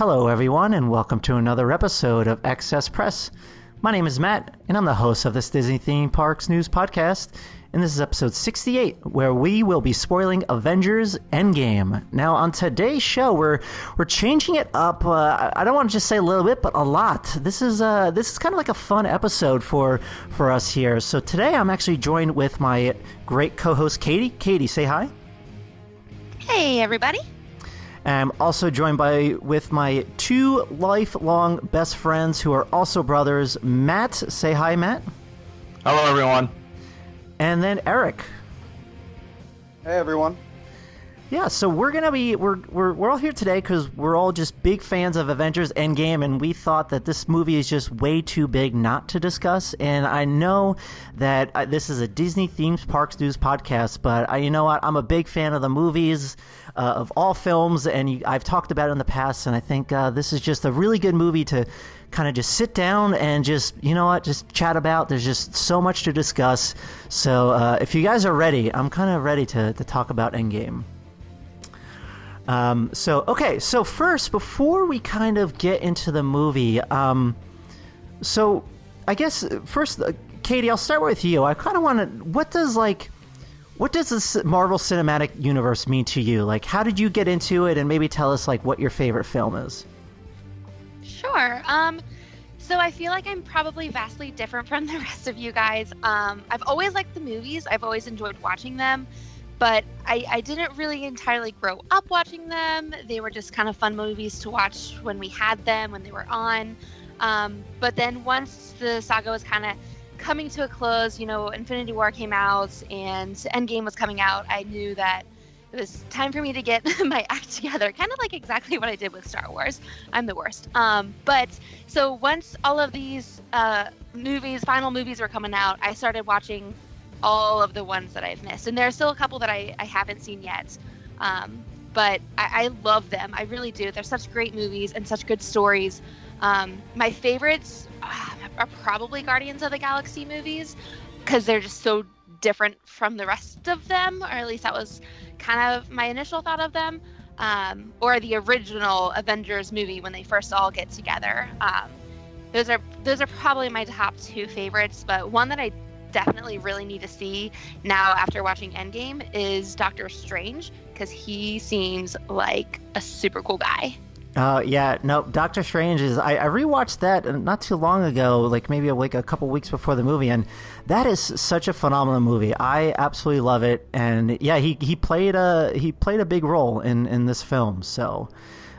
Hello, everyone, and welcome to another episode of Excess Press. My name is Matt, and I'm the host of this Disney Theme Parks News Podcast. And this is episode 68, where we will be spoiling Avengers Endgame. Now, on today's show, we're we're changing it up. Uh, I don't want to just say a little bit, but a lot. This is uh, this is kind of like a fun episode for for us here. So today, I'm actually joined with my great co-host Katie. Katie, say hi. Hey, everybody. I'm also joined by with my two lifelong best friends who are also brothers. Matt, say hi, Matt. Hello, everyone. And then Eric. Hey, everyone. Yeah, so we're gonna be we're we're, we're all here today because we're all just big fans of Avengers Endgame, and we thought that this movie is just way too big not to discuss. And I know that uh, this is a Disney themed parks news podcast, but I, you know what? I'm a big fan of the movies, uh, of all films, and you, I've talked about it in the past, and I think uh, this is just a really good movie to kind of just sit down and just you know what just chat about there's just so much to discuss so uh, if you guys are ready i'm kind of ready to, to talk about endgame um, so okay, so first, before we kind of get into the movie, um, so I guess first, uh, Katie, I'll start with you. I kind of want to. What does like, what does this Marvel Cinematic Universe mean to you? Like, how did you get into it, and maybe tell us like what your favorite film is? Sure. Um, so I feel like I'm probably vastly different from the rest of you guys. Um, I've always liked the movies. I've always enjoyed watching them but I, I didn't really entirely grow up watching them. They were just kind of fun movies to watch when we had them, when they were on. Um, but then once the saga was kind of coming to a close, you know, Infinity War came out and Endgame was coming out, I knew that it was time for me to get my act together. Kind of like exactly what I did with Star Wars. I'm the worst. Um, but so once all of these uh, movies, final movies were coming out, I started watching all of the ones that I've missed. And there are still a couple that I, I haven't seen yet. Um, but I, I, love them. I really do. They're such great movies and such good stories. Um, my favorites uh, are probably Guardians of the Galaxy movies because they're just so different from the rest of them, or at least that was kind of my initial thought of them. Um, or the original Avengers movie when they first all get together. Um, those are those are probably my top two favorites. But one that I definitely really need to see now after watching Endgame is Doctor Strange because he seems like a super cool guy. Uh, yeah, no, Doctor Strange is. I, I rewatched that not too long ago, like maybe like a couple weeks before the movie, and that is such a phenomenal movie. I absolutely love it, and yeah, he, he played a he played a big role in in this film. So,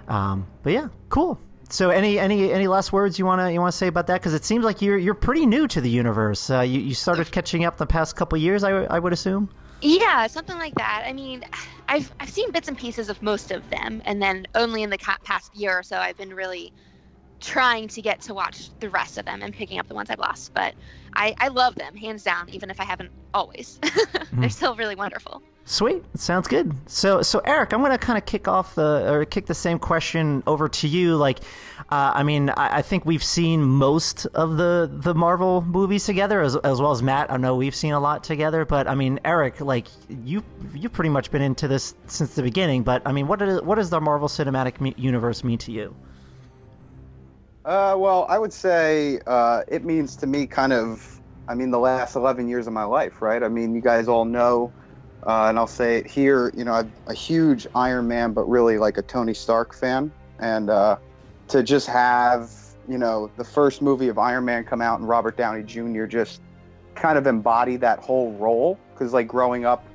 um, but yeah, cool so any any any last words you wanna you wanna say about that? Because it seems like you're you're pretty new to the universe. Uh, you you started catching up the past couple years, I, I would assume. Yeah, something like that. I mean, I've I've seen bits and pieces of most of them, and then only in the past year or so I've been really trying to get to watch the rest of them and picking up the ones I've lost. But I, I love them hands down, even if I haven't always. They're mm. still really wonderful. Sweet, sounds good. So, so Eric, I'm going to kind of kick off the or kick the same question over to you. Like, uh, I mean, I, I, think we've seen most of the the Marvel movies together, as, as well as Matt. I know we've seen a lot together, but I mean, Eric, like you you've pretty much been into this since the beginning. But I mean, what is, what does the Marvel Cinematic Universe mean to you? Uh, well, I would say uh, it means to me kind of, I mean, the last 11 years of my life, right? I mean, you guys all know, uh, and I'll say it here, you know, I'm a huge Iron Man, but really like a Tony Stark fan. And uh, to just have, you know, the first movie of Iron Man come out and Robert Downey Jr. just kind of embody that whole role. Because, like, growing up,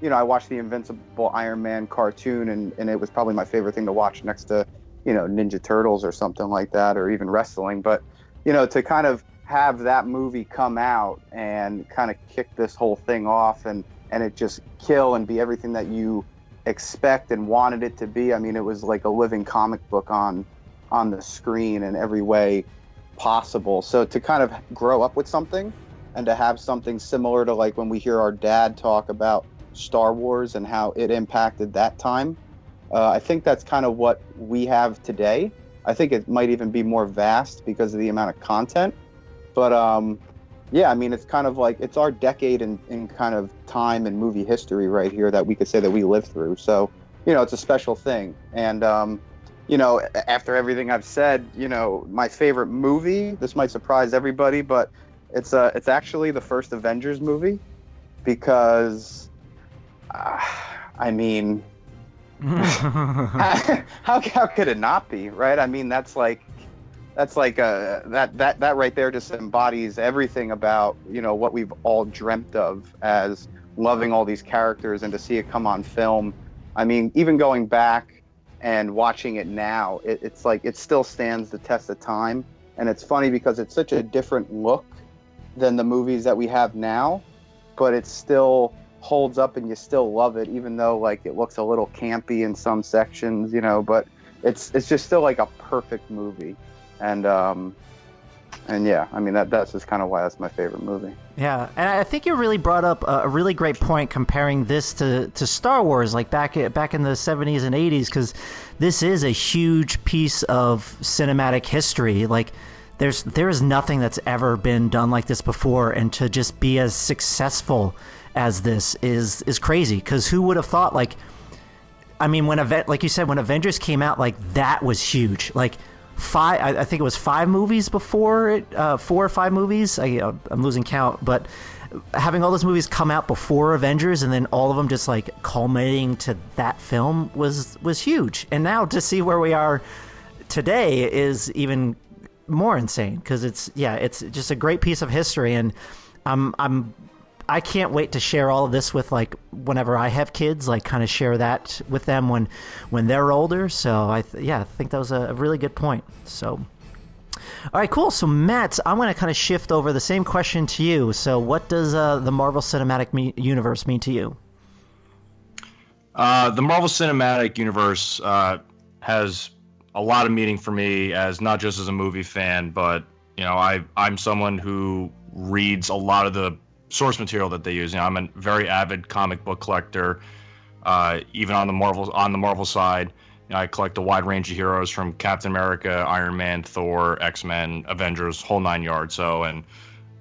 you know, I watched the Invincible Iron Man cartoon, and, and it was probably my favorite thing to watch next to you know Ninja Turtles or something like that, or even wrestling. But you know, to kind of have that movie come out and kind of kick this whole thing off and and it just kill and be everything that you expect and wanted it to be. I mean, it was like a living comic book on on the screen in every way possible. So to kind of grow up with something and to have something similar to like when we hear our dad talk about Star Wars and how it impacted that time uh, I think that's kind of what we have today. I think it might even be more vast because of the amount of content. But um, yeah, I mean, it's kind of like it's our decade in, in kind of time and movie history right here that we could say that we lived through. So, you know, it's a special thing. And um, you know, after everything I've said, you know, my favorite movie. This might surprise everybody, but it's uh, it's actually the first Avengers movie because, uh, I mean, how, how could it not be right? I mean, that's like that's like uh, that that that right there just embodies everything about you know what we've all dreamt of as loving all these characters and to see it come on film. I mean, even going back and watching it now, it, it's like it still stands the test of time. And it's funny because it's such a different look than the movies that we have now, but it still holds up and you still love it, even though like it looks a little campy in some sections, you know. But it's it's just still like a perfect movie, and um, and yeah, I mean that that's just kind of why that's my favorite movie. Yeah, and I think you really brought up a really great point comparing this to, to Star Wars, like back back in the '70s and '80s, because this is a huge piece of cinematic history. Like, there's there is nothing that's ever been done like this before, and to just be as successful as this is is crazy. Because who would have thought? Like, I mean, when event like you said, when Avengers came out, like that was huge. Like five, I, I think it was five movies before it, uh, four or five movies. I, uh, I'm losing count, but having all those movies come out before Avengers and then all of them just like culminating to that film was was huge. And now to see where we are today is even more insane because it's yeah, it's just a great piece of history and I'm I'm I can't wait to share all of this with like whenever I have kids, like kind of share that with them when when they're older. So I th- yeah, I think that was a, really good point. So. All right, cool. So, Matt, I'm going to kind of shift over the same question to you. So, what does uh, the Marvel Cinematic me- Universe mean to you? Uh, the Marvel Cinematic Universe uh, has a lot of meaning for me as not just as a movie fan, but you know, I I'm someone who reads a lot of the source material that they use. You know, I'm a very avid comic book collector. Uh, even on the Marvel on the Marvel side, you know, I collect a wide range of heroes from Captain America, Iron Man, Thor, X Men, Avengers, whole nine yards. So, and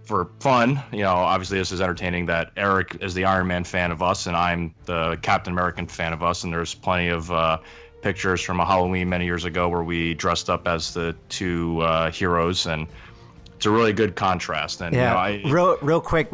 for fun, you know, obviously this is entertaining that Eric is the Iron Man fan of us, and I'm the Captain American fan of us, and there's plenty of uh, pictures from a Halloween many years ago where we dressed up as the two uh, heroes and it's a really good contrast. And yeah, you know, I, real real quick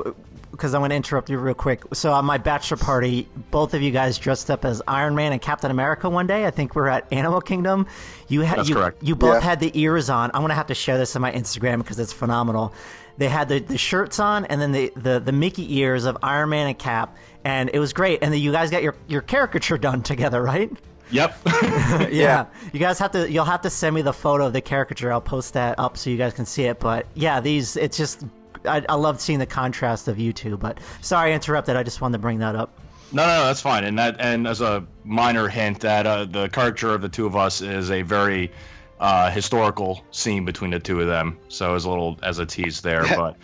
because I'm going to interrupt you real quick. So on my bachelor party, both of you guys dressed up as Iron Man and Captain America one day. I think we are at Animal Kingdom. You had you, correct. you both yeah. had the ears on. I'm going to have to share this on my Instagram because it's phenomenal. They had the, the shirts on and then the, the, the Mickey ears of Iron Man and Cap, and it was great. And then you guys got your, your caricature done together, right? Yep. yeah. yeah. You guys have to you'll have to send me the photo of the caricature. I'll post that up so you guys can see it. But yeah, these it's just I, I loved seeing the contrast of you two. But sorry I interrupted. I just wanted to bring that up. No, no, no, that's fine. And that and as a minor hint that uh, the caricature of the two of us is a very uh, historical scene between the two of them. So as a little as a tease there, but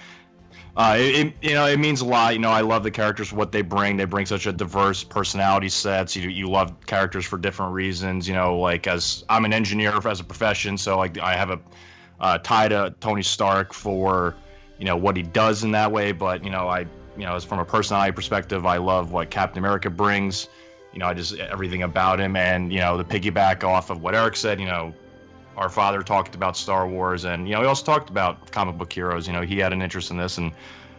uh, it, you know, it means a lot. You know, I love the characters, what they bring. They bring such a diverse personality sets. You you love characters for different reasons. You know, like as I'm an engineer as a profession, so like I have a uh, tie to Tony Stark for you know what he does in that way. But you know, I you know, as from a personality perspective, I love what Captain America brings. You know, I just everything about him, and you know, the piggyback off of what Eric said. You know, our father talked about Star Wars, and you know he also talked about comic book heroes. You know he had an interest in this, and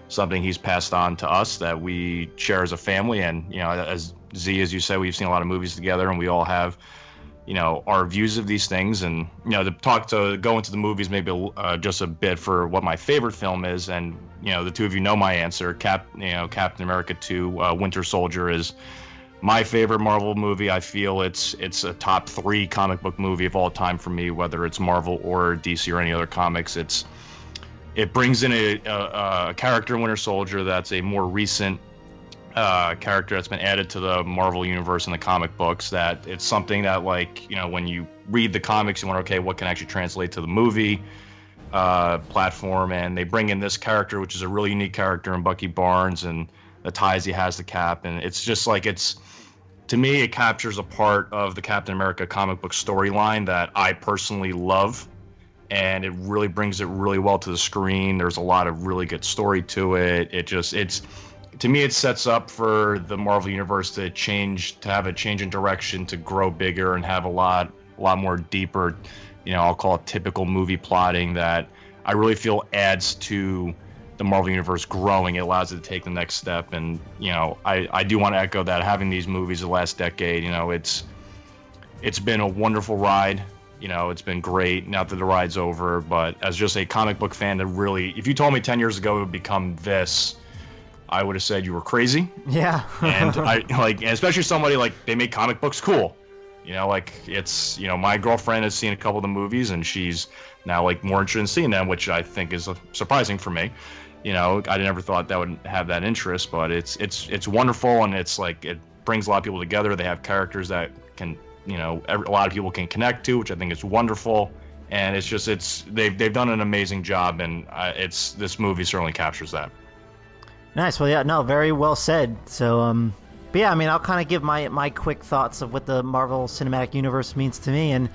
something he's passed on to us that we share as a family. And you know, as Z, as you said, we've seen a lot of movies together, and we all have you know our views of these things. And you know, to talk to go into the movies maybe uh, just a bit for what my favorite film is, and you know, the two of you know my answer. Cap, you know, Captain America Two, uh, Winter Soldier is my favorite Marvel movie. I feel it's it's a top three comic book movie of all time for me, whether it's Marvel or DC or any other comics. It's it brings in a, a, a character in Winter Soldier that's a more recent uh, character that's been added to the Marvel universe in the comic books. That it's something that like you know when you read the comics, you wonder okay, what can actually translate to the movie uh, platform, and they bring in this character, which is a really unique character in Bucky Barnes and the ties he has to Cap, and it's just like it's to me, it captures a part of the Captain America comic book storyline that I personally love, and it really brings it really well to the screen. There's a lot of really good story to it. It just it's to me it sets up for the Marvel universe to change to have a change in direction to grow bigger and have a lot a lot more deeper, you know, I'll call it typical movie plotting that I really feel adds to the Marvel Universe growing. It allows it to take the next step. And, you know, I, I do want to echo that having these movies the last decade, you know, it's it's been a wonderful ride. You know, it's been great now that the ride's over. But as just a comic book fan that really, if you told me 10 years ago it would become this, I would have said you were crazy. Yeah. and I like, especially somebody like they make comic books cool. You know, like it's, you know, my girlfriend has seen a couple of the movies and she's now like more interested in seeing them, which I think is surprising for me. You know, I never thought that would have that interest, but it's it's it's wonderful and it's like it brings a lot of people together. They have characters that can you know every, a lot of people can connect to, which I think is wonderful. And it's just it's they've they've done an amazing job, and uh, it's this movie certainly captures that. Nice. Well, yeah, no, very well said. So, um, but yeah, I mean, I'll kind of give my my quick thoughts of what the Marvel Cinematic Universe means to me, and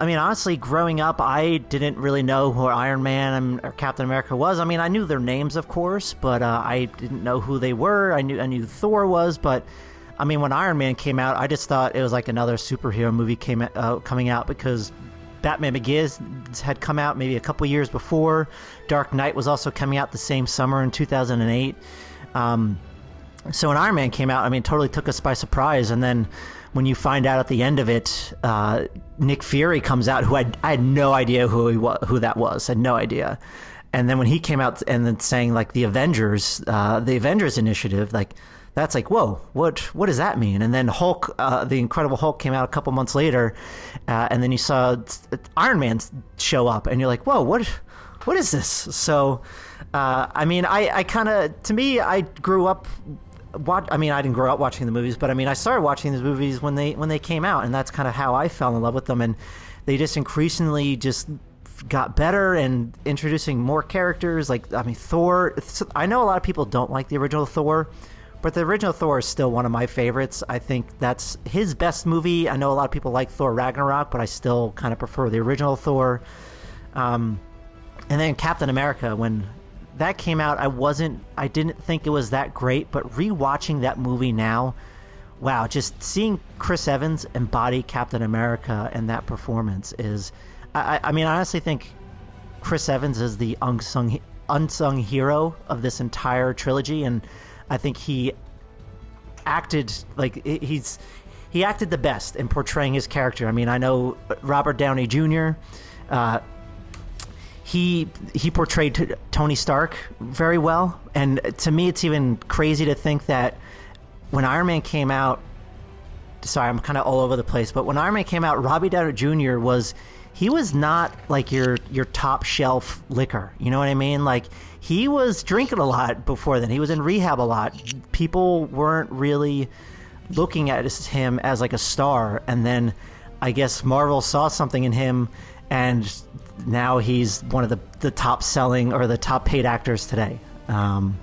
I mean, honestly, growing up, I didn't really know who Iron Man or Captain America was. I mean, I knew their names, of course, but uh, I didn't know who they were. I knew I knew Thor was, but I mean, when Iron Man came out, I just thought it was like another superhero movie came uh, coming out because Batman Begins had come out maybe a couple years before. Dark Knight was also coming out the same summer in 2008. Um, so when Iron Man came out, I mean, totally took us by surprise. And then when you find out at the end of it, uh, Nick Fury comes out, who I, I had no idea who he was, who that was, I had no idea. And then when he came out and then saying like the Avengers, uh, the Avengers Initiative, like that's like whoa what what does that mean? And then hulk uh, the incredible hulk came out a couple months later uh, and then you saw iron man show up and you're like whoa what what is this? So uh, i mean i, I kind of to me i grew up watch, I mean, I didn't grow up watching the movies, but I mean, I started watching these movies when they when they came out, and that's kind of how I fell in love with them. And they just increasingly just got better and introducing more characters. Like, I mean, Thor. I know a lot of people don't like the original Thor, but the original Thor is still one of my favorites. I think that's his best movie. I know a lot of people like Thor Ragnarok, but I still kind of prefer the original Thor. Um, and then Captain America, when that came out, I wasn't, I didn't think it was that great, but rewatching that movie now, wow, just seeing Chris Evans embody Captain America and that performance is, I, I mean, I honestly think Chris Evans is the unsung unsung hero of this entire trilogy, and I think he acted like he's he acted the best in portraying his character. I mean, I know Robert Downey Jr. Uh, he he portrayed Tony Stark very well, and to me, it's even crazy to think that when Iron Man came out. Sorry, I'm kind of all over the place, but when Iron Man came out, Robbie Downey Jr. was he was not like your your top shelf liquor. You know what I mean? Like he was drinking a lot before then. He was in rehab a lot. People weren't really looking at him as like a star, and then I guess Marvel saw something in him, and now he's one of the the top selling or the top paid actors today. Um,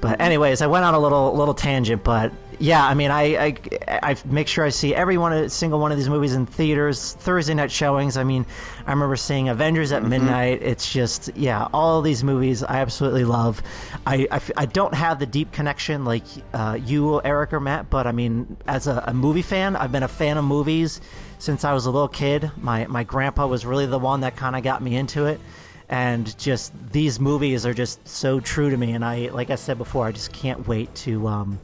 but anyways, I went on a little little tangent, but yeah, I mean, I, I, I make sure I see every one single one of these movies in theaters, Thursday night showings. I mean, I remember seeing Avengers at mm-hmm. midnight. It's just, yeah, all these movies I absolutely love. I, I, I don't have the deep connection like uh, you, Eric, or Matt, but I mean, as a, a movie fan, I've been a fan of movies since I was a little kid. My, my grandpa was really the one that kind of got me into it and just these movies are just so true to me and i like i said before i just can't wait to um,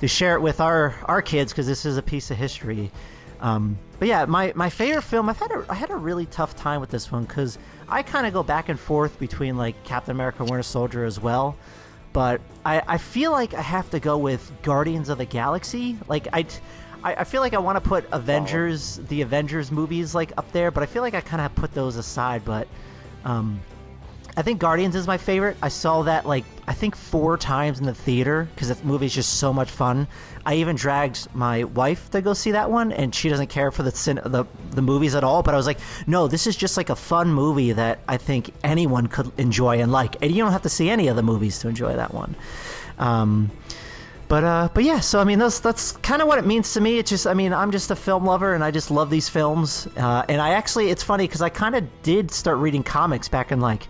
to share it with our our kids because this is a piece of history. Um, but yeah, my, my favorite film. I've had a I had a really tough time with this one because I kind of go back and forth between like Captain America, Winter Soldier as well. But I, I feel like I have to go with Guardians of the Galaxy. Like I, I, feel like I want to put Avengers, oh. the Avengers movies, like up there. But I feel like I kind of put those aside. But um, I think Guardians is my favorite. I saw that like I think four times in the theater because that movie is just so much fun. I even dragged my wife to go see that one, and she doesn't care for the the the movies at all. But I was like, no, this is just like a fun movie that I think anyone could enjoy and like, and you don't have to see any of the movies to enjoy that one. Um, but uh, but yeah, so I mean, that's that's kind of what it means to me. It's just, I mean, I'm just a film lover, and I just love these films. Uh, and I actually, it's funny because I kind of did start reading comics back in like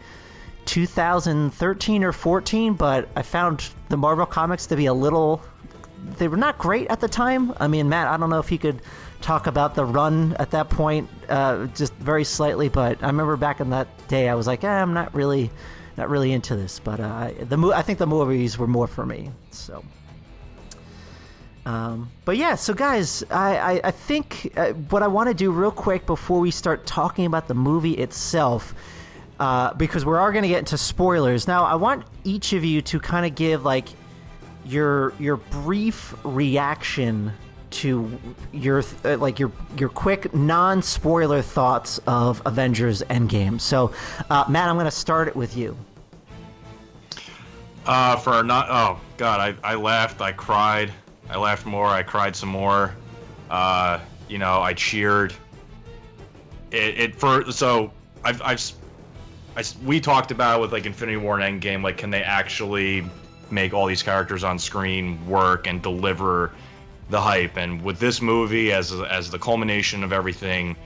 2013 or 14, but I found the Marvel comics to be a little they were not great at the time. I mean, Matt, I don't know if you could talk about the run at that point, uh, just very slightly. But I remember back in that day, I was like, eh, I'm not really, not really into this. But uh, the mo- I think the movies were more for me. So. Um, but yeah, so guys, I, I, I think uh, what I want to do real quick before we start talking about the movie itself, uh, because we are going to get into spoilers. Now, I want each of you to kind of give like your your brief reaction to your uh, like your your quick non spoiler thoughts of Avengers Endgame. So, uh, Matt, I'm going to start it with you. Uh, for not oh god, I, I laughed, I cried, I laughed more, I cried some more. Uh, you know, I cheered. It, it for so I've I've I, we talked about it with like Infinity War and Endgame, like can they actually make all these characters on screen work and deliver the hype? And with this movie as as the culmination of everything,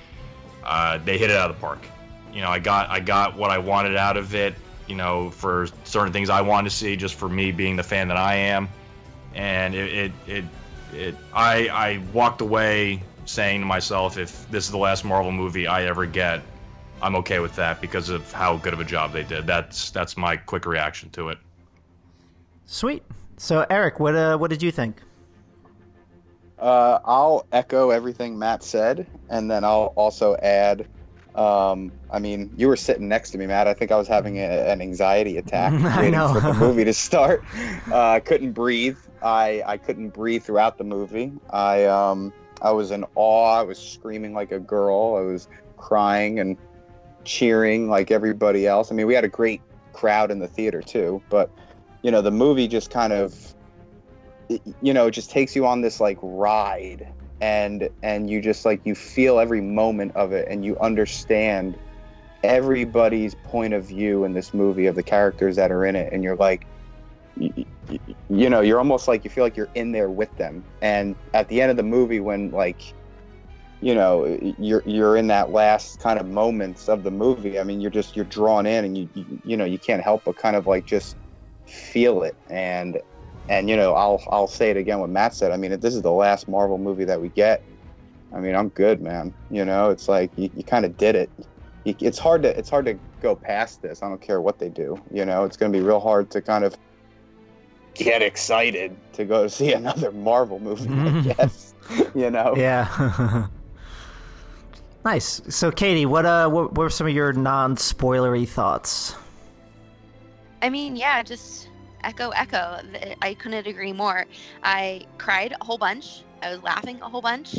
uh, they hit it out of the park. You know, I got I got what I wanted out of it. You know, for certain things I wanted to see, just for me being the fan that I am, and it it it, it I I walked away saying to myself, if this is the last Marvel movie I ever get, I'm okay with that because of how good of a job they did. That's that's my quick reaction to it. Sweet. So Eric, what uh, what did you think? Uh, I'll echo everything Matt said, and then I'll also add. Um, I mean, you were sitting next to me, Matt. I think I was having a, an anxiety attack I waiting know. for the movie to start. Uh, I couldn't breathe. I I couldn't breathe throughout the movie. I um I was in awe. I was screaming like a girl. I was crying and cheering like everybody else. I mean, we had a great crowd in the theater too, but you know, the movie just kind of you know, it just takes you on this like ride and and you just like you feel every moment of it and you understand everybody's point of view in this movie of the characters that are in it and you're like you, you know you're almost like you feel like you're in there with them. And at the end of the movie when like you know you're you're in that last kind of moments of the movie i mean you're just you're drawn in and you you, you know you can't help but kind of like just feel it. And and you know i'll i'll say it again what matt said i mean if this is the last marvel movie that we get i mean i'm good man. You know it's like you, you kind of did it. It's hard to it's hard to go past this. I don't care what they do you know? It's going to be real hard to kind of get excited to go see another marvel movie i guess you know Yeah. nice. So, Katie, what uh, what, what were some of your non-spoilery thoughts? I mean, yeah, just echo, echo. I couldn't agree more. I cried a whole bunch. I was laughing a whole bunch.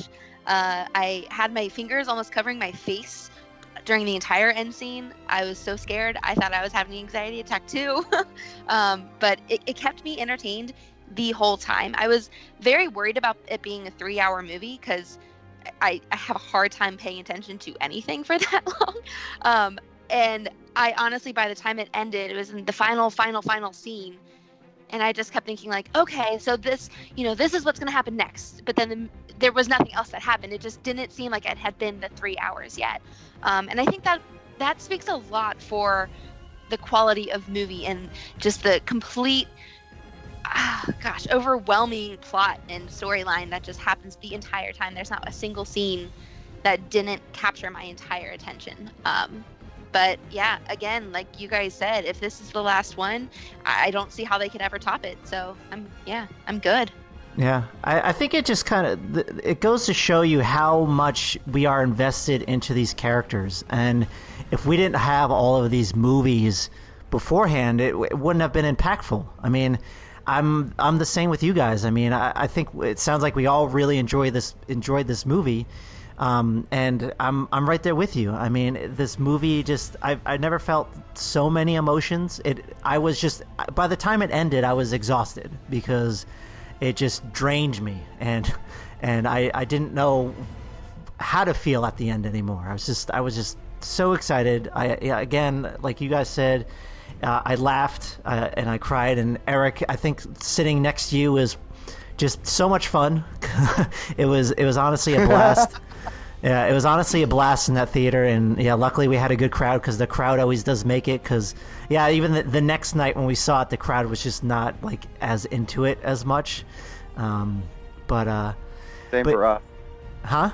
Uh, I had my fingers almost covering my face during the entire end scene. I was so scared. I thought I was having an anxiety attack too. um, but it, it kept me entertained the whole time. I was very worried about it being a three hour movie because I, I have a hard time paying attention to anything for that long. Um, and I honestly, by the time it ended, it was in the final, final, final scene, and I just kept thinking like, okay, so this, you know, this is what's gonna happen next. But then the, there was nothing else that happened. It just didn't seem like it had been the three hours yet. Um, and I think that that speaks a lot for the quality of movie and just the complete, ah, gosh, overwhelming plot and storyline that just happens the entire time. There's not a single scene that didn't capture my entire attention. Um, but yeah, again, like you guys said, if this is the last one, I don't see how they could ever top it. So I'm yeah, I'm good. Yeah, I, I think it just kind of it goes to show you how much we are invested into these characters, and if we didn't have all of these movies beforehand, it, it wouldn't have been impactful. I mean, I'm I'm the same with you guys. I mean, I, I think it sounds like we all really enjoy this enjoyed this movie, um, and I'm I'm right there with you. I mean, this movie just I I never felt so many emotions. It I was just by the time it ended, I was exhausted because it just drained me and and I, I didn't know how to feel at the end anymore. I was just I was just so excited. I again, like you guys said, uh, I laughed uh, and I cried. And Eric, I think sitting next to you was just so much fun. it was it was honestly a blast. Yeah, it was honestly a blast in that theater, and yeah, luckily we had a good crowd because the crowd always does make it. Because yeah, even the, the next night when we saw it, the crowd was just not like as into it as much. Um, but uh, Same But- for us. huh?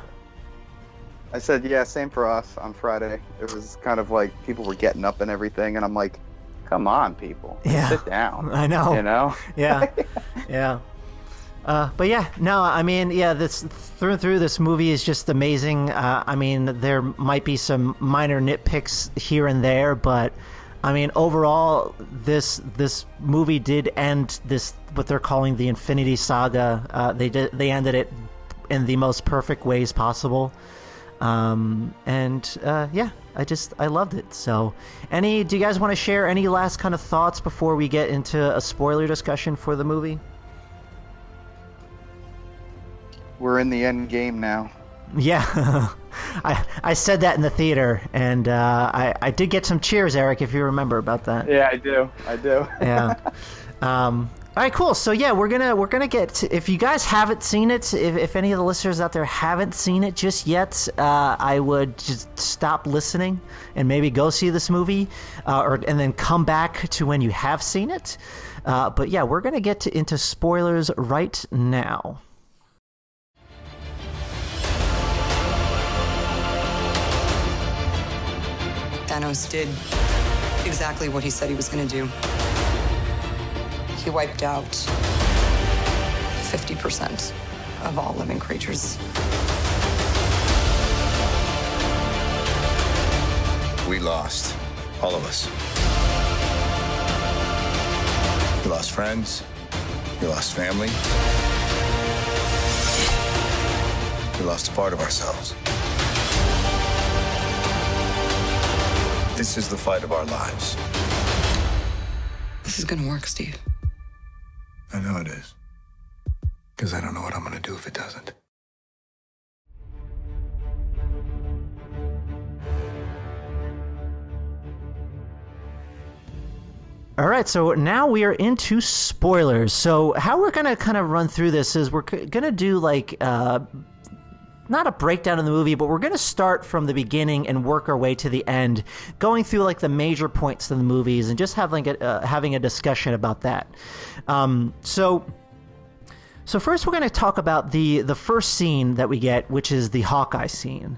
I said, yeah, same for us on Friday. It was kind of like people were getting up and everything, and I'm like, come on, people, Yeah. sit down. I know. You know? yeah, yeah. Uh, but yeah, no, I mean, yeah, this through and through this movie is just amazing. Uh, I mean, there might be some minor nitpicks here and there, but I mean, overall, this this movie did end this what they're calling the Infinity Saga. Uh, they did they ended it in the most perfect ways possible. Um, and uh, yeah, I just I loved it. So, any do you guys want to share any last kind of thoughts before we get into a spoiler discussion for the movie? We're in the end game now. Yeah, I I said that in the theater, and uh, I I did get some cheers, Eric, if you remember about that. Yeah, I do. I do. yeah. Um, all right, cool. So yeah, we're gonna we're gonna get. To, if you guys haven't seen it, if, if any of the listeners out there haven't seen it just yet, uh, I would just stop listening and maybe go see this movie, uh, or and then come back to when you have seen it. Uh, but yeah, we're gonna get to, into spoilers right now. Thanos did exactly what he said he was going to do. He wiped out 50% of all living creatures. We lost. All of us. We lost friends. We lost family. We lost a part of ourselves. This is the fight of our lives. This is going to work, Steve. I know it is. Because I don't know what I'm going to do if it doesn't. All right, so now we are into spoilers. So how we're gonna kind of run through this is we're c- gonna do like uh, not a breakdown of the movie, but we're gonna start from the beginning and work our way to the end, going through like the major points of the movies and just having a, uh, having a discussion about that. Um, so. So first, we're going to talk about the the first scene that we get, which is the Hawkeye scene.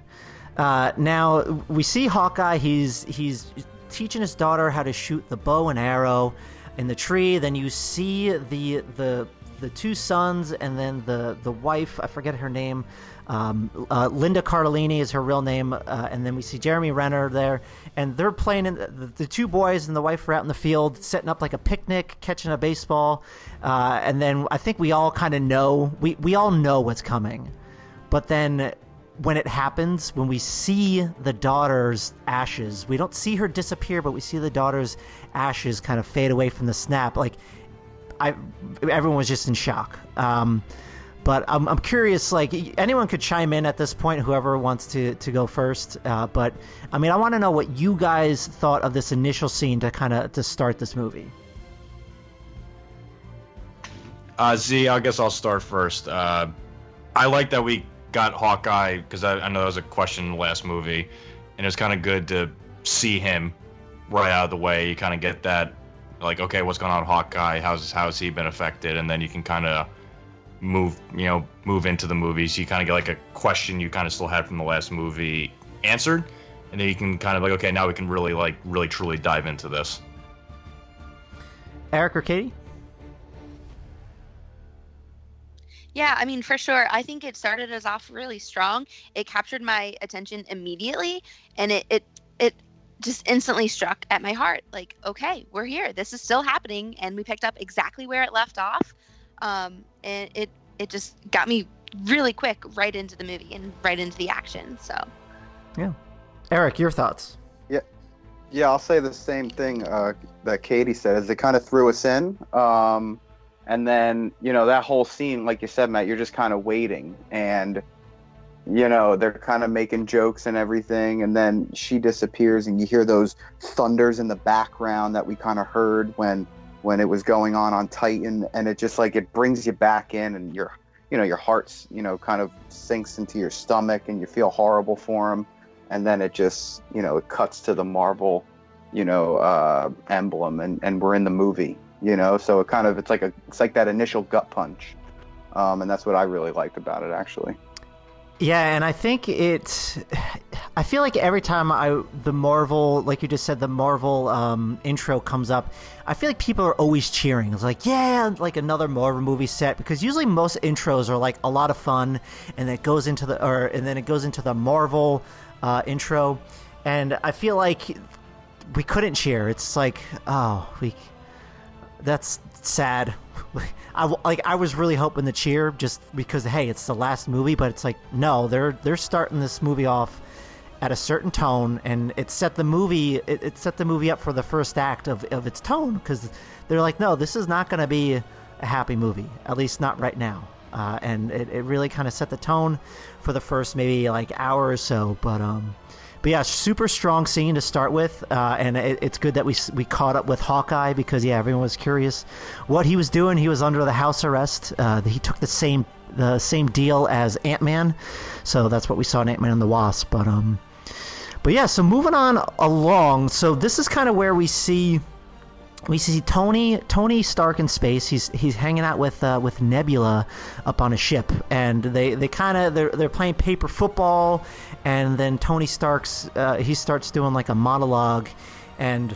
Uh, now we see Hawkeye. He's he's teaching his daughter how to shoot the bow and arrow in the tree. Then you see the the the two sons and then the the wife. I forget her name. Um, uh, Linda Cardellini is her real name, uh, and then we see Jeremy Renner there, and they're playing. In the, the two boys and the wife are out in the field setting up like a picnic, catching a baseball, uh, and then I think we all kind of know we we all know what's coming, but then when it happens, when we see the daughter's ashes, we don't see her disappear, but we see the daughter's ashes kind of fade away from the snap. Like, I, everyone was just in shock. Um, but I'm, I'm curious, like, anyone could chime in at this point, whoever wants to, to go first. Uh, but, I mean, I want to know what you guys thought of this initial scene to kind of, to start this movie. Uh, Z, I guess I'll start first. Uh, I like that we got Hawkeye because I, I know that was a question in the last movie, and it's kind of good to see him right out of the way. You kind of get that, like, okay, what's going on with Hawkeye? How's how's he been affected? And then you can kind of move, you know, move into the movie. So you kind of get like a question you kind of still had from the last movie answered, and then you can kind of like, okay, now we can really like really truly dive into this. Eric or Katie? Yeah, I mean, for sure. I think it started us off really strong. It captured my attention immediately, and it it it just instantly struck at my heart. Like, okay, we're here. This is still happening, and we picked up exactly where it left off. Um, and it it just got me really quick right into the movie and right into the action. So, yeah, Eric, your thoughts? Yeah, yeah, I'll say the same thing uh, that Katie said. Is it kind of threw us in, um, and then you know that whole scene, like you said, Matt, you're just kind of waiting, and you know they're kind of making jokes and everything, and then she disappears, and you hear those thunders in the background that we kind of heard when when it was going on on Titan, and it just like it brings you back in, and your you know your heart's you know kind of sinks into your stomach, and you feel horrible for him and then it just you know it cuts to the marvel you know uh, emblem and, and we're in the movie you know? So it kind of it's like a it's like that initial gut punch. Um, and that's what I really liked about it actually. Yeah, and I think it. I feel like every time I the Marvel, like you just said, the Marvel um, intro comes up, I feel like people are always cheering. It's like, yeah, like another Marvel movie set because usually most intros are like a lot of fun, and it goes into the or and then it goes into the Marvel uh, intro, and I feel like we couldn't cheer. It's like, oh, we that's sad. I like I was really hoping to cheer just because hey, it's the last movie, but it's like no, they're they're starting this movie off at a certain tone, and it set the movie it, it set the movie up for the first act of of its tone because they're like, no, this is not going to be a happy movie, at least not right now. Uh, and it, it really kind of set the tone for the first maybe like hour or so, but um but yeah, super strong scene to start with, uh, and it, it's good that we we caught up with Hawkeye because yeah, everyone was curious what he was doing. He was under the house arrest. Uh, he took the same the same deal as Ant Man, so that's what we saw in Ant Man and the Wasp. But um, but yeah, so moving on along. So this is kind of where we see we see Tony Tony Stark in space. He's he's hanging out with uh, with Nebula up on a ship, and they, they kind of they're they're playing paper football, and then Tony Stark's uh, he starts doing like a monologue, and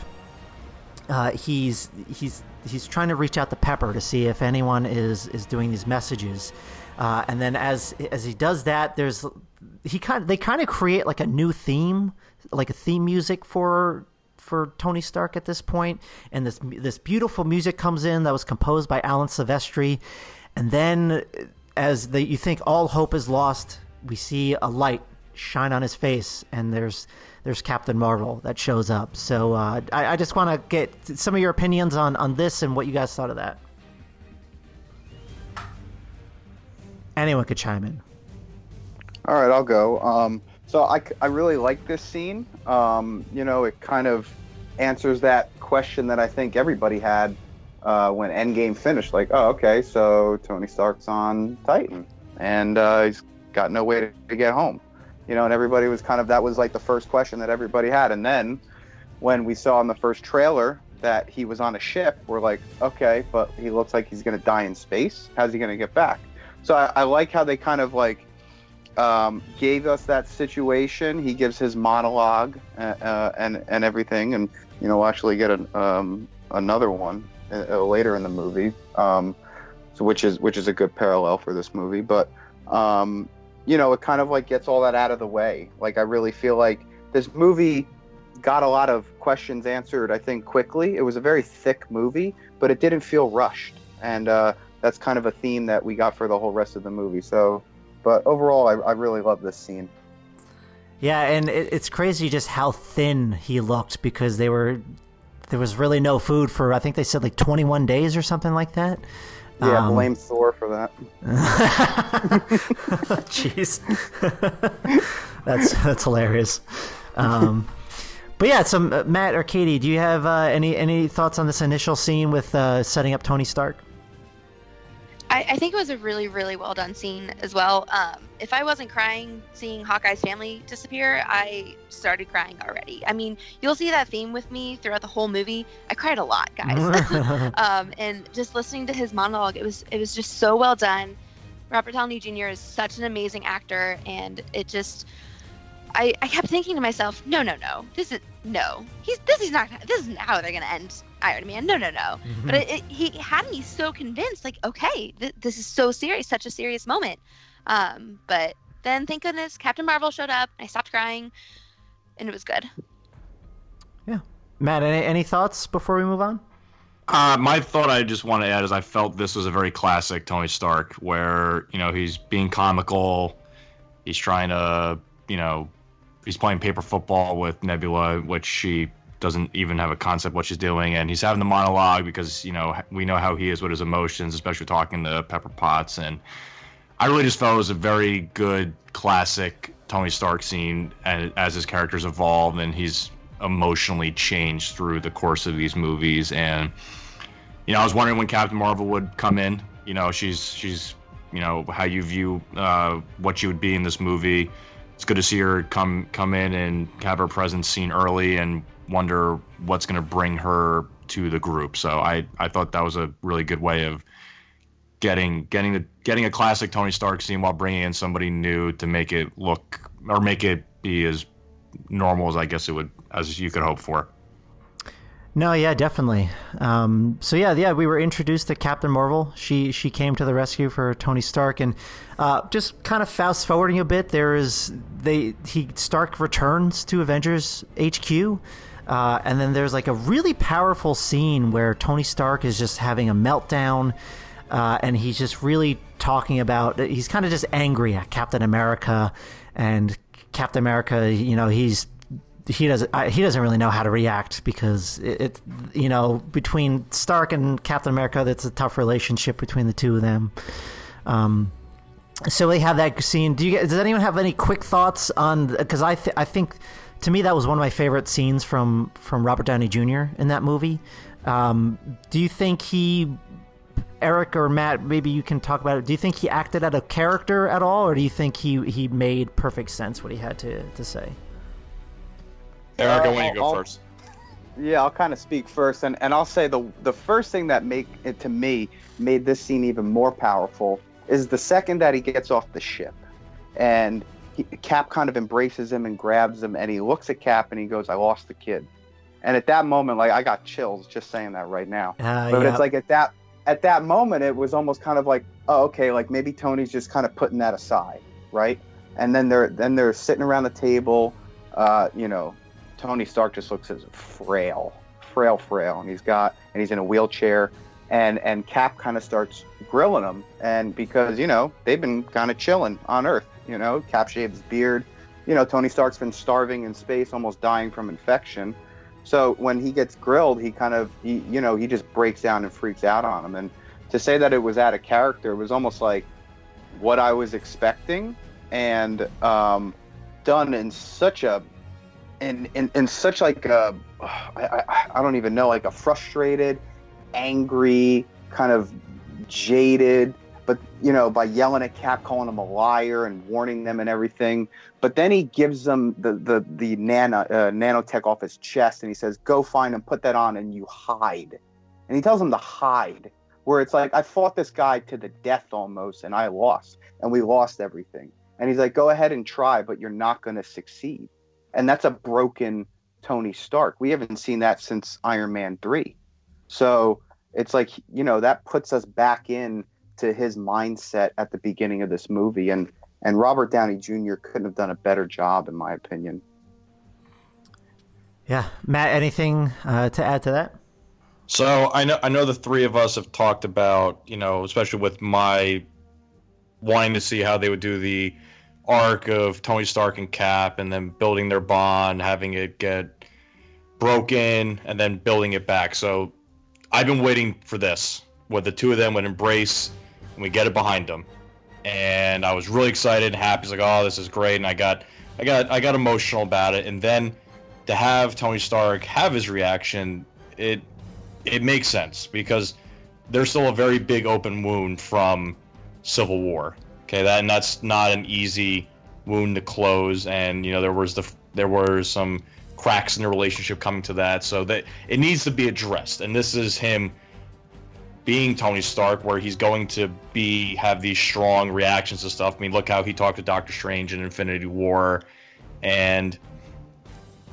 uh, he's he's he's trying to reach out to Pepper to see if anyone is is doing these messages, uh, and then as as he does that, there's he kind they kind of create like a new theme, like a theme music for for Tony Stark at this point, and this this beautiful music comes in that was composed by Alan Silvestri, and then as the, you think all hope is lost, we see a light shine on his face, and there's there's Captain Marvel that shows up. So uh, I, I just want to get some of your opinions on on this and what you guys thought of that. Anyone could chime in. All right, I'll go. Um, so I, I really like this scene. Um, you know, it kind of answers that question that I think everybody had uh, when Endgame finished. Like, oh, okay, so Tony Stark's on Titan, and uh, he's got no way to, to get home. You know, and everybody was kind of that was like the first question that everybody had. And then when we saw in the first trailer that he was on a ship, we're like, okay, but he looks like he's going to die in space. How's he going to get back? So I, I like how they kind of like um, gave us that situation. He gives his monologue uh, uh, and and everything, and you know, actually get an, um, another one uh, uh, later in the movie, um, so which is which is a good parallel for this movie. But um, you know, it kind of like gets all that out of the way. Like I really feel like this movie got a lot of questions answered. I think quickly. It was a very thick movie, but it didn't feel rushed, and uh, that's kind of a theme that we got for the whole rest of the movie. So but overall, I, I really love this scene. Yeah, and it, it's crazy just how thin he looked because they were there was really no food for I think they said like 21 days or something like that. Yeah, um, blame Thor for that. Jeez, that's that's hilarious. Um, but yeah, so uh, Matt or Katie, do you have uh, any any thoughts on this initial scene with uh, setting up Tony Stark? I, I, think it was a really, really well done scene as well. Um, if I wasn't crying seeing Hawkeye's family disappear, I started crying already. I mean, you'll see that theme with me throughout the whole movie. I cried a lot, guys. um, and just listening to his monologue, it was it was just so well done. Robert Downey Jr. is such an amazing actor, and it just I, I kept thinking to myself, no, no, no, this is no, he's this is not this isn't how they're gonna end Iron Man. No, no, no. Mm-hmm. But it, it, he had me so convinced, like, okay, th- this is so serious, such a serious moment. Um, but then, thank goodness, Captain Marvel showed up. I stopped crying, and it was good. Yeah, Matt. Any, any thoughts before we move on? Uh, my thought I just want to add is I felt this was a very classic Tony Stark, where you know he's being comical, he's trying to you know he's playing paper football with Nebula, which she doesn't even have a concept what she's doing, and he's having the monologue because you know we know how he is with his emotions, especially talking to Pepper Potts, and I really just felt it was a very good classic Tony Stark scene, and as his characters evolve and he's emotionally changed through the course of these movies, and you know I was wondering when Captain Marvel would come in. You know she's she's you know how you view uh, what she would be in this movie. It's good to see her come come in and have her presence seen early and wonder what's going to bring her to the group. So I, I thought that was a really good way of getting getting the getting a classic Tony Stark scene while bringing in somebody new to make it look or make it be as normal as I guess it would as you could hope for. No, yeah, definitely. Um, so yeah, yeah, we were introduced to Captain Marvel. She she came to the rescue for Tony Stark, and uh, just kind of fast forwarding a bit, there is they he Stark returns to Avengers HQ. Uh, and then there's like a really powerful scene where Tony Stark is just having a meltdown, uh, and he's just really talking about. He's kind of just angry at Captain America, and Captain America. You know, he's he doesn't he doesn't really know how to react because it, it, you know between Stark and Captain America that's a tough relationship between the two of them. Um, so we have that scene. Do you does anyone have any quick thoughts on because I th- I think to me that was one of my favorite scenes from from Robert Downey Jr. in that movie. Um, do you think he Eric or Matt, maybe you can talk about it. Do you think he acted out of character at all, or do you think he, he made perfect sense what he had to, to say? Eric, Uh, I want you to go I'll- 1st Yeah, I'll kind of speak first, and, and I'll say the the first thing that make it to me made this scene even more powerful is the second that he gets off the ship, and he, Cap kind of embraces him and grabs him, and he looks at Cap and he goes, "I lost the kid," and at that moment, like I got chills just saying that right now. Uh, but yeah. it's like at that at that moment it was almost kind of like oh okay like maybe tony's just kind of putting that aside right and then they're then they're sitting around the table uh, you know tony stark just looks as frail frail frail and he's got and he's in a wheelchair and and cap kind of starts grilling him and because you know they've been kind of chilling on earth you know cap shaves his beard you know tony stark's been starving in space almost dying from infection so when he gets grilled, he kind of, he, you know, he just breaks down and freaks out on him. And to say that it was out of character was almost like what I was expecting, and um, done in such a, in in, in such like a, I, I, I don't even know, like a frustrated, angry, kind of jaded, but you know, by yelling at Cap, calling him a liar, and warning them and everything. But then he gives them the the the nano uh, nanotech off his chest, and he says, "Go find him, put that on, and you hide." And he tells him to hide. Where it's like I fought this guy to the death almost, and I lost, and we lost everything. And he's like, "Go ahead and try, but you're not going to succeed." And that's a broken Tony Stark. We haven't seen that since Iron Man three. So it's like you know that puts us back in to his mindset at the beginning of this movie, and and Robert Downey Jr. couldn't have done a better job, in my opinion. yeah, Matt, anything uh, to add to that? So I know I know the three of us have talked about you know especially with my wanting to see how they would do the arc of Tony Stark and Cap and then building their bond, having it get broken and then building it back. So I've been waiting for this where the two of them would embrace and we get it behind them. And I was really excited and happy. It's like, oh, this is great. And I got I got I got emotional about it. And then to have Tony Stark have his reaction, it it makes sense because there's still a very big open wound from Civil War. Okay, that and that's not an easy wound to close. And you know there was the there were some cracks in the relationship coming to that, so that it needs to be addressed. And this is him being Tony Stark, where he's going to be have these strong reactions to stuff. I mean, look how he talked to Doctor Strange in Infinity War, and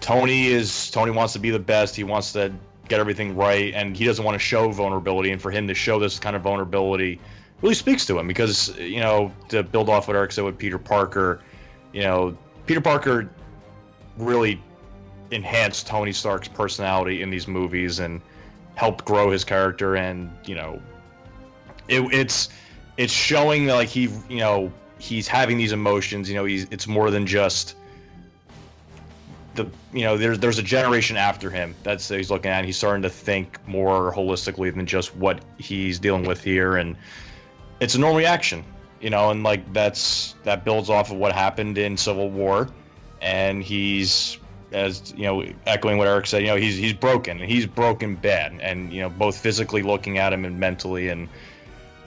Tony is Tony wants to be the best. He wants to get everything right, and he doesn't want to show vulnerability. And for him to show this kind of vulnerability really speaks to him because you know to build off what Eric said with Peter Parker, you know Peter Parker really enhanced Tony Stark's personality in these movies and helped grow his character and you know it, it's it's showing that like he you know he's having these emotions you know he's it's more than just the you know there's there's a generation after him that's he's looking at he's starting to think more holistically than just what he's dealing with here and it's a normal reaction you know and like that's that builds off of what happened in civil war and he's as you know echoing what eric said you know he's he's broken he's broken bad and you know both physically looking at him and mentally and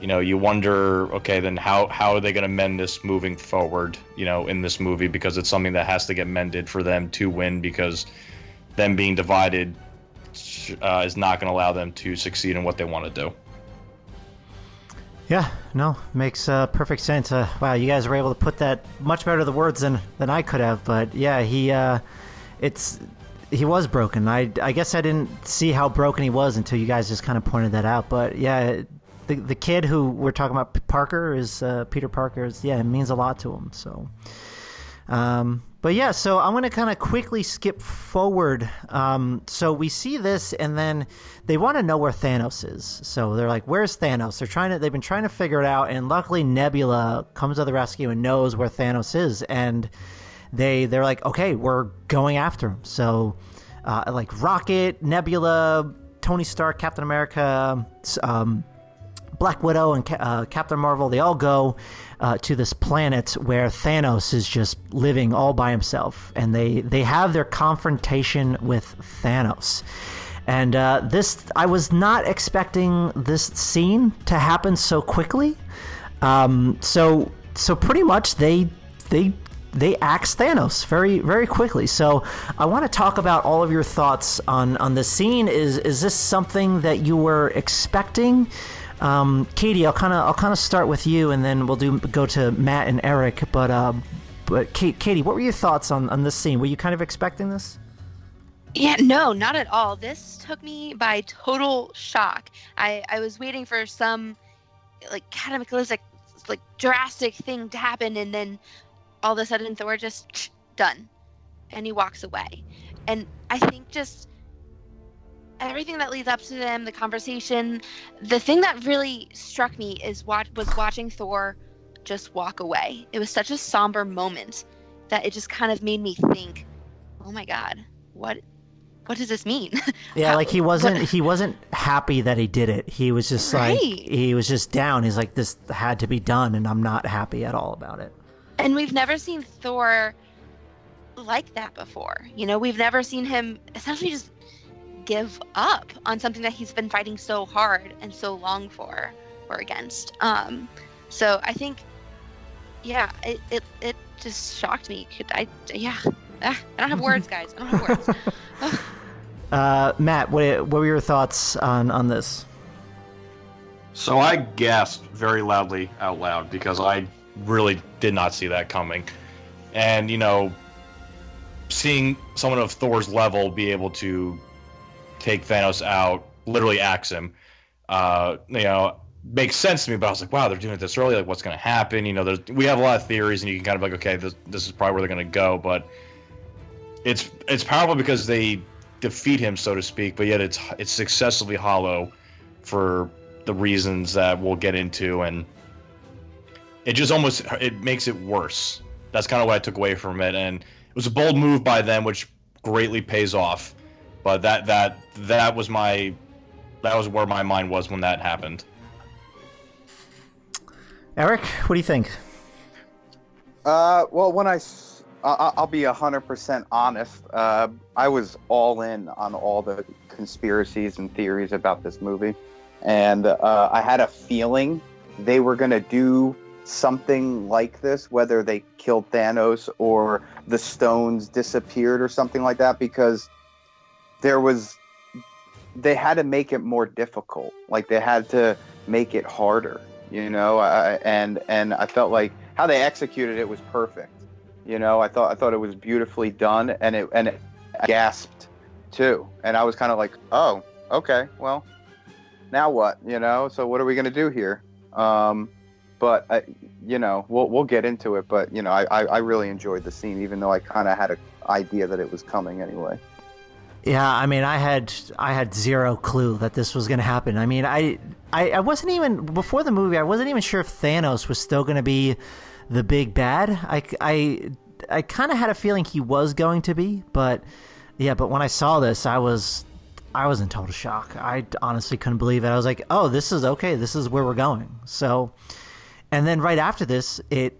you know you wonder okay then how how are they going to mend this moving forward you know in this movie because it's something that has to get mended for them to win because them being divided uh, is not going to allow them to succeed in what they want to do Yeah, no, makes uh, perfect sense. Uh, wow, you guys were able to put that much better the words than than I could have. But yeah, he, uh, it's he was broken. I I guess I didn't see how broken he was until you guys just kind of pointed that out. But yeah, the the kid who we're talking about, Parker, is uh, Peter Parker. Is yeah, it means a lot to him. So. Um, but yeah, so I'm to kind of quickly skip forward. Um, so we see this, and then they want to know where Thanos is. So they're like, "Where's Thanos?" They're trying to. They've been trying to figure it out, and luckily Nebula comes to the rescue and knows where Thanos is, and they they're like, "Okay, we're going after him." So, uh, like Rocket, Nebula, Tony Stark, Captain America, um, Black Widow, and uh, Captain Marvel, they all go uh, to this planet where Thanos is just living all by himself, and they they have their confrontation with Thanos. And uh, this, I was not expecting this scene to happen so quickly. Um, so so pretty much they they they axe Thanos very very quickly. So I want to talk about all of your thoughts on on the scene. Is is this something that you were expecting? Um, Katie, I'll kind of I'll kind of start with you, and then we'll do go to Matt and Eric. But uh, but Kate, Katie, what were your thoughts on on this scene? Were you kind of expecting this? Yeah, no, not at all. This took me by total shock. I I was waiting for some like cataclysmic, like drastic thing to happen, and then all of a sudden Thor just done, and he walks away. And I think just everything that leads up to them, the conversation, the thing that really struck me is what was watching Thor just walk away. It was such a somber moment that it just kind of made me think, "Oh my god, what what does this mean?" Yeah, like he wasn't he wasn't happy that he did it. He was just right. like he was just down. He's like this had to be done and I'm not happy at all about it. And we've never seen Thor like that before. You know, we've never seen him essentially just give up on something that he's been fighting so hard and so long for or against. Um, so I think, yeah, it, it, it just shocked me. Could I, yeah, ah, I don't have words, guys. I don't have words. uh, Matt, what, what were your thoughts on, on this? So I gasped very loudly out loud because I really did not see that coming. And, you know, seeing someone of Thor's level be able to take Thanos out, literally axe him. Uh, you know, makes sense to me. But I was like, wow, they're doing it this early. Like, what's going to happen? You know, we have a lot of theories, and you can kind of like, okay, this this is probably where they're going to go. But it's it's powerful because they defeat him, so to speak. But yet it's it's successively hollow for the reasons that we'll get into, and it just almost it makes it worse. That's kind of what I took away from it, and it was a bold move by them, which greatly pays off. But that that that was my that was where my mind was when that happened. Eric, what do you think? Uh, well, when I I'll be hundred percent honest. Uh, I was all in on all the conspiracies and theories about this movie, and uh, I had a feeling they were going to do something like this, whether they killed Thanos or the stones disappeared or something like that, because there was they had to make it more difficult. Like they had to make it harder, you know. And and I felt like how they executed it was perfect. You know, I thought I thought it was beautifully done, and it and it gasped too. And I was kind of like, oh, okay, well, now what? You know, so what are we gonna do here? Um, but I, you know, we'll we'll get into it. But you know, I I, really enjoyed the scene, even though I kind of had an idea that it was coming anyway. Yeah, I mean, I had I had zero clue that this was going to happen. I mean, I, I I wasn't even before the movie. I wasn't even sure if Thanos was still going to be the big bad. I I I kind of had a feeling he was going to be, but yeah. But when I saw this, I was I was in total shock. I honestly couldn't believe it. I was like, oh, this is okay. This is where we're going. So, and then right after this, it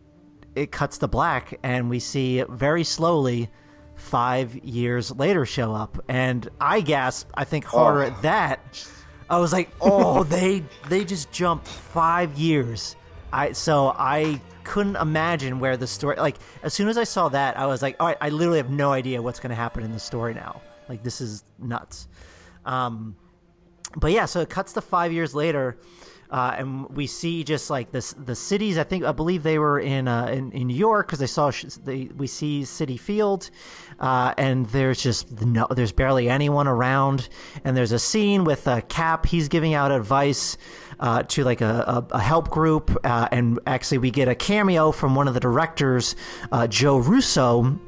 it cuts to black, and we see very slowly five years later show up, and I gasp. I think harder oh. at that. I was like, oh, they they just jumped five years. I so I couldn't imagine where the story. Like as soon as I saw that, I was like, all right, I literally have no idea what's going to happen in the story now. Like this is nuts. Um, but yeah, so it cuts to five years later. Uh, and we see just like this the cities. I think I believe they were in uh, in, in New York because they saw they, we see Citi Field, uh, and there's just no there's barely anyone around. And there's a scene with uh, Cap. He's giving out advice uh, to like a, a, a help group, uh, and actually we get a cameo from one of the directors, Joe Russo,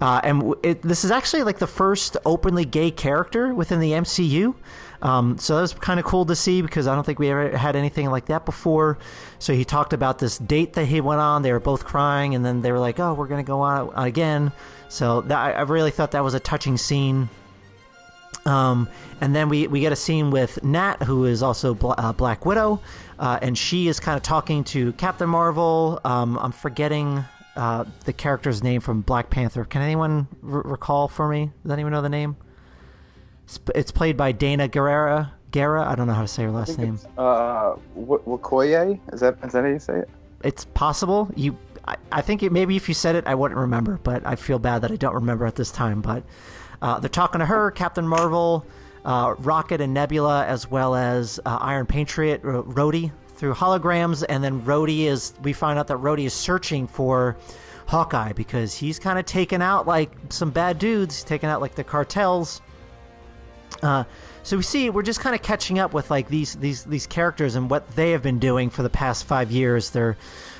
and it, this is actually like the first openly gay character within the MCU. Um, so that was kind of cool to see because I don't think we ever had anything like that before. So he talked about this date that he went on. They were both crying, and then they were like, "Oh, we're gonna go on again." So that, I really thought that was a touching scene. Um, and then we, we get a scene with Nat, who is also Bla- uh, Black Widow, uh, and she is kind of talking to Captain Marvel. Um, I'm forgetting uh, the character's name from Black Panther. Can anyone r- recall for me? Does anyone know the name? It's played by Danai Gurira. Guerra, I don't know how to say her last name. Uh, Wakoye? Is that is that how you say it? It's possible. You, I, I think it, maybe if you said it, I wouldn't remember. But I feel bad that I don't remember at this time. But uh, they're talking to her, Captain Marvel, uh, Rocket, and Nebula, as well as uh, Iron Patriot, R- Rhodey, through holograms. And then Rhodey is. We find out that Rhodey is searching for Hawkeye because he's kind of taken out like some bad dudes. Taken out like the cartels. Uh, so we see we're just kind of catching up with like these these these characters and what they have been doing for the past five years. They're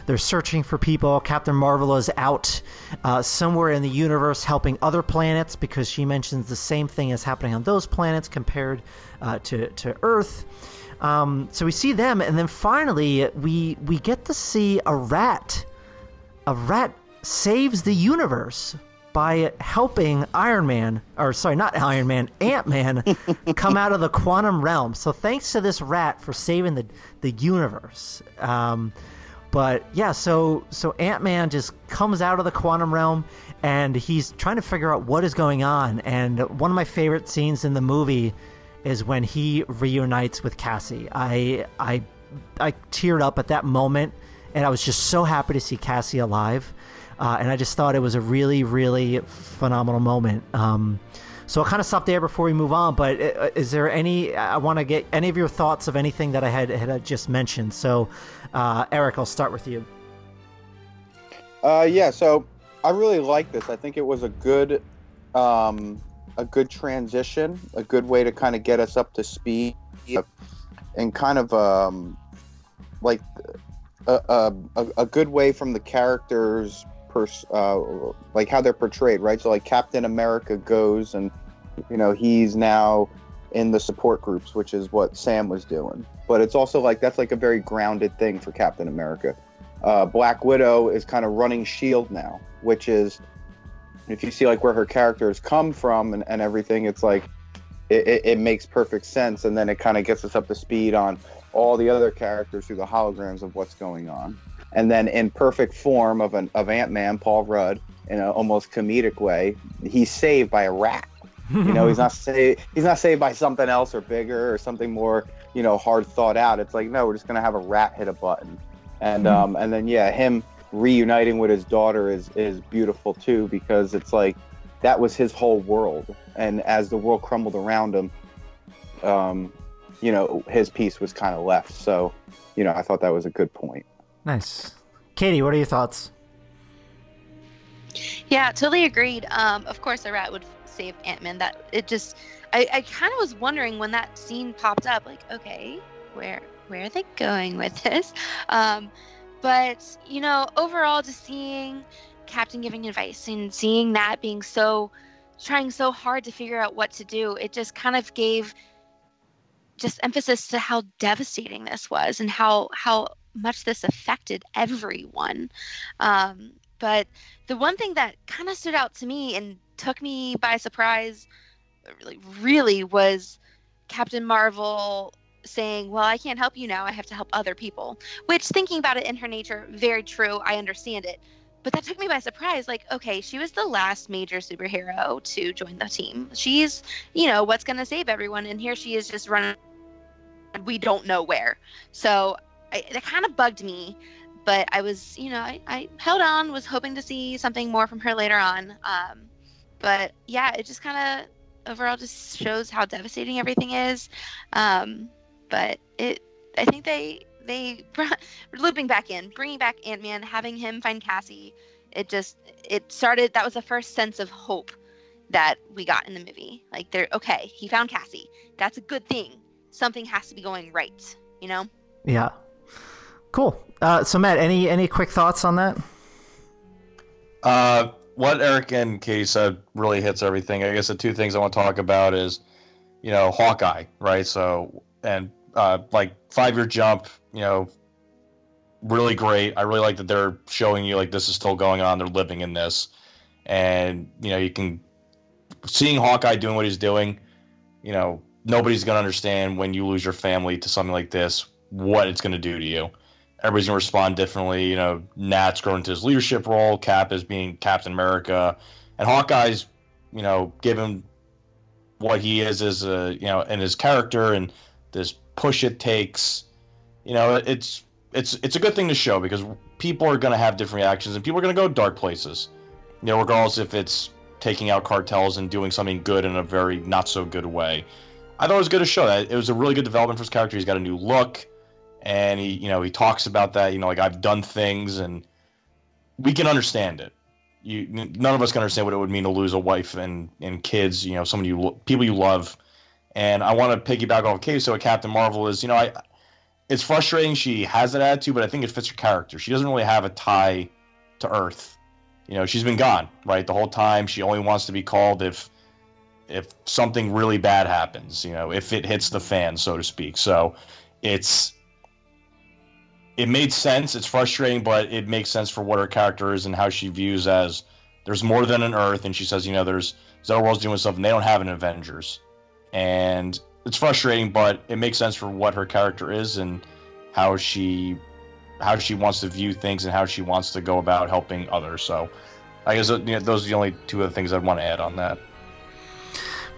they're searching for people. Captain Marvel is out uh, somewhere in the universe helping other planets because she mentions the same thing is happening on those planets compared uh, to to Earth. Um, so we see them, and then finally we we get to see a rat. A rat saves the universe by helping Iron Man, or sorry, not Iron Man, Ant Man, come out of the quantum realm. So thanks to this rat for saving the the universe. Um, but yeah, so so Ant Man just comes out of the quantum realm and he's trying to figure out what is going on. And one of my favorite scenes in the movie is when he reunites with Cassie. I I I teared up at that moment, and I was just so happy to see Cassie alive. Uh, and I just thought it was a really, really phenomenal moment. Um, so I'll kind of stop there before we move on. But uh, is there any? I want to get any of your thoughts of anything that I had had just mentioned. So, uh, Eric, I'll start with you. Uh, yeah. So I really like this. I think it was a good, um, a good transition, a good way to kind of get us up to speed, and kind of um, like a, a, a good way from the characters pers- uh, like how they're portrayed, right? So like Captain America goes and you know he's now in the support groups, which is what Sam was doing. But it's also like that's like a very grounded thing for Captain America. Uh, Black Widow is kind of running Shield now, which is if you see like where her characters come from and, and everything, it's like it, it, it makes perfect sense, and then it kind of gets us up to speed on all the other characters through the holograms of what's going on and then in perfect form of an of Ant Man, Paul Rudd, in an almost comedic way, he's saved by a rat. You know, he's not saved. He's not saved by something else or bigger or something more, you know, hard thought out. It's like no, we're just gonna have a rat hit a button, and mm-hmm. um, and then yeah, him reuniting with his daughter is is beautiful too because it's like that was his whole world, and as the world crumbled around him, um, you know, his piece was kind of left. So, you know, I thought that was a good point. Nice. Katie, what are your thoughts? Yeah, totally agreed. Um, of course, a rat would save Ant Man. That it just, I, I kind of was wondering when that scene popped up, like, okay, where where are they going with this? Um, but you know, overall, just seeing Captain giving advice and seeing that being so, trying so hard to figure out what to do, it just kind of gave just emphasis to how devastating this was and how how much this affected everyone. Um, but the one thing that kind of stood out to me and took me by surprise, really, really was Captain Marvel saying, Well, I can't help you now. I have to help other people. Which, thinking about it in her nature, very true. I understand it. But that took me by surprise. Like, okay, she was the last major superhero to join the team. She's, you know, what's going to save everyone. And here she is just running, we don't know where. So I, that kind of bugged me but i was you know I, I held on was hoping to see something more from her later on um, but yeah it just kind of overall just shows how devastating everything is um, but it i think they they looping back in, bringing back Ant Man, having him find Cassie. It just it started. That was the first sense of hope that we got in the movie. Like they're okay. He found Cassie. That's a good thing. Something has to be going right. You know. Yeah. Cool. Uh, so Matt, any any quick thoughts on that? Uh, what Eric and Katie said really hits everything. I guess the two things I want to talk about is, you know, Hawkeye, right? So and uh, like five year jump, you know, really great. I really like that they're showing you like this is still going on. They're living in this, and you know you can seeing Hawkeye doing what he's doing. You know, nobody's gonna understand when you lose your family to something like this what it's gonna do to you. Everybody's gonna respond differently. You know, Nat's grown into his leadership role. Cap is being Captain America, and Hawkeye's you know given what he is as a you know and his character and this push it takes. You know, it's it's it's a good thing to show because people are to have different reactions and people are to go dark places. You know, regardless if it's taking out cartels and doing something good in a very not so good way. I thought it was good to show that. It was a really good development for his character. He's got a new look, and he, you know, he talks about that. You know, like I've done things, and we can understand it. You, none of us can understand what it would mean to lose a wife and and kids. You know, someone you people you love. And I want to piggyback off Kay. So, Captain Marvel is, you know, I it's frustrating she has that attitude, but I think it fits her character. She doesn't really have a tie to Earth. You know, she's been gone, right, the whole time. She only wants to be called if if something really bad happens, you know, if it hits the fan, so to speak. So it's it made sense. It's frustrating, but it makes sense for what her character is and how she views as there's more than an Earth, and she says, you know, there's other worlds doing stuff, and they don't have an Avengers, and it's frustrating, but it makes sense for what her character is and how she how she wants to view things and how she wants to go about helping others. So, I guess you know, those are the only two of the things I'd want to add on that.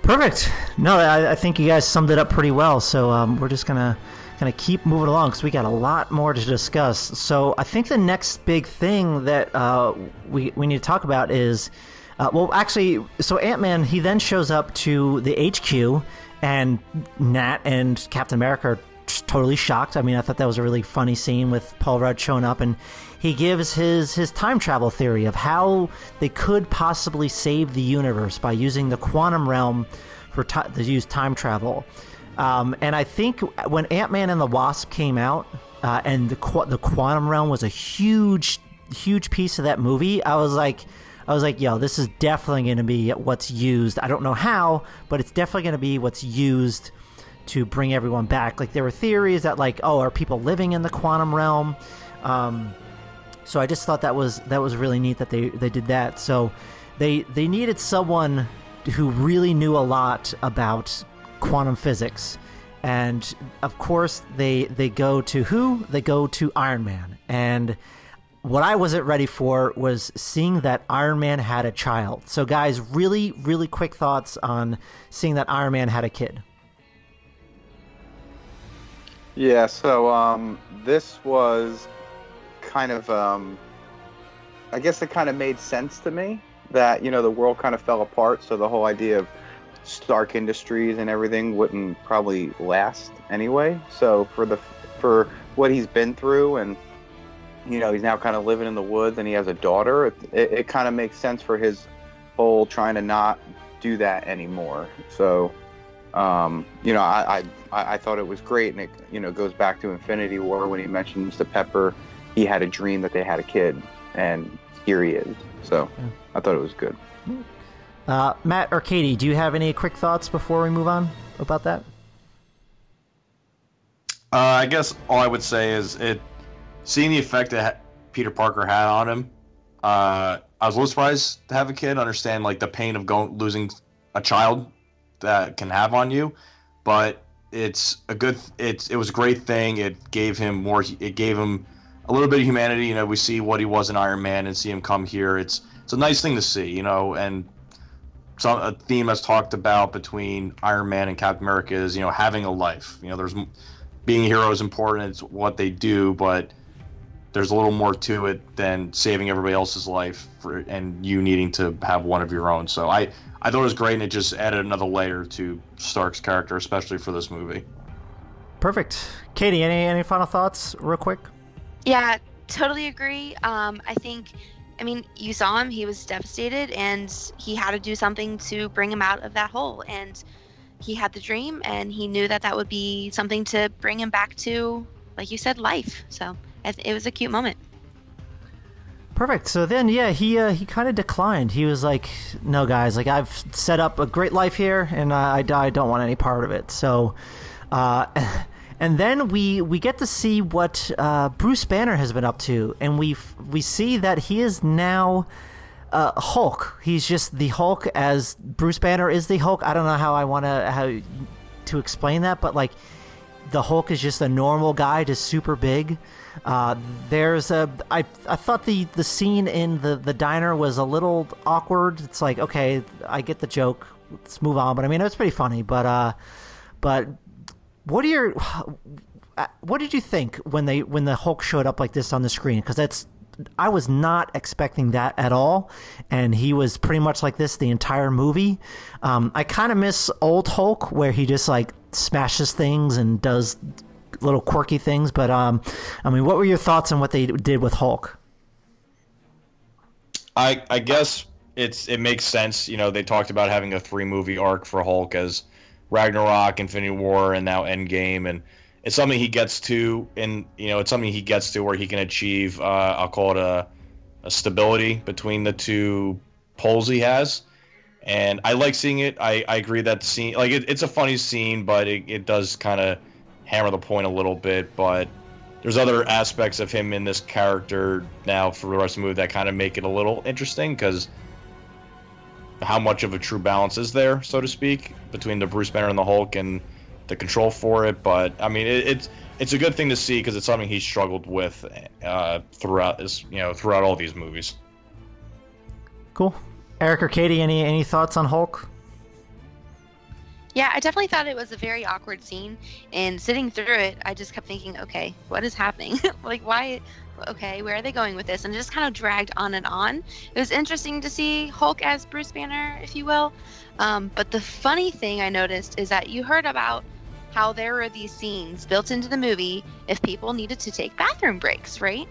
Perfect. No, I, I think you guys summed it up pretty well. So um, we're just gonna kind of keep moving along because we got a lot more to discuss. So I think the next big thing that uh, we we need to talk about is. Uh, well, actually, so Ant Man he then shows up to the HQ and Nat and Captain America are totally shocked. I mean, I thought that was a really funny scene with Paul Rudd showing up, and he gives his his time travel theory of how they could possibly save the universe by using the quantum realm for to use time travel. Um, and I think when Ant Man and the Wasp came out, uh, and the qu- the quantum realm was a huge huge piece of that movie, I was like I was like, yo, this is definitely going to be what's used. I don't know how, but it's definitely going to be what's used to bring everyone back. Like there were theories that like, oh, are people living in the quantum realm? Um, so I just thought that was that was really neat that they they did that. So they they needed someone who really knew a lot about quantum physics. And of course, they they go to who? They go to Iron Man. And what I wasn't ready for was seeing that Iron Man had a child. So, guys, really, really quick thoughts on seeing that Iron Man had a kid. Yeah, so um, this was kind of, um, I guess it kind of made sense to me that, you know, the world kind of fell apart. So the whole idea of Stark Industries and everything wouldn't probably last anyway. So for the, for what he's been through and, you know he's now kind of living in the woods and he has a daughter it, it, it kind of makes sense for his whole trying to not do that anymore so um, you know I, I i thought it was great and it you know goes back to infinity war when he mentions to pepper he had a dream that they had a kid and here he is so yeah. i thought it was good uh, matt or katie do you have any quick thoughts before we move on about that uh, i guess all i would say is it seeing the effect that Peter Parker had on him, uh, I was a little surprised to have a kid understand like the pain of going losing a child that can have on you, but it's a good it's it was a great thing. It gave him more. It gave him a little bit of humanity. You know, we see what he was in Iron Man and see him come here. It's it's a nice thing to see. You know, and some a theme that's talked about between Iron Man and Captain America is you know having a life. You know, there's being a hero is important. It's what they do, but there's a little more to it than saving everybody else's life for, and you needing to have one of your own. So I, I thought it was great, and it just added another layer to Stark's character, especially for this movie. Perfect. Katie, any any final thoughts, real quick? Yeah, totally agree. Um, I think, I mean, you saw him; he was devastated, and he had to do something to bring him out of that hole. And he had the dream, and he knew that that would be something to bring him back to, like you said, life. So it was a cute moment. Perfect. So then, yeah, he uh, he kind of declined. He was like, "No, guys, like I've set up a great life here, and I, I don't want any part of it." So, uh, and then we we get to see what uh, Bruce Banner has been up to, and we we see that he is now uh, Hulk. He's just the Hulk as Bruce Banner is the Hulk. I don't know how I want to how to explain that, but like the Hulk is just a normal guy, just super big. Uh, there's a I I thought the the scene in the the diner was a little awkward. It's like okay, I get the joke. Let's move on. But I mean, it was pretty funny. But uh, but what are your what did you think when they when the Hulk showed up like this on the screen? Because that's I was not expecting that at all, and he was pretty much like this the entire movie. Um, I kind of miss old Hulk where he just like smashes things and does little quirky things. But um, I mean, what were your thoughts on what they did with Hulk? I I guess it's it makes sense. You know, they talked about having a three movie arc for Hulk as Ragnarok, Infinity War, and now Endgame, and it's something he gets to, and you know, it's something he gets to where he can achieve. Uh, I'll call it a, a stability between the two poles he has, and I like seeing it. I, I agree that scene, like it, it's a funny scene, but it, it does kind of hammer the point a little bit. But there's other aspects of him in this character now for the rest of the movie that kind of make it a little interesting because how much of a true balance is there, so to speak, between the Bruce Banner and the Hulk and the control for it. But I mean, it, it's it's a good thing to see because it's something he struggled with uh, throughout his you know throughout all these movies. Cool, Eric or Katie, any any thoughts on Hulk? Yeah, I definitely thought it was a very awkward scene, and sitting through it, I just kept thinking, okay, what is happening? like, why? Okay, where are they going with this? And it just kind of dragged on and on. It was interesting to see Hulk as Bruce Banner, if you will. Um, but the funny thing I noticed is that you heard about how there were these scenes built into the movie if people needed to take bathroom breaks, right?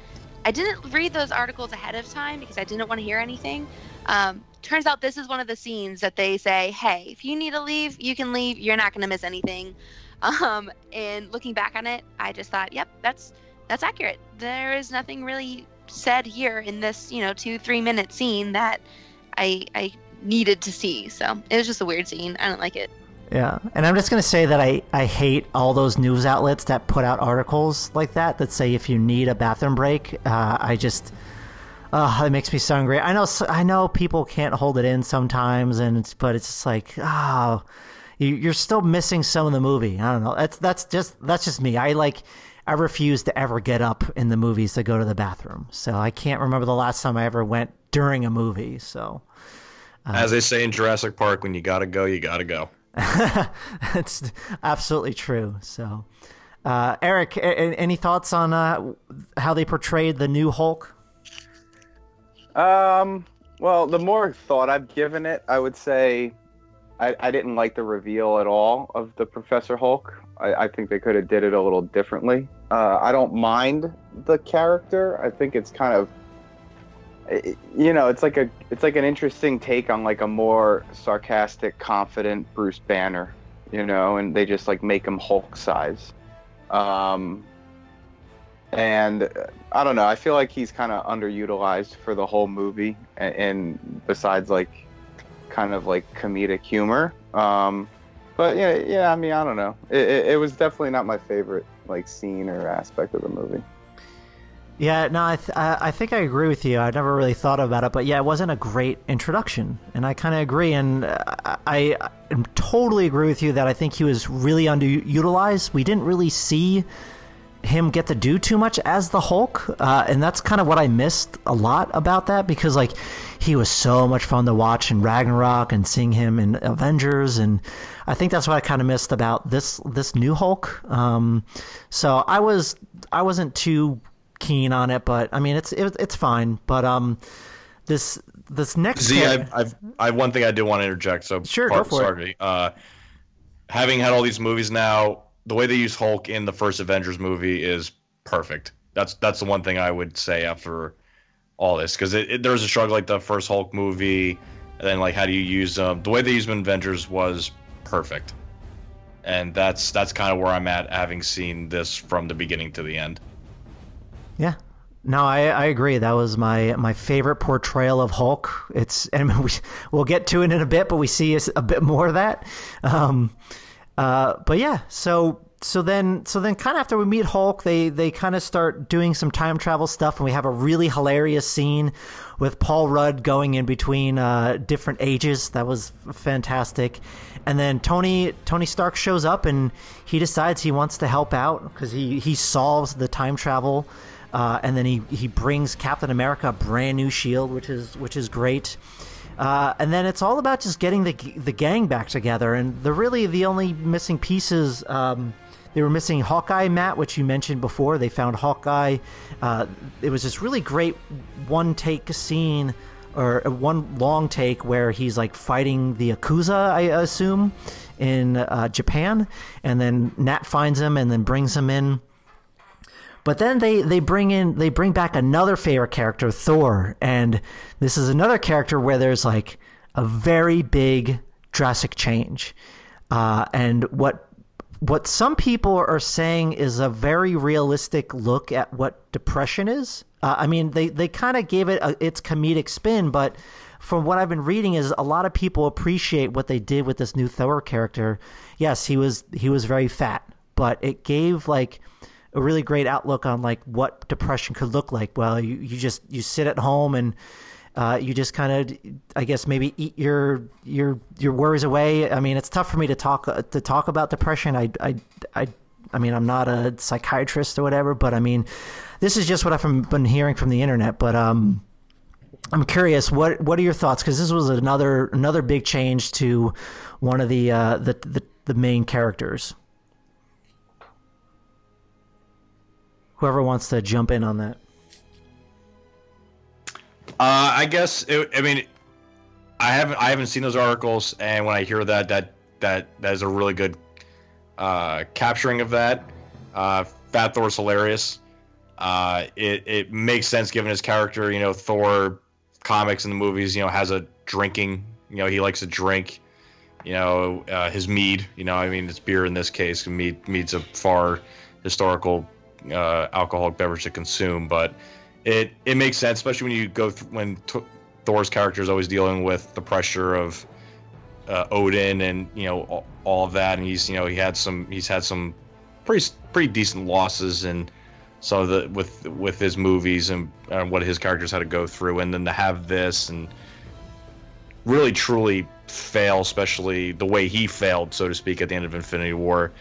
I didn't read those articles ahead of time because I didn't want to hear anything. Um, turns out this is one of the scenes that they say, hey, if you need to leave, you can leave. You're not going to miss anything. Um, and looking back on it, I just thought, yep, that's that's accurate. There is nothing really said here in this, you know, two three minute scene that I I needed to see. So it was just a weird scene. I don't like it. Yeah, and I'm just gonna say that I, I hate all those news outlets that put out articles like that that say if you need a bathroom break. Uh, I just Oh, it makes me so angry. I know, I know people can't hold it in sometimes, and it's, but it's just like, oh, you, are still missing some of the movie. I don't know. That's that's just that's just me. I like, I refuse to ever get up in the movies to go to the bathroom. So I can't remember the last time I ever went during a movie. So, uh, as they say in Jurassic Park, when you gotta go, you gotta go. That's absolutely true. So, uh, Eric, any thoughts on uh, how they portrayed the new Hulk? Um, well, the more thought I've given it, I would say I, I didn't like the reveal at all of the Professor Hulk. I, I think they could have did it a little differently. Uh, I don't mind the character. I think it's kind of you know, it's like a it's like an interesting take on like a more sarcastic, confident Bruce Banner, you know, and they just like make him Hulk size. Um, and uh, I don't know. I feel like he's kind of underutilized for the whole movie, and, and, besides like kind of like comedic humor. Um, but yeah, yeah. I mean, I don't know. It, it, it, was definitely not my favorite like scene or aspect of the movie. Yeah, no, I, th- I think I agree with you. I never really thought about it, but yeah, it wasn't a great introduction, and I kind of agree. And I, I, I totally agree with you that I think he was really underutilized. We didn't really see him get to do too much as the Hulk, uh, and that's kind of what I missed a lot about that because like he was so much fun to watch in Ragnarok and seeing him in Avengers, and I think that's what I kind of missed about this this new Hulk. Um, so I was I wasn't too keen on it, but I mean it's it, it's fine. But um, this this next Z, I've, I've I have one thing I do want to interject. So sure, part, go for sorry. it. Uh, having had all these movies now the way they use Hulk in the first Avengers movie is perfect. That's that's the one thing I would say after all this because it, it, there was a struggle like the first Hulk movie, and then like how do you use them? The way they use them in Avengers was perfect, and that's that's kind of where I'm at, having seen this from the beginning to the end. Yeah. No, I, I agree. That was my my favorite portrayal of Hulk. It's and we we'll get to it in a bit, but we see a, a bit more of that. Um, uh, but yeah, so so then so then kind of after we meet Hulk, they they kind of start doing some time travel stuff, and we have a really hilarious scene with Paul Rudd going in between uh, different ages. That was fantastic. And then Tony Tony Stark shows up, and he decides he wants to help out because he he solves the time travel. Uh, and then he, he brings Captain America a brand new shield, which is which is great. Uh, and then it's all about just getting the the gang back together. And the really the only missing pieces um, they were missing Hawkeye, Matt, which you mentioned before. They found Hawkeye. Uh, it was this really great one take scene or one long take where he's like fighting the Yakuza, I assume, in uh, Japan. And then Nat finds him and then brings him in. But then they, they bring in they bring back another favorite character, Thor, and this is another character where there's like a very big drastic change. Uh, and what what some people are saying is a very realistic look at what depression is. Uh, I mean, they, they kind of gave it a, its comedic spin, but from what I've been reading, is a lot of people appreciate what they did with this new Thor character. Yes, he was he was very fat, but it gave like a really great outlook on like what depression could look like. Well, you, you just you sit at home and uh, you just kind of, I guess, maybe eat your your your worries away. I mean, it's tough for me to talk to talk about depression. I I I, I mean, I'm not a psychiatrist or whatever, but I mean, this is just what I've been hearing from the internet. But um, I'm curious, what what are your thoughts? Because this was another another big change to one of the uh, the, the the main characters. Whoever wants to jump in on that. Uh, I guess it, I mean, I haven't I haven't seen those articles, and when I hear that, that that that is a really good uh, capturing of that. Uh, Fat Thor's hilarious. Uh, it it makes sense given his character. You know, Thor comics and the movies. You know, has a drinking. You know, he likes to drink. You know, uh, his mead. You know, I mean, it's beer in this case. Mead mead's a far historical uh, alcoholic beverage to consume, but it it makes sense, especially when you go th- when t- Thor's character is always dealing with the pressure of uh, Odin and you know all, all, of that, and he's you know he had some he's had some pretty pretty decent losses and so the with with his movies and, and what his characters had to go through, and then to have this and really truly fail, especially the way he failed, so to speak, at the end of Infinity War,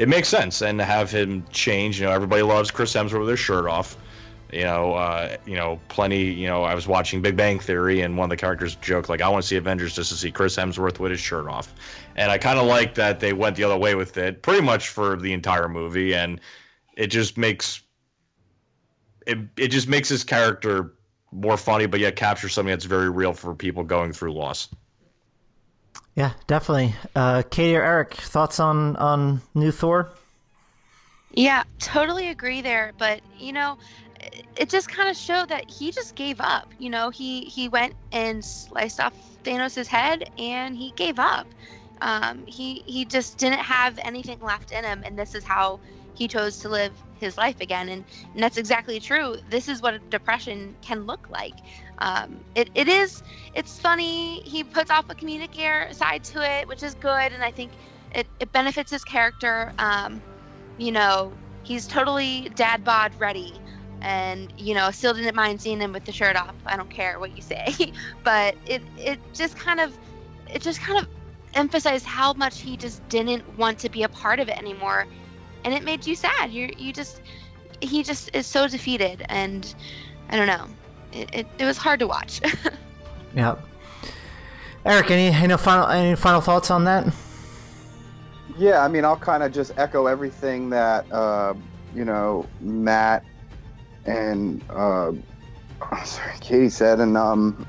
it makes sense. And to have him change, you know, everybody loves Chris Hemsworth with his shirt off. You know, uh, you know, plenty. You know, I was watching Big Bang Theory, and one of the characters joked like, "I want to see Avengers just to see Chris Hemsworth with his shirt off," and I kind of like that they went the other way with it, pretty much for the entire movie, and it just makes it it just makes his character more funny, but yet captures something that's very real for people going through loss. Yeah, definitely. Uh, Katie or Eric, thoughts on on new Thor? Yeah, totally agree there. But you know, it just kind of showed that he just gave up. You know, he he went and sliced off Thanos' head, and he gave up. Um, he he just didn't have anything left in him, and this is how he chose to live his life again. And, and that's exactly true. This is what depression can look like. Um, it, it is it's funny. He puts off a comedic air side to it, which is good, and I think it, it benefits his character. Um, you know, he's totally dad bod ready and you know still didn't mind seeing him with the shirt off i don't care what you say but it it just kind of it just kind of emphasized how much he just didn't want to be a part of it anymore and it made you sad you you just he just is so defeated and i don't know it, it, it was hard to watch yeah eric any any final any final thoughts on that yeah i mean i'll kind of just echo everything that uh, you know matt and uh, sorry, Katie said, and um,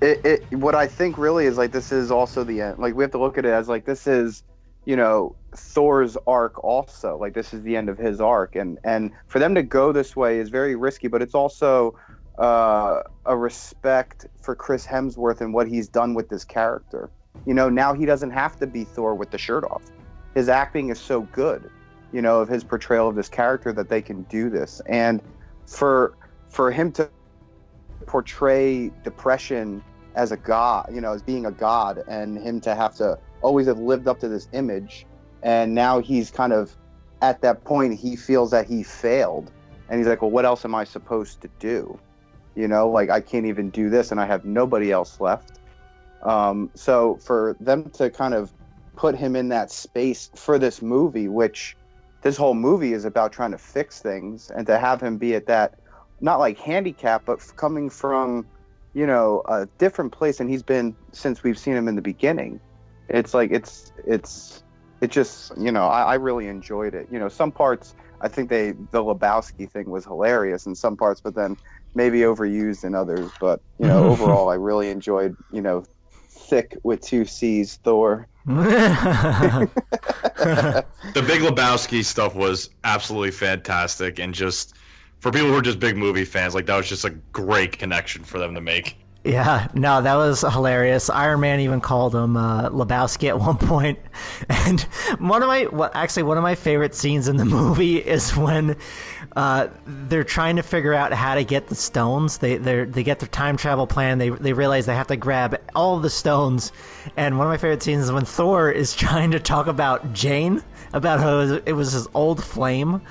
it, it what I think really is like this is also the end. Like we have to look at it as like this is, you know, Thor's arc also. Like this is the end of his arc, and and for them to go this way is very risky, but it's also uh, a respect for Chris Hemsworth and what he's done with this character. You know, now he doesn't have to be Thor with the shirt off. His acting is so good, you know, of his portrayal of this character that they can do this. And for for him to portray depression as a god, you know, as being a god, and him to have to always have lived up to this image, and now he's kind of at that point he feels that he failed, and he's like, well, what else am I supposed to do? You know, like I can't even do this, and I have nobody else left. Um, so for them to kind of put him in that space for this movie, which this whole movie is about trying to fix things, and to have him be at that not like handicap, but coming from you know a different place and he's been since we've seen him in the beginning. It's like it's it's it just you know I, I really enjoyed it. You know some parts I think they the Lebowski thing was hilarious in some parts, but then maybe overused in others. But you know overall I really enjoyed you know thick with two C's Thor. the Big Lebowski stuff was absolutely fantastic, and just for people who are just big movie fans, like that was just a great connection for them to make. Yeah, no, that was hilarious. Iron Man even called him uh, Lebowski at one point, and one of my well, actually one of my favorite scenes in the movie is when uh, they're trying to figure out how to get the stones. They they get their time travel plan. They they realize they have to grab all the stones, and one of my favorite scenes is when Thor is trying to talk about Jane, about how it was his old flame.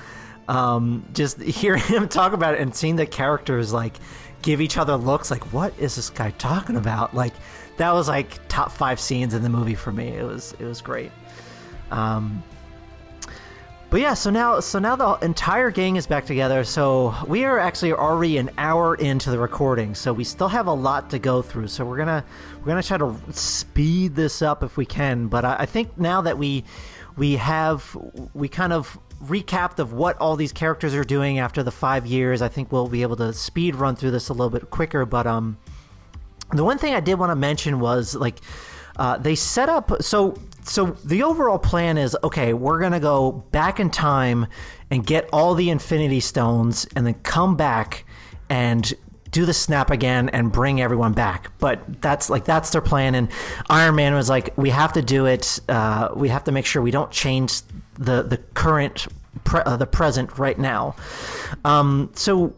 Um, just hearing him talk about it and seeing the characters like give each other looks like what is this guy talking about? Like that was like top five scenes in the movie for me. It was it was great. Um but yeah so now so now the entire gang is back together. So we are actually already an hour into the recording so we still have a lot to go through. So we're gonna we're gonna try to speed this up if we can. But i, I think now that we we have we kind of recapped of what all these characters are doing after the five years. I think we'll be able to speed run through this a little bit quicker. But um, the one thing I did want to mention was like uh, they set up so so the overall plan is okay. We're gonna go back in time and get all the Infinity Stones, and then come back and do the snap again and bring everyone back. But that's like that's their plan. And Iron Man was like, we have to do it. Uh, we have to make sure we don't change the the current pre- uh, the present right now. Um, so.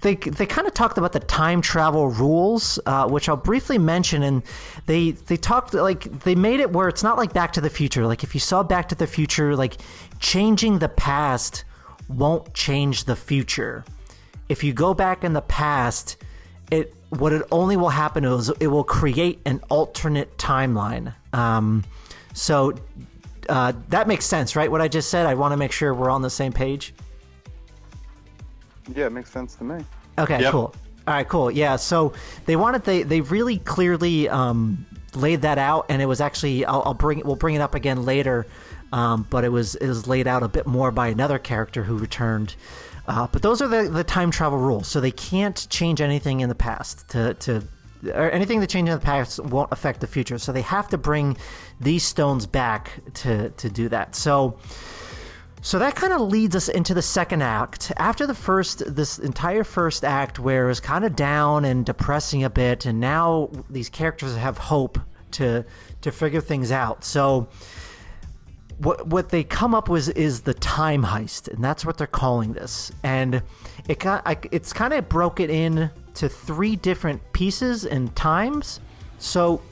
They, they kind of talked about the time travel rules, uh, which I'll briefly mention, and they they talked like they made it where it's not like Back to the Future. Like if you saw Back to the Future, like changing the past won't change the future if you go back in the past, it what it only will happen is it will create an alternate timeline. Um, so uh, that makes sense, right? What I just said. I want to make sure we're on the same page. Yeah, it makes sense to me. Okay, Yep. cool. All right, cool. Yeah, so they wanted they they really clearly um, laid that out, and it was actually I'll, I'll bring we'll bring it up again later, um, but it was it was laid out a bit more by another character who returned. Uh, but those are the, the time travel rules, so they can't change anything in the past to to or anything that changes in the past won't affect the future. So they have to bring these stones back to to do that. So. So that kind of leads us into the second act. After the first, this entire first act, where it was kind of down and depressing a bit, and now these characters have hope to to figure things out. So what what they come up with is the time heist, and that's what they're calling this. And it got I, it's kind of broken in to three different pieces and times. So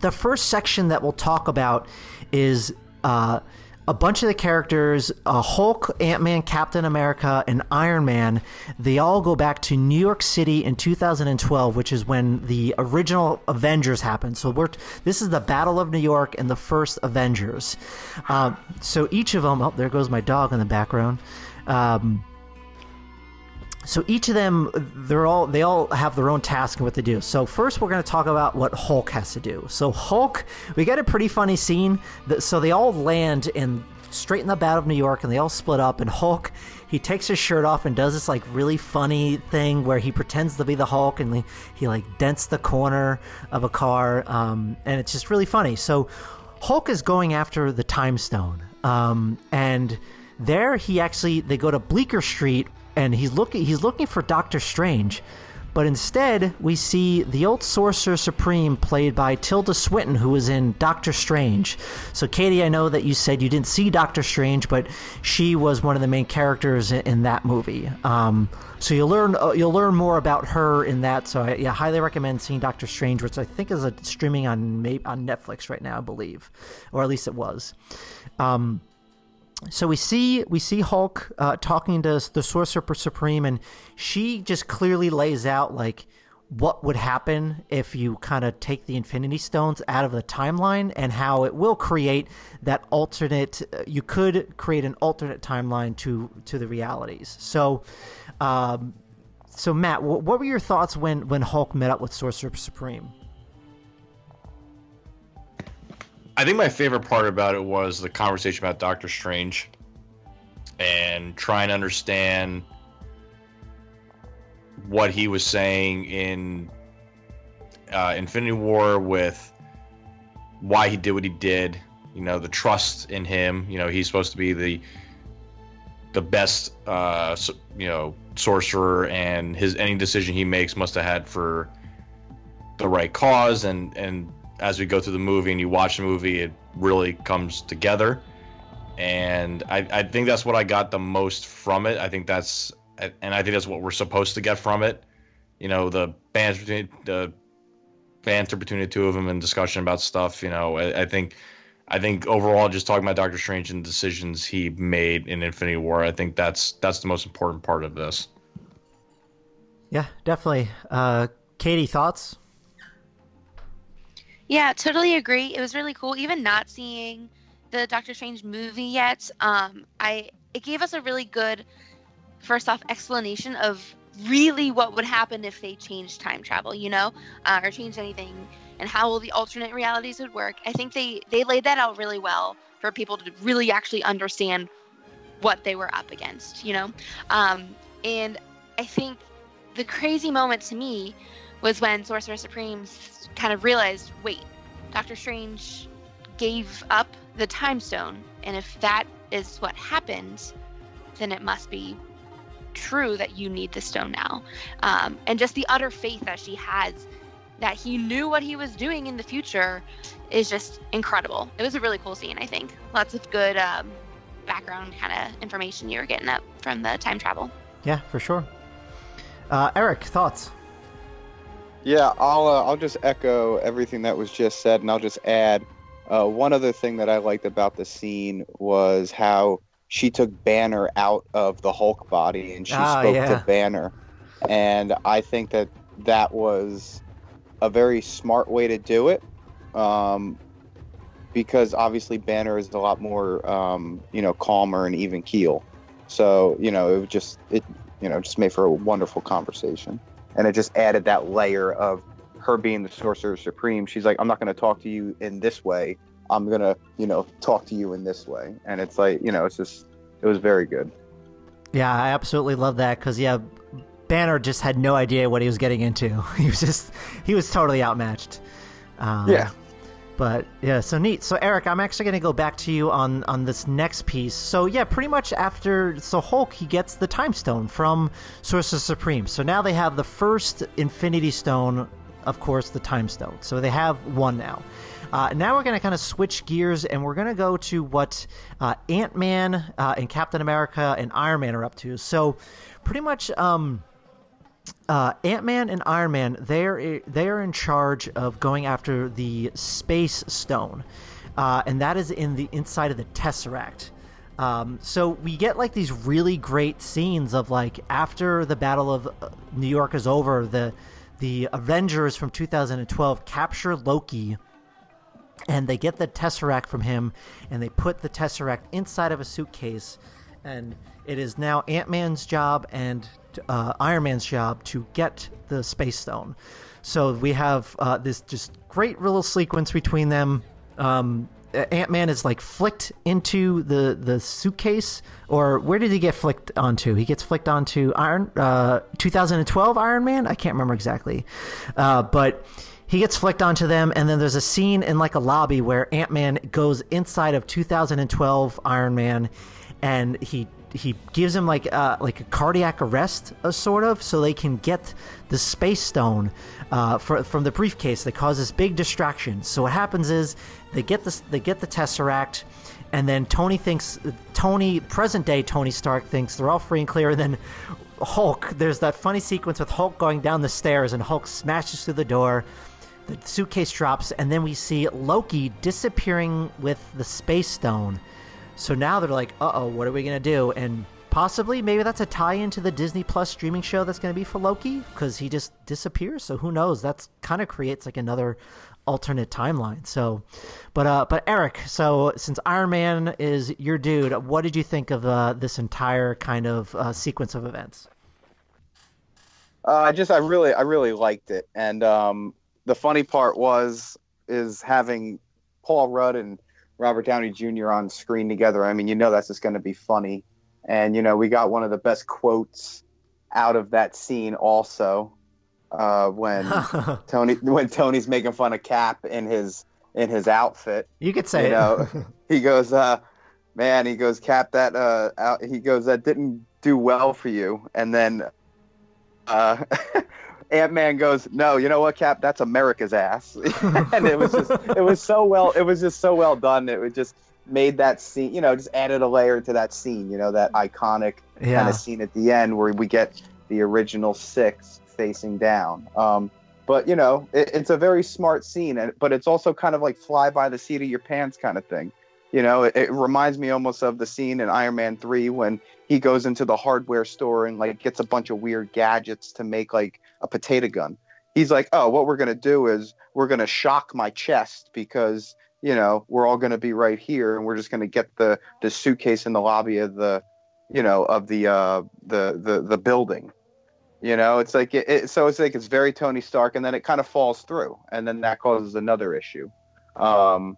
the first section that we'll talk about is uh, a bunch of the characters uh, Hulk, Ant Man, Captain America, and Iron Man. They all go back to New York City in 2012, which is when the original Avengers happened. So we're this is the Battle of New York and the first Avengers. Um, so each of them, oh, there goes my dog in the background. Um, so each of them they're all they all have their own task and what they do. So first we're going to talk about what hulk has to do. So hulk we get a pretty funny scene. That so they all land in straight in the battle of new york and they all split up and hulk he takes his shirt off and does this like really funny thing where he pretends to be the hulk and he, he like dents the corner of a car um, and it's just really funny. So Hulk is going after the Time Stone, um, and there he actually they go to Bleecker Street, and he's looking he's looking for Doctor Strange, but instead we see the old Sorcerer Supreme played by Tilda Swinton, who was in Doctor Strange. So Katie, I know that you said you didn't see Doctor Strange, but she was one of the main characters in, that movie. Um, so you'll learn uh, you'll learn more about her in that. So I yeah, highly recommend seeing Doctor Strange, which I think is a, streaming on on Netflix right now, I believe, or at least it was. Um, so we see we see Hulk uh, talking to the Sorcerer Supreme, and she just clearly lays out like what would happen if you kind of take the Infinity Stones out of the timeline, and how it will create that alternate. Uh, you could create an alternate timeline to to the realities. So. Um, so Matt, what were your thoughts when when Hulk met up with Sorcerer Supreme? I think my favorite part about it was the conversation about Doctor Strange and trying to understand what he was saying in uh, Infinity War with why he did what he did. You know, the trust in him. You know, he's supposed to be the the best, uh, you know, sorcerer, and his any decision he makes must have had for the right cause, and and as we go through the movie and you watch the movie, it really comes together. And I, I think that's what I got the most from it. I think that's, and I think that's what we're supposed to get from it. You know, the banter between the banter between the two of them and discussion about stuff. You know, I, I think, I think overall, just talking about Doctor Strange and decisions he made in Infinity War, I think that's that's the most important part of this. Yeah, definitely. Uh, Katie, thoughts? Yeah, totally agree. It was really cool. Even not seeing the Doctor Strange movie yet, um, I it gave us a really good first off explanation of really what would happen if they changed time travel, you know, uh, or changed anything, and how all the alternate realities would work. I think they they laid that out really well for people to really actually understand what they were up against, you know, um, and I think the crazy moment to me was when Sorcerer Supreme's kind of realized wait, Doctor Strange gave up the time stone. And if that is what happened, then it must be true that you need the stone now. Um, and just the utter faith that she has that he knew what he was doing in the future is just incredible. It was a really cool scene, I think. Lots of good um, background kind of information you were getting up from the time travel. Yeah, for sure. Uh, Eric, thoughts? Yeah, I'll uh, I'll just echo everything that was just said, and I'll just add uh, one other thing that I liked about the scene was how she took Banner out of the Hulk body and she ah, spoke yeah. to Banner, and I think that that was a very smart way to do it, um, because obviously Banner is a lot more um, you know calmer and even keel, so you know it just it you know just made for a wonderful conversation and it just added that layer of her being the sorcerer supreme. She's like i'm not going to talk to you in this way. I'm going to you know talk to you in this way. And it's like you know it's just it was very good. Yeah i absolutely love that because yeah banner just had no idea what he was getting into. He was just he was totally outmatched. Um, yeah but yeah, so neat. So Eric, I'm actually going to go back to you on on this next piece. So yeah, pretty much after so Hulk he gets the Time Stone from Sorcerer Supreme. So now they have the first Infinity Stone, of course, the Time Stone. So they have one now. Uh, now we're going to kind of switch gears and we're going to go to what uh, Ant Man uh, and Captain America and Iron Man are up to. So pretty much. Um, uh, Ant Man and Iron Man they're they're in charge of going after the Space Stone, uh, and that is in the inside of the Tesseract. Um, so we get like these really great scenes of like after the Battle of uh, New York is over, the the Avengers from 2012 capture Loki, and they get the Tesseract from him, and they put the Tesseract inside of a suitcase, and it is now Ant Man's job and uh, Iron Man's job to get the Space Stone. So we have uh, this just great little sequence between them. Um, Ant Man is like flicked into the the suitcase, or where did he get flicked onto? He gets flicked onto Iron uh, 2012 Iron Man. I can't remember exactly, uh, but he gets flicked onto them, and then there's a scene in like a lobby where Ant Man goes inside of 2012 Iron Man, and he he gives him like uh, like a cardiac arrest, a sort of, so they can get the space stone uh, for, from the briefcase. That causes big distraction. So what happens is they get this they get the tesseract, and then Tony thinks Tony present day Tony Stark thinks they're all free and clear, and then Hulk. There's that funny sequence with Hulk going down the stairs, and Hulk smashes through the door. The suitcase drops, and then we see Loki disappearing with the space stone. So now they're like, uh oh, what are we going to do? And possibly, maybe that's a tie into the Disney Plus streaming show that's going to be for Loki because he just disappears. So who knows? That's kind of creates like another alternate timeline. So, but, uh, but Eric, so since Iron Man is your dude, what did you think of uh, this entire kind of uh, sequence of events? Uh, I just, I really, I really liked it. And um, the funny part was, is having Paul Rudd and Robert Downey Jr. on screen together. I mean, you know that's just going to be funny. And you know, we got one of the best quotes out of that scene also uh, when Tony when Tony's making fun of Cap in his in his outfit. You could say you know, he goes, uh, "Man," he goes, "Cap, that uh, out, he goes that didn't do well for you." And then uh, Ant Man goes, "No, you know what, Cap? That's America's ass." and it was just, it was so well, it was just so well done. It was just made that scene, you know, just added a layer to that scene. You know, that iconic Yeah. kind of scene at the end where we get the original six facing down. Um, but you know, it, it's a very smart scene, and but it's also kind of like fly by the seat of your pants kind of thing. You know, it, it reminds me almost of the scene in Iron Man three when he goes into the hardware store and like gets a bunch of weird gadgets to make like a potato gun. He's like, oh, what we're gonna do is we're gonna shock my chest because you know we're all gonna be right here and we're just gonna get the the suitcase in the lobby of the you know of the uh the the the building you know it's like it, it so it's like it's very tony stark and then it kind of falls through and then that causes another issue um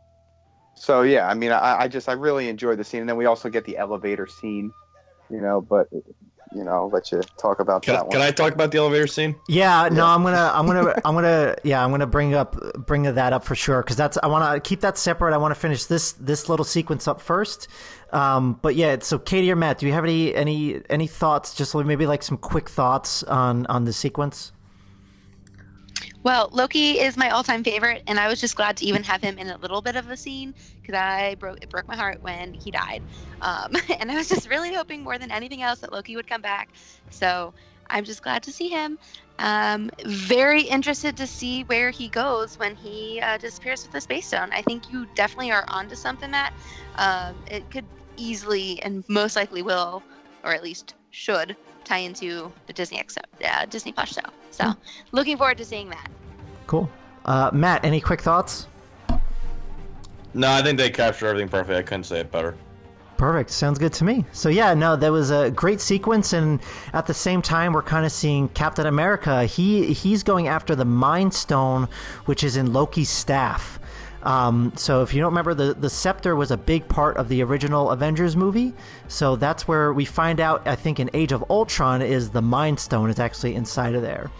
so yeah i mean i i just i really enjoyed the scene and then we also get the elevator scene you know but you know I'll let you talk about Can, that one can I talk about the elevator scene? Yeah, no, I'm gonna, I'm gonna, I'm gonna, yeah, I'm gonna bring up, bring that up for sure because that's, I want to keep that separate. I want to finish this, this little sequence up first. Um, but yeah, so Katie or Matt, do you have any, any, any thoughts? Just maybe like some quick thoughts on, on the sequence. Well, Loki is my all-time favorite, and I was just glad to even have him in a little bit of a scene because I broke it broke my heart when he died, um, and I was just really hoping more than anything else that Loki would come back. So I'm just glad to see him. Um, very interested to see where he goes when he uh, disappears with the space stone. I think you definitely are onto something, Matt. Um, it could easily and most likely will, or at least should, tie into the Disney X, uh, Disney Plus show. So looking forward to seeing that. Cool. Uh, Matt, any quick thoughts? No, I think they captured everything perfectly. I couldn't say it better. Perfect. Sounds good to me. So yeah, no, that was a great sequence, and at the same time, we're kind of seeing Captain America. He he's going after the Mind Stone, which is in Loki's staff. Um, so if you don't remember, the the scepter was a big part of the original Avengers movie. So that's where we find out. I think in Age of Ultron is the Mind Stone is actually inside of there.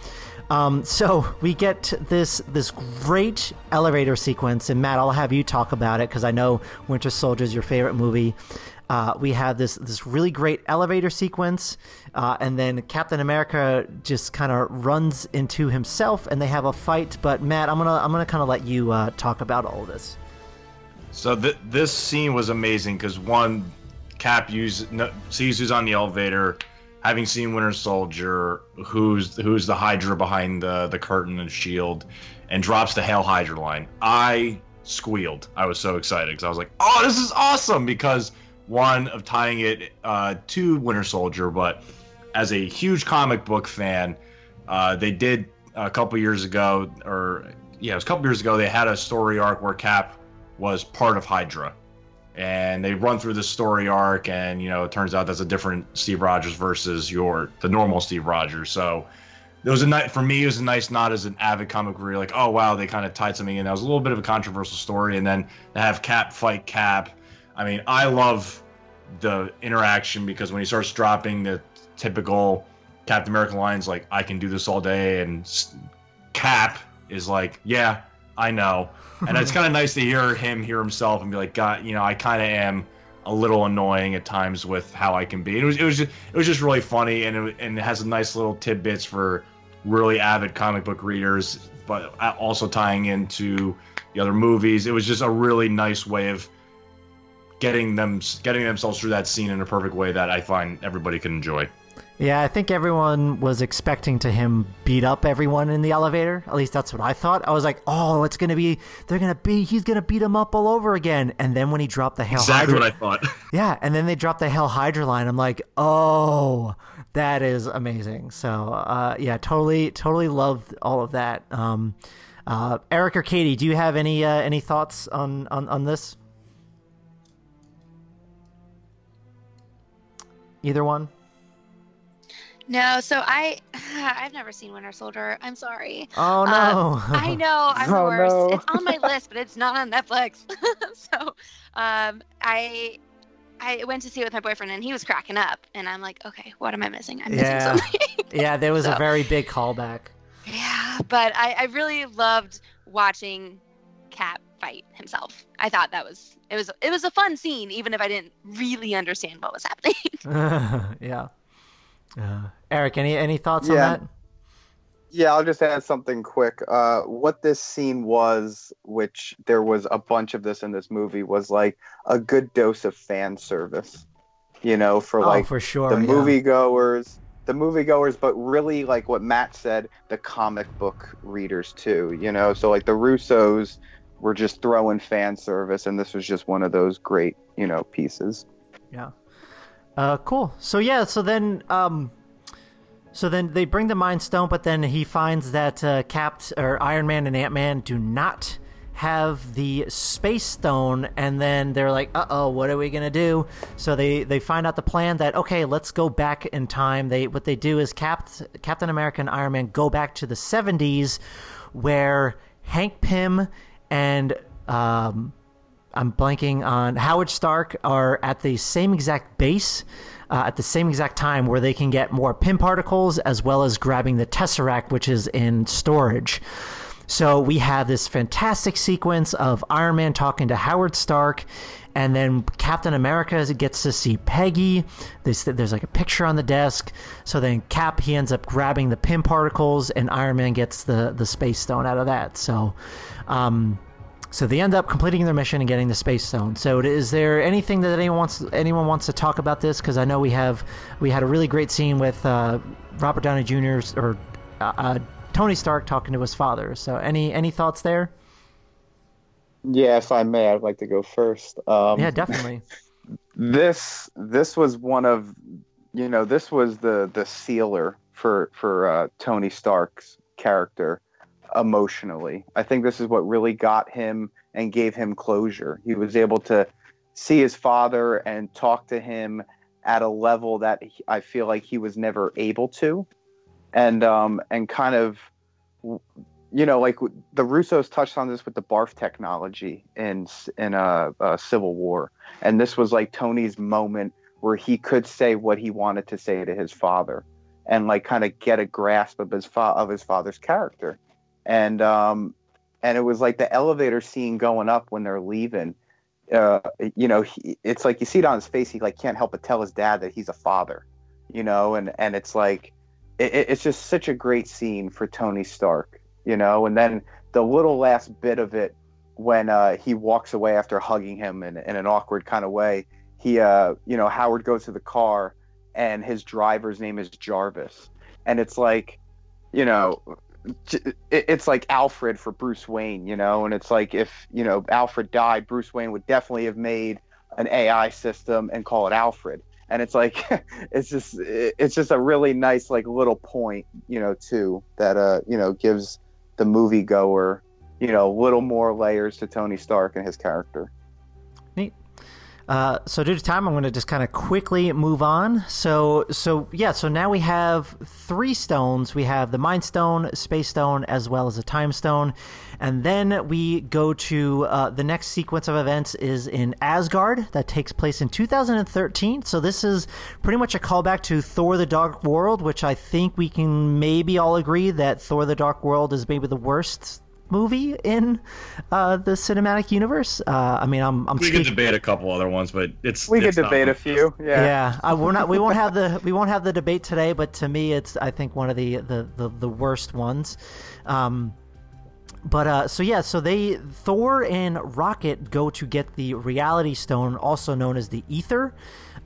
Um, so we get this this great elevator sequence, and Matt, I'll have you talk about it because I know Winter Soldier is your favorite movie. Uh, we have this this really great elevator sequence, uh, and then Captain America just kind of runs into himself, and they have a fight. But Matt, I'm gonna I'm gonna kind of let you uh, talk about all this. So th- this scene was amazing because one, Cap use, no, sees who's on the elevator, having seen Winter Soldier, who's who's the Hydra behind the the curtain and shield, and drops the Hail Hydra line. I squealed. I was so excited because I was like, "Oh, this is awesome!" Because one of tying it uh, to Winter Soldier, but as a huge comic book fan, uh, they did a couple years ago, or yeah, it was a couple years ago. They had a story arc where Cap was part of Hydra, and they run through this story arc, and you know, it turns out that's a different Steve Rogers versus your the normal Steve Rogers. So it was a night for me. It was a nice nod as an avid comic where you're like, oh wow, they kind of tied something in. That was a little bit of a controversial story, and then to have Cap fight Cap. I mean, I love the interaction because when he starts dropping the typical Captain America lines like "I can do this all day" and Cap is like, yeah, I know, and it's kind of nice to hear him hear himself and be like, God, you know, I kind of am a little annoying at times with how I can be. It was it was just, it was just really funny, and it, and it has a nice little tidbits for really avid comic book readers, but uh, also tying into the other movies. It was just a really nice way of getting them getting themselves through that scene in a perfect way that I find everybody can enjoy. Yeah, I think everyone was expecting to him beat up everyone in the elevator. At least that's what I thought. I was like, "Oh, it's gonna be they're gonna be he's gonna beat him up all over again." And then when he dropped the Hail exactly Hydra, what I thought. yeah, and then they dropped the Hail Hydra line. I'm like, "Oh, that is amazing." So, uh, yeah, totally, totally loved all of that. Um, uh, Eric or Katie, do you have any uh, any thoughts on on on this? Either one. No, so I I've never seen Winter Soldier. I'm sorry. Oh no. Um, I know I'm the Oh, worst. no. It's on my list, but it's not on Netflix. so um, I I went to see it with my boyfriend, and he was cracking up, and I'm like, okay, what am I missing? I'm missing something. yeah, there was a very big callback. yeah, but I, I really loved watching Cap fight himself. I thought that was it was it was a fun scene, even if I didn't really understand what was happening. yeah. Uh, Eric, any any thoughts Yeah. on that? Yeah, I'll just add something quick. Uh, what this scene was, which there was a bunch of this in this movie, was like a good dose of fan service. You know, for oh, like for sure. the yeah. moviegoers, the moviegoers, but really like what Matt said, the comic book readers too. You know, so like the Russos were just throwing fan service, and this was just one of those great, you know, pieces. Yeah. Uh, cool. So yeah. So then, um, so then they bring the Mind Stone, but then he finds that uh, Cap or Iron Man and Ant Man do not have the Space Stone, and then they're like, "Uh oh, what are we gonna do?" So they they find out the plan that okay, let's go back in time. They what they do is Cap Captain America and Iron Man go back to the '70s, where Hank Pym and um, I'm blanking on Howard Stark are at the same exact base uh, at the same exact time where they can get more Pym particles as well as grabbing the Tesseract, which is in storage. So we have this fantastic sequence of Iron Man talking to Howard Stark, and then Captain America gets to see Peggy. There's, like a picture on the desk. So then Cap he ends up grabbing the Pym particles, and Iron Man gets the the space stone out of that. So. Um, so they end up completing their mission and getting the space stone. So is there anything that anyone wants anyone wants to talk about this? Because I know we have we had a really great scene with uh, Robert Downey Jr. or uh, uh, Tony Stark talking to his father. So any any thoughts there? Yeah, if I may, I'd like to go first. Um, yeah, definitely. this this was one of you know this was the the sealer for for uh, Tony Stark's character emotionally. I think this is what really got him and gave him closure. He was able to see his father and talk to him at a level that he, I feel like he was never able to, and um and kind of you know like the Russos touched on this with the barf technology in in a, uh Civil War and this was like Tony's moment where he could say what he wanted to say to his father and like kind of get a grasp of his fa- of his father's character and um and it was like the elevator scene going up when they're leaving uh you know he, it's like you see it on his face he like can't help but tell his dad that he's a father you know and and it's like it, it- it's just such a great scene for Tony Stark you know and then the little last bit of it when uh, he walks away after hugging him in, in an awkward kind of way. He, uh, you know, Howard goes to the car, and his driver's name is Jarvis, and it's like, you know, it's like Alfred for Bruce Wayne, you know, and it's like if you know Alfred died, Bruce Wayne would definitely have made an AI system and call it Alfred. And it's like, it's just, it's just a really nice like little point, you know, too that uh, you know, gives the moviegoer you know, a little more layers to Tony Stark and his character. Uh, so due to time, I'm going to just kind of quickly move on. So, so yeah, so now we have three stones. We have the Mind Stone, Space Stone, as well as the Time Stone, and then we go to uh, the next sequence of events is in Asgard that takes place in 2013. So this is pretty much a callback to Thor: The Dark World, which I think we can maybe all agree that Thor: The Dark World is maybe the worst movie in uh, the cinematic universe. Uh, I mean, I'm, I'm we speak- could debate a couple other ones, but it's We could it's not debate a one. few. Yeah. yeah, I, we're not. We won't have the we won't have the debate today. But to me, it's I think one of the the the, the worst ones. Um, but uh, so yeah, so they Thor and Rocket go to get the Reality Stone, also known as the Aether.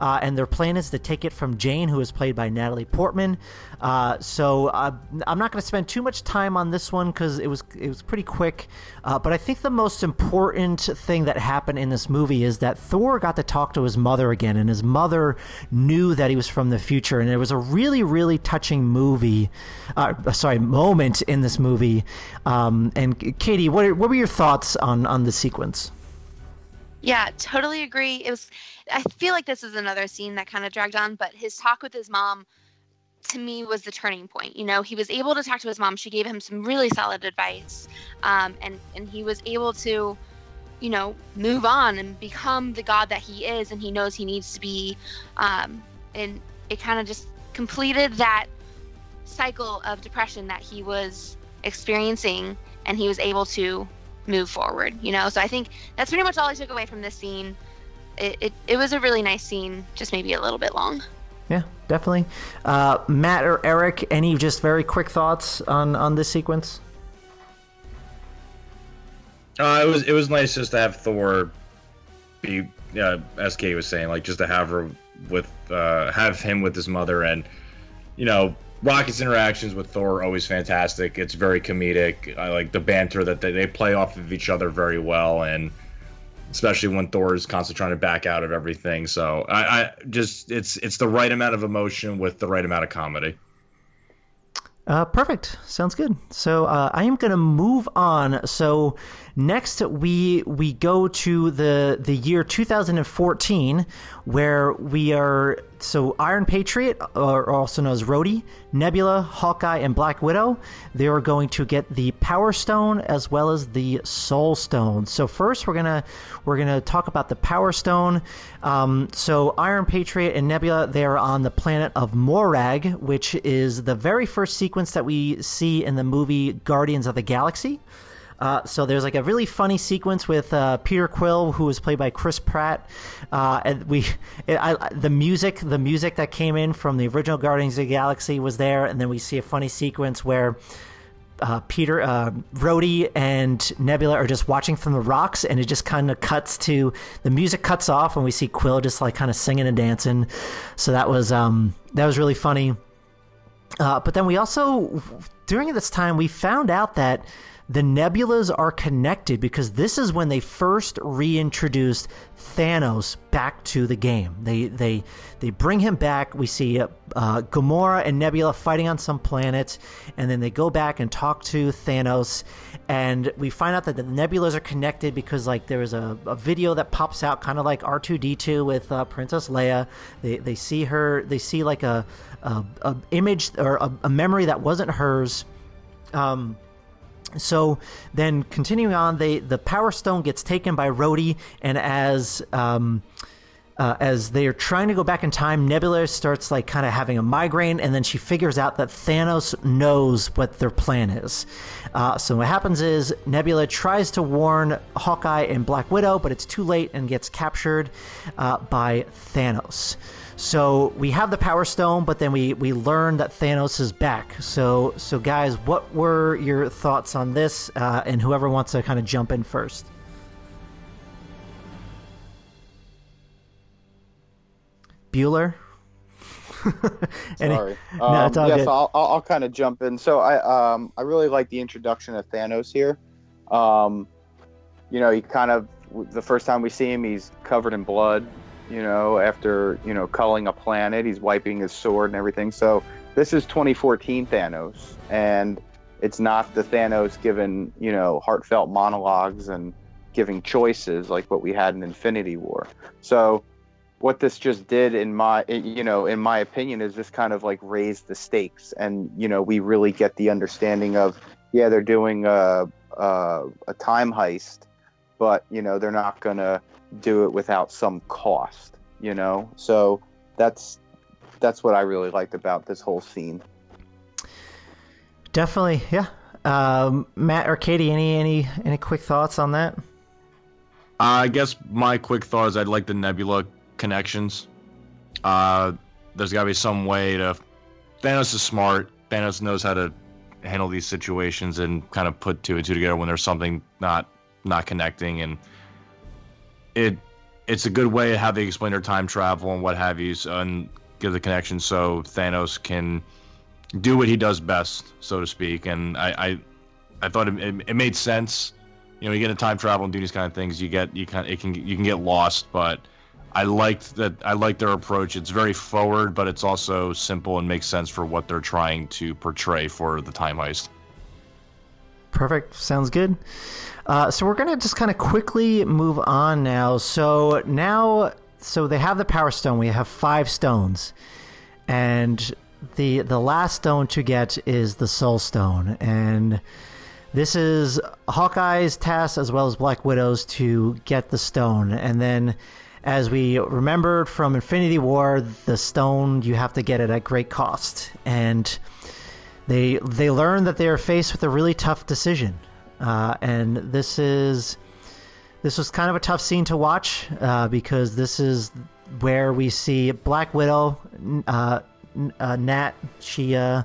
Uh, and their plan is to take it from Jane, who is played by Natalie Portman. Uh, so uh, I'm not going to spend too much time on this one because it was it was pretty quick. Uh, but I think the most important thing that happened in this movie is that Thor got to talk to his mother again, and his mother knew that he was from the future, and it was a really really touching movie. Uh, sorry, moment in this movie. Um, and Katie, what what were your thoughts on on the sequence? Yeah, totally agree. It was I feel like this is another scene that kind of dragged on, but his talk with his mom to me was the turning point. You know, he was able to talk to his mom. She gave him some really solid advice. Um, and and he was able to you know, move on and become the god that he is and he knows he needs to be um, and it kind of just completed that cycle of depression that he was experiencing and he was able to move forward you know so i think that's pretty much all i took away from this scene it, it, it was a really nice scene just maybe a little bit long Yeah, definitely. Uh, Matt or Eric, any just very quick thoughts on on this sequence? Uh, it was it was nice just to have Thor be, uh, as Kay was saying, like just to have her with uh, have him with his mother, and you know, Rocket's interactions with Thor are always fantastic. It's very comedic. I like the banter that they, they play off of each other very well, and especially when Thor is constantly trying to back out of everything. So I, I just it's it's the right amount of emotion with the right amount of comedy. Uh, perfect. Sounds good. So uh, I am going to move on. So next we we go to the the year 2014, where we are. So Iron Patriot, or also known as Rhodey, Nebula, Hawkeye, and Black Widow, they are going to get the Power Stone as well as the Soul Stone. So first we're gonna we're gonna talk about the Power Stone. Um, so Iron Patriot and Nebula, they are on the planet of Morag, which is the very first sequence that we see in the movie Guardians of the Galaxy. Uh, so there's like a really funny sequence with uh, Peter Quill, who was played by Chris Pratt, uh, and we, it, I, the music, the music that came in from the original Guardians of the Galaxy was there, and then we see a funny sequence where uh, Peter, uh, Rhodey, and Nebula are just watching from the rocks, and it just kind of cuts to the music cuts off, and we see Quill just like kind of singing and dancing. So that was um, that was really funny. Uh, but then we also, during this time, we found out that the nebulas are connected because this is when they first reintroduced Thanos back to the game. They they they bring him back. We see uh, uh, Gamora and Nebula fighting on some planet, and then they go back and talk to Thanos, and we find out that the nebulas are connected because like there is a, a video that pops out, kind of like R two D two with uh, Princess Leia. They they see her. They see like a a, a image or a, a memory that wasn't hers. Um, so then, continuing on, they the Power Stone gets taken by Rhodey, and as um, uh, as they are trying to go back in time, Nebula starts like kind of having a migraine, and then she figures out that Thanos knows what their plan is. Uh, so what happens is Nebula tries to warn Hawkeye and Black Widow, but it's too late and gets captured uh, by Thanos. So we have the Power Stone, but then we we learn that Thanos is back. So so guys, what were your thoughts on this? Uh, and whoever wants to kind of jump in first. Bueller. Sorry. No, Um, it's all yes, good. I'll, I'll, I'll kind of jump in. So I um I really like the introduction of Thanos here. Um, you know, he kind of the first time we see him, he's covered in blood. You know, after you know culling a planet, he's wiping his sword and everything. So this is 2014 Thanos, and it's not the Thanos given you know heartfelt monologues and giving choices like what we had in Infinity War. So what this just did in my you know in my opinion is this kind of like raise the stakes and you know we really get the understanding of yeah they're doing a a, a time heist but you know they're not gonna do it without some cost you know so that's that's what i really liked about this whole scene Definitely, yeah. Um, Matt or Katie, any any any quick thoughts on that? I guess my quick thought is I'd like the Nebula connections. Uh, there's got to be some way to. Thanos is smart. Thanos knows how to handle these situations and kind of put two and two together when there's something not not connecting, and it it's a good way how they explain their time travel and what have you, so, and give the connection so Thanos can do what he does best, so to speak. And I I, I thought it, it, it made sense. You know, you get into time travel and do these kind of things, you get you kind it can you can get lost, but I liked that. I like their approach. It's very forward, but it's also simple and makes sense for what they're trying to portray for the time heist. Perfect. Sounds good. Uh, so we're gonna just kind of quickly move on now. So now, so they have the Power Stone. We have five stones, and the the last stone to get is the Soul Stone, and this is Hawkeye's task as well as Black Widow's to get the stone, and then as we remembered from Infinity War, the stone you have to get it at great cost, and they they learn that they are faced with a really tough decision, uh, and this is this was kind of a tough scene to watch uh, because this is where we see Black Widow, uh, uh, Nat. She uh,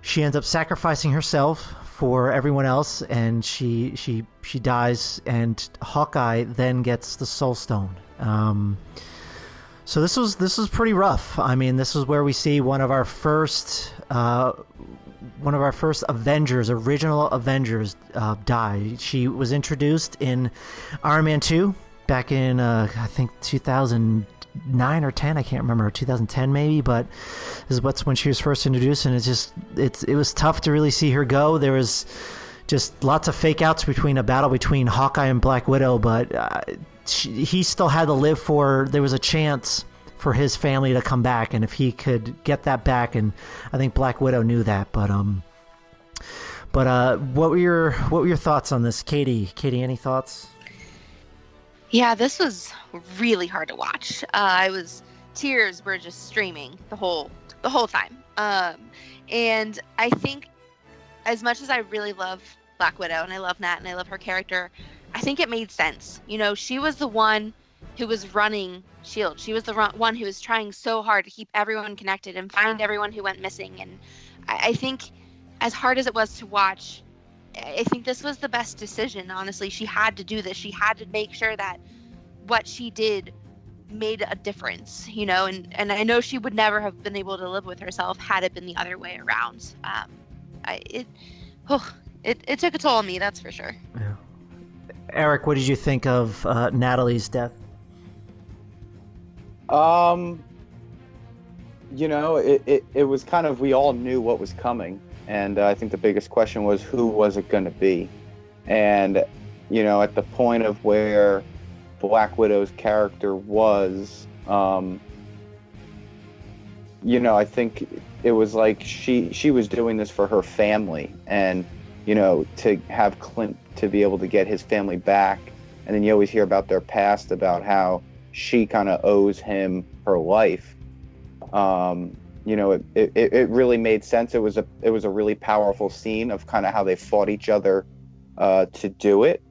she ends up sacrificing herself for everyone else, and she she she dies, and Hawkeye then gets the Soul Stone. Um, so this was this was pretty rough. I mean, this is where we see one of our first uh, one of our first Avengers, original Avengers, uh, die. She was introduced in Iron Man two back in uh, I think 2009 or 10. I can't remember 2010 maybe, but this is what's when she was first introduced, and it's just it's it was tough to really see her go. There was just lots of fake outs between a battle between Hawkeye and Black Widow, but uh, she, he still had to live for. There was a chance for his family to come back, and if he could get that back, and I think Black Widow knew that. But um, but uh, what were your what were your thoughts on this, Katie? Katie, any thoughts? Yeah, this was really hard to watch. Uh, I was tears were just streaming the whole the whole time. Um, and I think as much as I really love Black Widow and I love Nat and I love her character, I think it made sense. You know, she was the one who was running Shield. She was the one who was trying so hard to keep everyone connected and find everyone who went missing. And I, I think, as hard as it was to watch, I think this was the best decision. Honestly, she had to do this. She had to make sure that what she did made a difference. You know, and and I know she would never have been able to live with herself had it been the other way around. Um, I, it, oh, it, it took a toll on me, that's for sure. Yeah. Eric, what did you think of uh, Natalie's death? Um, you know, it, it, it was kind of, we all knew what was coming. And uh, I think the biggest question was who was it going to be? And, you know, at the point of where Black Widow's character was, um, you know, I think it was like she she was doing this for her family, and you know, to have Clint to be able to get his family back, and then you always hear about their past, about how she kind of owes him her life. Um, you know, it, it, it really made sense. It was a it was a really powerful scene of kind of how they fought each other uh, to do it,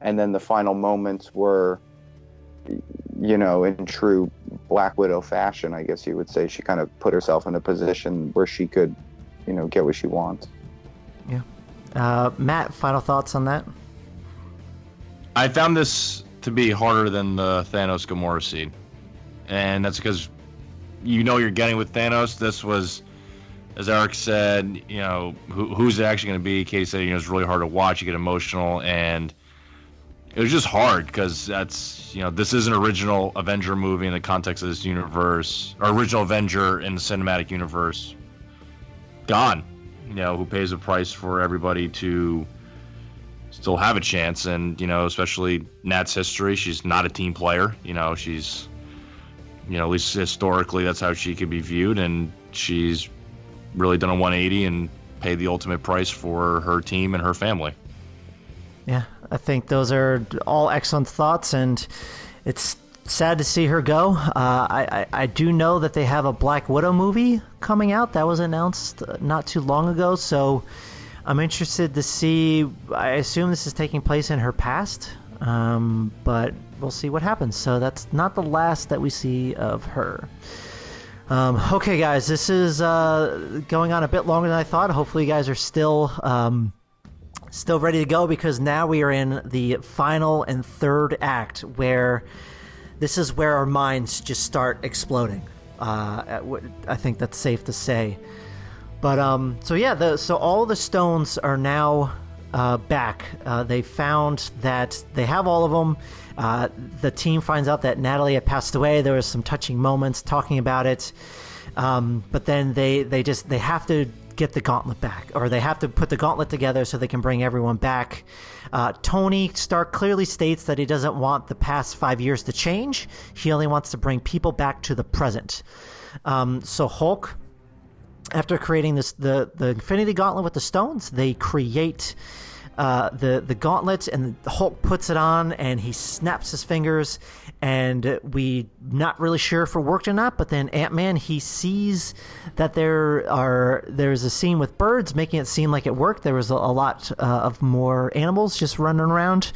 and then the final moments were, you know, in true Black Widow fashion, I guess you would say, she kind of put herself in a position where she could, you know, get what she wants. Yeah. Uh, Matt, final thoughts on that? I found this to be harder than the Thanos Gamora scene, and that's because you know you're getting with Thanos. This was, as Eric said, you know who, who's it actually going to be. Katie said you know it's really hard to watch. You get emotional, and it was just hard because that's you know this is an original Avenger movie in the context of this universe, or original Avenger in the cinematic universe. Gone, you know who pays the price for everybody to still have a chance. And you know, especially Nat's history, she's not a team player. You know, she's you know at least historically that's how she could be viewed, and she's really done a 180 and paid the ultimate price for her team and her family. Yeah, I think those are all excellent thoughts, and it's sad to see her go. Uh, I, I, I do know that they have a Black Widow movie coming out that was announced not too long ago, so I'm interested to see. I assume this is taking place in her past, um, but we'll see what happens. So that's not the last that we see of her. Um, okay, guys, this is uh, going on a bit longer than I thought. Hopefully, you guys are still um, still ready to go because now we are in the final and third act where this is where our minds just start exploding. Uh, I think that's safe to say. But um, so yeah, the so all the stones are now uh, back. Uh, they found that they have all of them. Uh, the team finds out that Natalie had passed away. There was some touching moments talking about it, um, but then they they just they have to get the gauntlet back, or they have to put the gauntlet together so they can bring everyone back. Uh, Tony Stark clearly states that he doesn't want the past five years to change. He only wants to bring people back to the present. Um, so Hulk after creating this the the Infinity Gauntlet with the stones, they create uh, the the gauntlet, and the Hulk puts it on, and he snaps his fingers, and we not really sure if it worked or not. But then Ant Man he sees that there are there's a scene with birds, making it seem like it worked. There was a, a lot uh, of more animals just running around,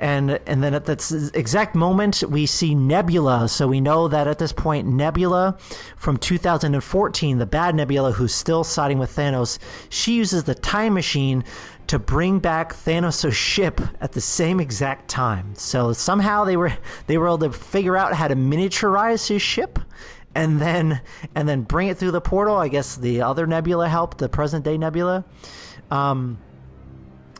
and and then at that exact moment we see Nebula. So we know that at this point Nebula from 2014, the bad Nebula who's still siding with Thanos, she uses the time machine to bring back Thanos' ship at the same exact time. So somehow they were they were able to figure out how to miniaturize his ship and then and then bring it through the portal. I guess the other Nebula helped, the present day Nebula. Um,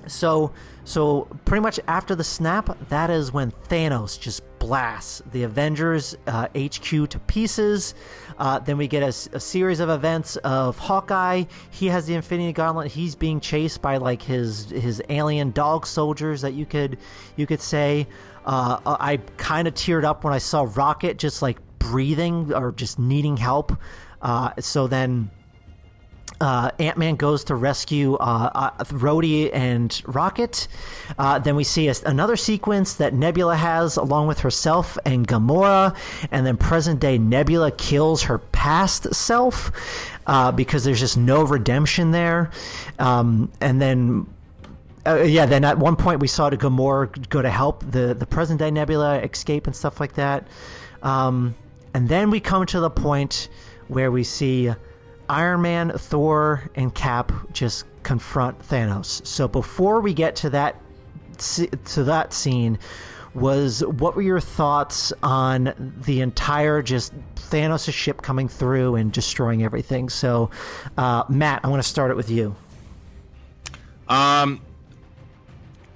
so so pretty much after the snap, that is when Thanos just blasts the Avengers uh, HQ to pieces. Uh, then we get a, a, series of events of Hawkeye. He has the Infinity Gauntlet. He's being chased by like his his alien dog soldiers that you could you could say. Uh, I kind of teared up when I saw Rocket just like breathing or just needing help. Uh, so then uh, Ant Man goes to rescue uh, uh, Rhodey and Rocket. Uh, then we see a, another sequence that Nebula has along with herself and Gamora. And then present day Nebula kills her past self uh, because there's just no redemption there. Um, and then. Uh, yeah, then at one point we saw the Gamora go to help the, the present day Nebula escape and stuff like that. Um, and then we come to the point where we see Iron Man, Thor, and Cap just confront Thanos. So before we get to that to that scene, was what were your thoughts on the entire just Thanos' ship coming through and destroying everything? So, uh, Matt, I want to start it with you. Um,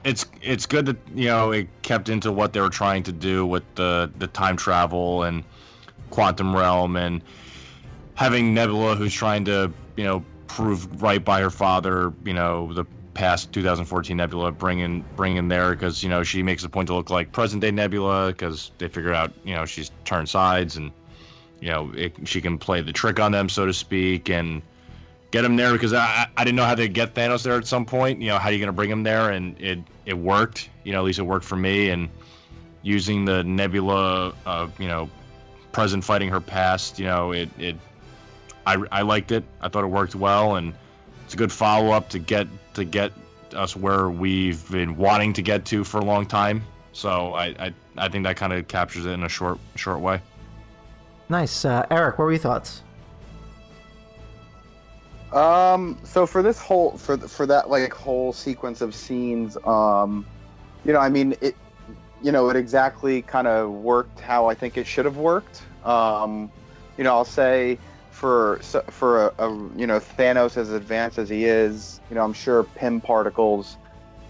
it's it's good that you know it kept into what they were trying to do with the the time travel and quantum realm and having Nebula, who's trying to, you know, prove right by her father, you know, the past 2014 Nebula, bring in, bring in there because you know she makes a point to look like present day Nebula because they figure out you know she's turned sides and you know it, she can play the trick on them so to speak and get him there because I, I didn't know how to get Thanos there at some point. You know how are you going to bring him there and it it worked. You know at least it worked for me and using the Nebula, uh, you know, present fighting her past. You know it it I, I liked it. I thought it worked well, and it's a good follow up to get to get us where we've been wanting to get to for a long time. So I I, I think that kind of captures it in a short short way. Nice, uh, Eric. What were your thoughts? Um. So for this whole for for that like whole sequence of scenes, um, you know, I mean it, you know, it exactly kind of worked how I think it should have worked. Um, you know, I'll say for for a, a, you know Thanos as advanced as he is, you know, I'm sure Pym particles,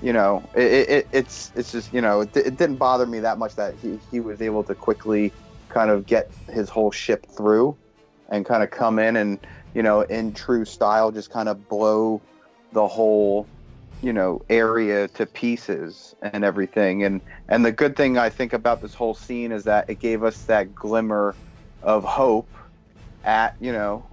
you know, it, it it's it's just you know it, it, didn't bother me that much that he he was able to quickly kind of get his whole ship through, and kind of come in and you know in true style just kind of blow the whole you know area to pieces and everything. And and the good thing i think about this whole scene is that it gave us that glimmer of hope at you know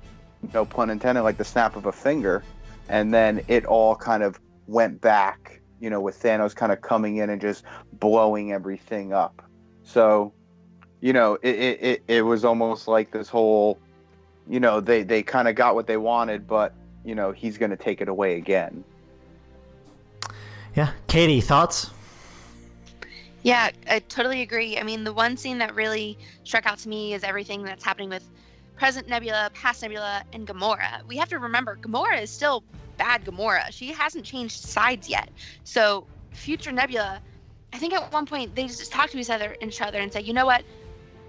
no pun intended like the snap of a finger and then it all kind of went back you know with thanos kind of coming in and just blowing everything up so you know it it, it, it was almost like this whole you know they they kind of got what they wanted but you know he's going to take it away again Yeah, Katie, thoughts? Yeah, I totally agree. I mean, the one scene that really struck out to me is everything that's happening with present Nebula, past Nebula, and Gamora. We have to remember Gamora is still bad Gamora. She hasn't changed sides yet. So, future Nebula, I think at one point they just talk to each other, each other and say, you know what,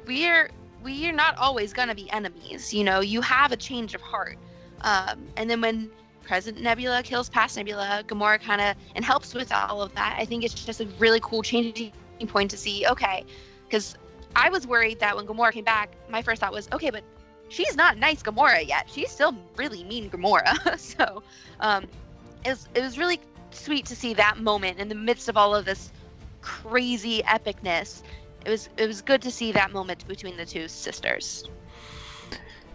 we're we're not always gonna be enemies. You know, you have a change of heart. Um, and then when present Nebula kills past Nebula, Gamora kind of and helps with all of that. I think it's just a really cool changing point to see. Okay, because I was worried that when Gamora came back, my first thought was, okay, but she's not nice Gamora yet. She's still really mean Gamora. so um, it was it was really sweet to see that moment in the midst of all of this crazy epicness. It was it was good to see that moment between the two sisters.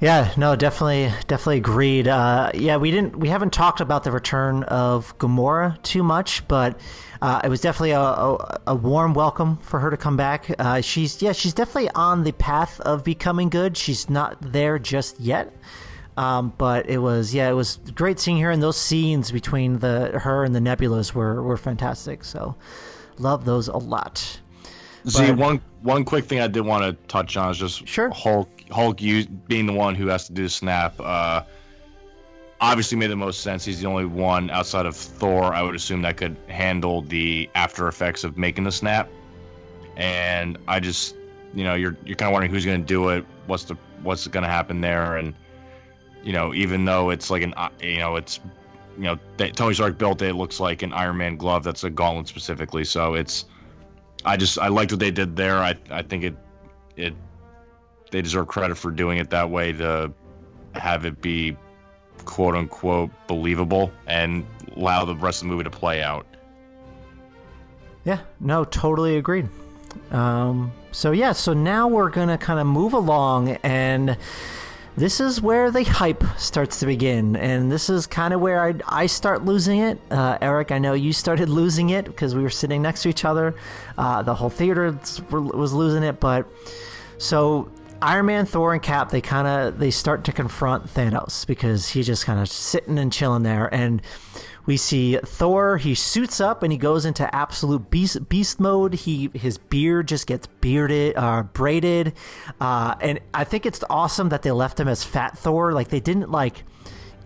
Yeah, no, definitely, definitely agreed. Uh, yeah, we didn't, we haven't talked about the return of Gamora too much, but uh, it was definitely a, a, a, warm welcome for her to come back. Uh, she's, yeah, she's definitely on the path of becoming good. She's not there just yet, um, but it was, yeah, it was great seeing her, and those scenes between the her and the Nebulas were were fantastic. So, love those a lot. See, but, one one quick thing I did want to touch on is just sure. Hulk Hulk you, being the one who has to do the snap. Uh, obviously made the most sense. He's the only one outside of Thor, I would assume, that could handle the after effects of making the snap. And I just, you know, you're you're kind of wondering who's going to do it. What's the what's going to happen there? And you know, even though it's like an, uh, you know, it's you know, Tony Stark built it. It looks like an Iron Man glove. That's a gauntlet specifically. So it's I just I liked what they did there. I I think it it they deserve credit for doing it that way to have it be quote unquote believable and allow the rest of the movie to play out. Yeah, no, totally agreed. Um, so yeah, so now we're gonna kind of move along and this is where the hype starts to begin, and this is kind of where I, I start losing it. Uh, Eric, I know you started losing it because we were sitting next to each other. Uh, the whole theater was losing it, but so Iron Man, Thor, and Cap they kind of they start to confront Thanos because he's just kind of sitting and chilling there, and we see Thor. He suits up and he goes into absolute beast beast mode. He his beard just gets bearded, uh, braided, uh, and I think it's awesome that they left him as Fat Thor. Like they didn't like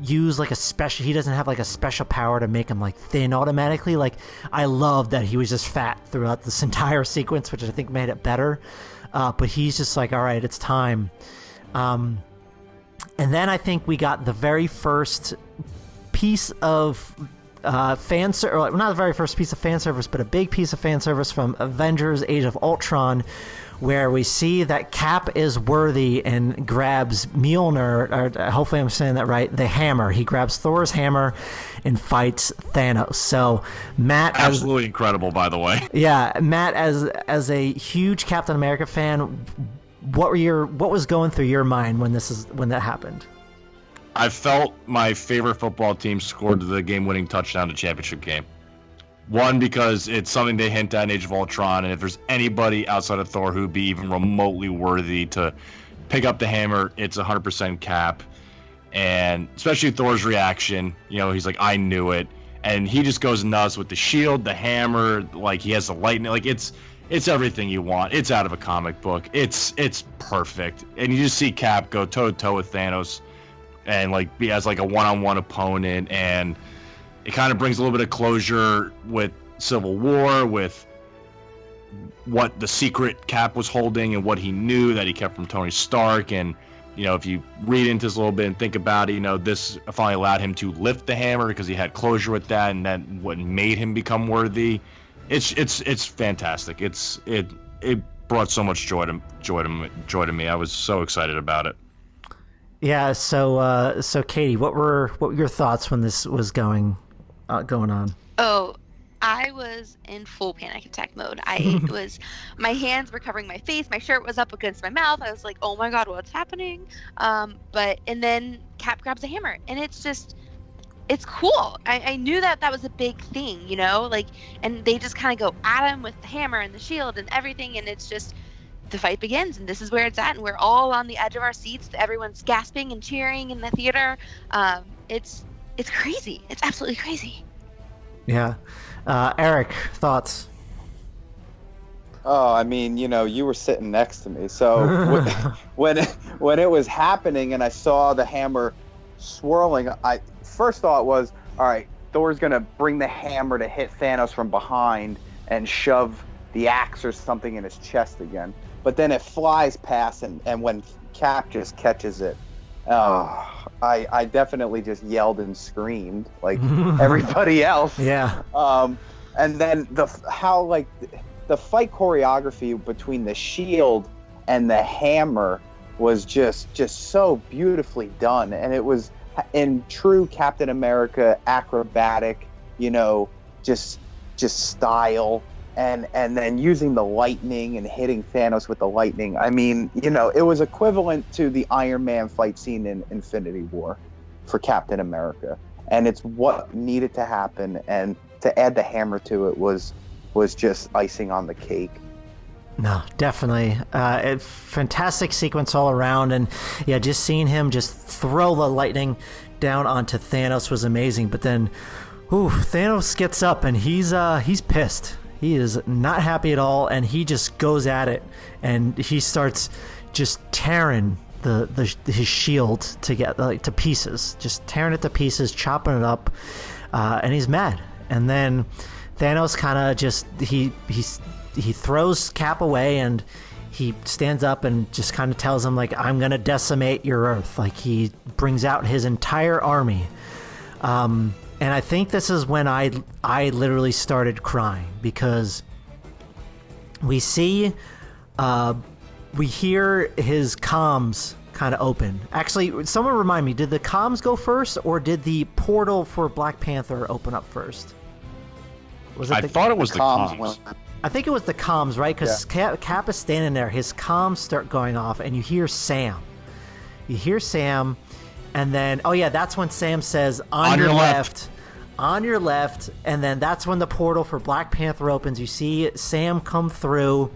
use like a special. He doesn't have like a special power to make him like thin automatically. Like I love that he was just fat throughout this entire sequence, which I think made it better. Uh, but he's just like, all right, it's time. Um, and then I think we got the very first piece of uh, fan service, not the very first piece of fan service, but a big piece of fan service from Avengers: Age of Ultron, where we see that Cap is worthy and grabs Mjolnir, or uh, hopefully I'm saying that right, the hammer. He grabs Thor's hammer and fights Thanos. So Matt, absolutely as, incredible, by the way. Yeah, Matt, as as a huge Captain America fan, what were your what was going through your mind when this is when that happened? I felt my favorite football team scored the game-winning touchdown to championship game. One because it's something they hint at in Age of Ultron, and if there's anybody outside of Thor who'd be even remotely worthy to pick up the hammer, it's 100% Cap. And especially Thor's reaction, you know, he's like, "I knew it," and he just goes nuts with the shield, the hammer, like he has the lightning, like it's it's everything you want. It's out of a comic book. It's it's perfect, and you just see Cap go toe to toe with Thanos and like be as like a one-on-one opponent and it kind of brings a little bit of closure with civil war with what the secret cap was holding and what he knew that he kept from tony stark and you know if you read into this a little bit and think about it you know this finally allowed him to lift the hammer because he had closure with that and that what made him become worthy it's it's it's fantastic it's it it brought so much joy to joy to joy to me i was so excited about it yeah. So, uh, so Katie, what were what were your thoughts when this was going? Uh, going on? Oh, I was in full panic attack mode. I was, my hands were covering my face. My shirt was up against my mouth. I was like, "Oh my god, what's happening?" Um, but and then Cap grabs a hammer, and it's just, it's cool. I, I knew that that was a big thing, you know, like, and they just kind of go at him with the hammer and the shield and everything, and it's just, the fight begins, and this is where it's at, and we're all on the edge of our seats. Everyone's gasping and cheering in the theater. Um, it's, it's crazy. It's absolutely crazy. Yeah. Uh, Eric, thoughts? Oh, I mean, you know, you were sitting next to me, so when when it, when it was happening and I saw the hammer swirling, I first thought was, all right, Thor's gonna bring the hammer to hit Thanos from behind and shove the axe or something in his chest again. But then it flies past, and, and when Cap just catches it, oh, I I definitely just yelled and screamed like everybody else. Yeah. Um, and then the how like the fight choreography between the shield and the hammer was just just so beautifully done, and it was in true Captain America acrobatic, you know, just just style. And, and then using the lightning and hitting Thanos with the lightning. I mean, you know, it was equivalent to the Iron Man fight scene in Infinity War for Captain America. And it's what needed to happen. And to add the hammer to it was was just icing on the cake. No, definitely. Uh, a fantastic sequence all around, and yeah, just seeing him just throw the lightning down onto Thanos was amazing. But then, ooh, Thanos gets up and he's uh, he's pissed. He is not happy at all, and he just goes at it, and he starts just tearing the, the his shield to get like to pieces, just tearing it to pieces, chopping it up, uh, and he's mad. And then Thanos kind of just he he's he throws Cap away and he stands up and just kind of tells him like I'm gonna decimate your Earth. Like he brings out his entire army. Um, and I think this is when I I literally started crying because we see uh, we hear his comms kind of open. Actually, someone remind me, did the comms go first or did the portal for Black Panther open up first? Was it I the, thought it was the, the comms. comms. I think it was the comms, right? Because yeah. Cap, Cap is standing there, his comms start going off, and you hear Sam. You hear Sam, and then oh yeah, that's when Sam says on, on your, your left. left on your left, and then that's when the portal for Black Panther opens. You see Sam come through,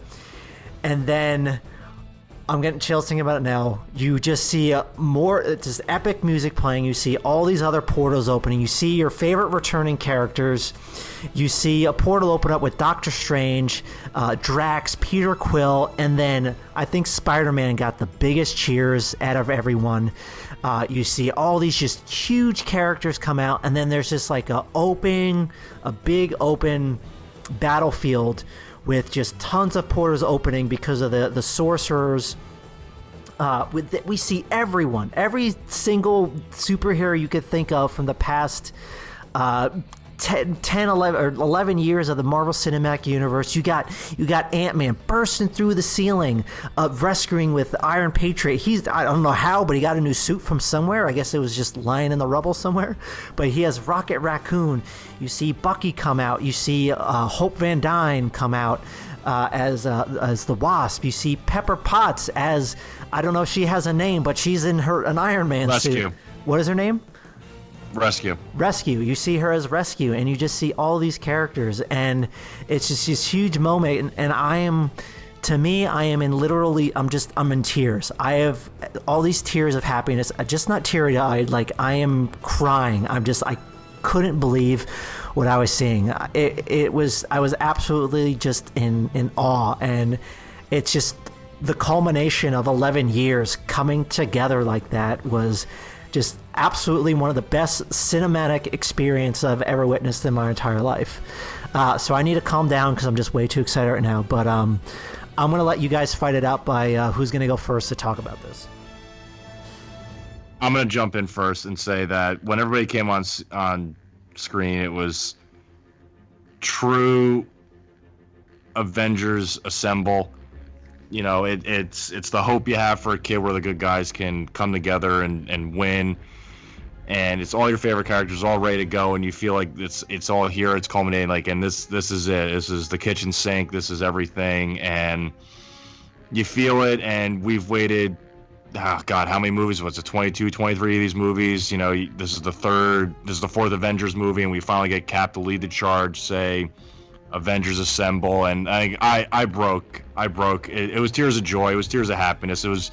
and then I'm getting chills thinking about it now. You just see uh, more, it's just epic music playing. You see all these other portals opening. You see your favorite returning characters. You see a portal open up with Doctor Strange, uh, Drax, Peter Quill, and then I think Spider Man got the biggest cheers out of everyone. Uh, you see all these just huge characters come out, and then there's just like a open, a big open battlefield with just tons of portals opening because of the the sorcerers. Uh, with the, we see everyone, every single superhero you could think of from the past uh, 10, 10 11, or 11 years of the Marvel Cinematic Universe. You got you got Ant Man bursting through the ceiling, uh, rescuing with Iron Patriot. He's I don't know how, but he got a new suit from somewhere. I guess it was just lying in the rubble somewhere. But he has Rocket Raccoon. You see Bucky come out. You see uh, Hope Van Dyne come out. Uh, as uh, as the Wasp. You see Pepper Potts as I don't know if she has a name, but she's in her an Iron Man suit. What is her name? Rescue. Rescue. You see her as Rescue, and you just see all these characters, and it's just this huge moment. And, and I am, to me, I am in literally, I'm just, I'm in tears. I have all these tears of happiness, uh, just not teary eyed, like I am crying. I'm just, I couldn't believe what I was seeing. It, it was, I was absolutely just in, in awe, and it's just the culmination of 11 years coming together like that was just absolutely one of the best cinematic experience I've ever witnessed in my entire life. Uh, so I need to calm down because I'm just way too excited right now. But um, I'm gonna let you guys fight it out by uh, who's gonna go first to talk about this. I'm gonna jump in first and say that when everybody came on on screen, it was true Avengers assemble you know, it, it's it's the hope you have for a kid where the good guys can come together and, and win. and it's all your favorite characters all ready to go, and you feel like it's it's all here, it's culminating. Like, and this this is it. This is the kitchen sink. This is everything, and you feel it. And we've waited. Oh God, how many movies was it? 22, 23 of these movies. You know, this is the third, this is the fourth Avengers movie, and we finally get Cap to lead the charge. Say, Avengers Assemble, and I I, I broke. I broke. It, it was tears of joy. It was tears of happiness. It was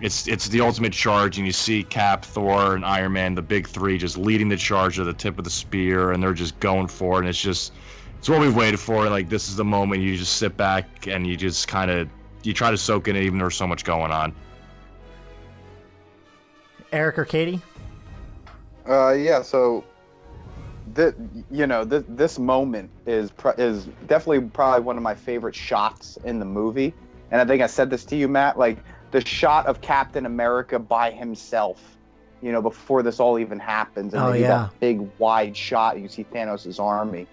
it's it's the ultimate charge, and you see Cap, Thor, and Iron Man, the big three, just leading the charge at the tip of the spear, and they're just going for it. And it's just it's what we've waited for. Like this is the moment you just sit back and you just kind of you try to soak in it, even there's so much going on. Eric or Katie? Uh, yeah. So, the you know this this moment is is definitely probably one of my favorite shots in the movie, and I think I said this to you, Matt. Like the shot of Captain America by himself, you know, before this all even happens, and Oh, then you yeah. that big wide shot, you see Thanos' army,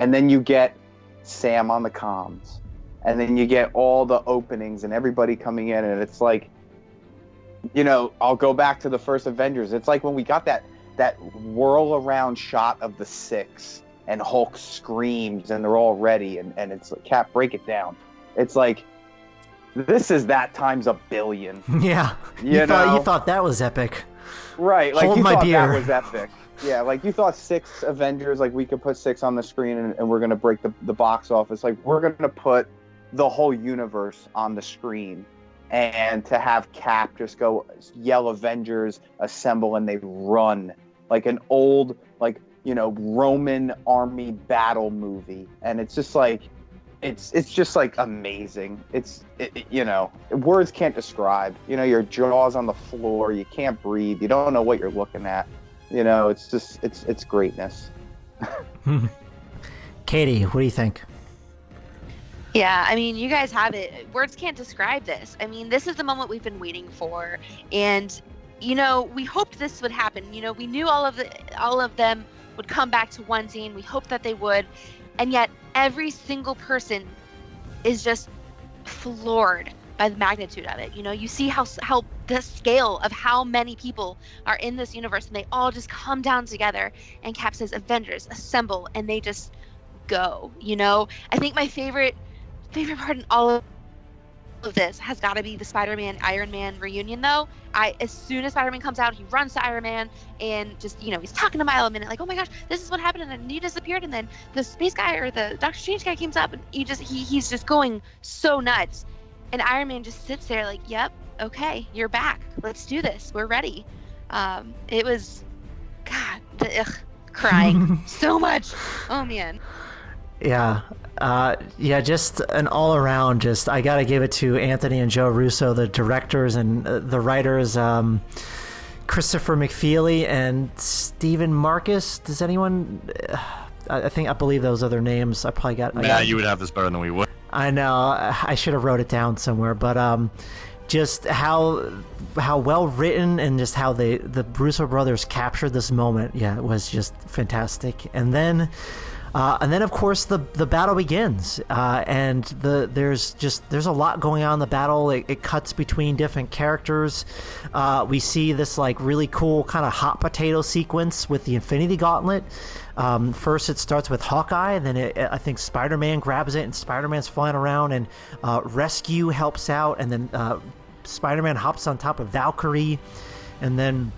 and then you get Sam on the comms, and then you get all the openings and everybody coming in, and it's like, you know, I'll go back to the first Avengers. It's like when we got that that whirl around shot of the six, and Hulk screams, and they're all ready, and and it's like, Cap, break it down. It's like. This is that times a billion. Yeah. You thought know? you thought that was epic. Right, like Hold you thought beer. that was epic. Yeah, like you thought six Avengers, like we could put six on the screen and, and we're gonna break the, the box office. Like we're gonna put the whole universe on the screen, and to have Cap just go yell Avengers assemble and they run like an old like you know Roman army battle movie, and it's just like it's it's just like amazing. It's it, it- you know words can't describe. You know your jaws on the floor, you can't breathe, you don't know what you're looking at. You know it's just it's it's greatness. Hmm. Katie, what do you think? Yeah, I mean, you guys have it. Words can't describe this. I mean, this is the moment we've been waiting for, and you know, we hoped this would happen. You know, we knew all of the all of them would come back to one scene. We hoped that they would, and yet every single person is just floored by the magnitude of it. You know, you see how how the scale of how many people are in this universe, and they all just come down together. And Cap says, "Avengers, assemble!" and they just go. You know, I think my favorite favorite part in all of of this has got to be the Spider-Man Iron Man reunion though. I as soon as Spider-Man comes out, he runs to Iron Man and just you know he's talking to Milo a minute like oh my gosh this is what happened and then he disappeared and then the space guy or the Doctor Strange guy comes up and he just he, he's just going so nuts and Iron Man just sits there like yep okay you're back let's do this we're ready. Um, it was God the, ugh, crying so much oh man. Yeah. Uh, yeah, just an all around, just, I got to give it to Anthony and Joe Russo, the directors and uh, the writers, um, Christopher McFeely and Stephen Markus. Does anyone, uh, I think, I believe those other names. I probably got, got you would have this better than we would. I know. I should have wrote it down somewhere, but um, just how how well written and just how they the Russo brothers captured this moment. Yeah, it was just fantastic. And then. Uh, and then, of course, the the battle begins, uh, and the there's just there's a lot going on in the battle. It, it cuts between different characters. Uh, we see this like really cool kind of hot potato sequence with the Infinity Gauntlet. Um, first, it starts with Hawkeye, then it, I think Spider Man grabs it, and Spider Man's flying around, and uh, Rescue helps out, and then uh, Spider Man hops on top of Valkyrie, and then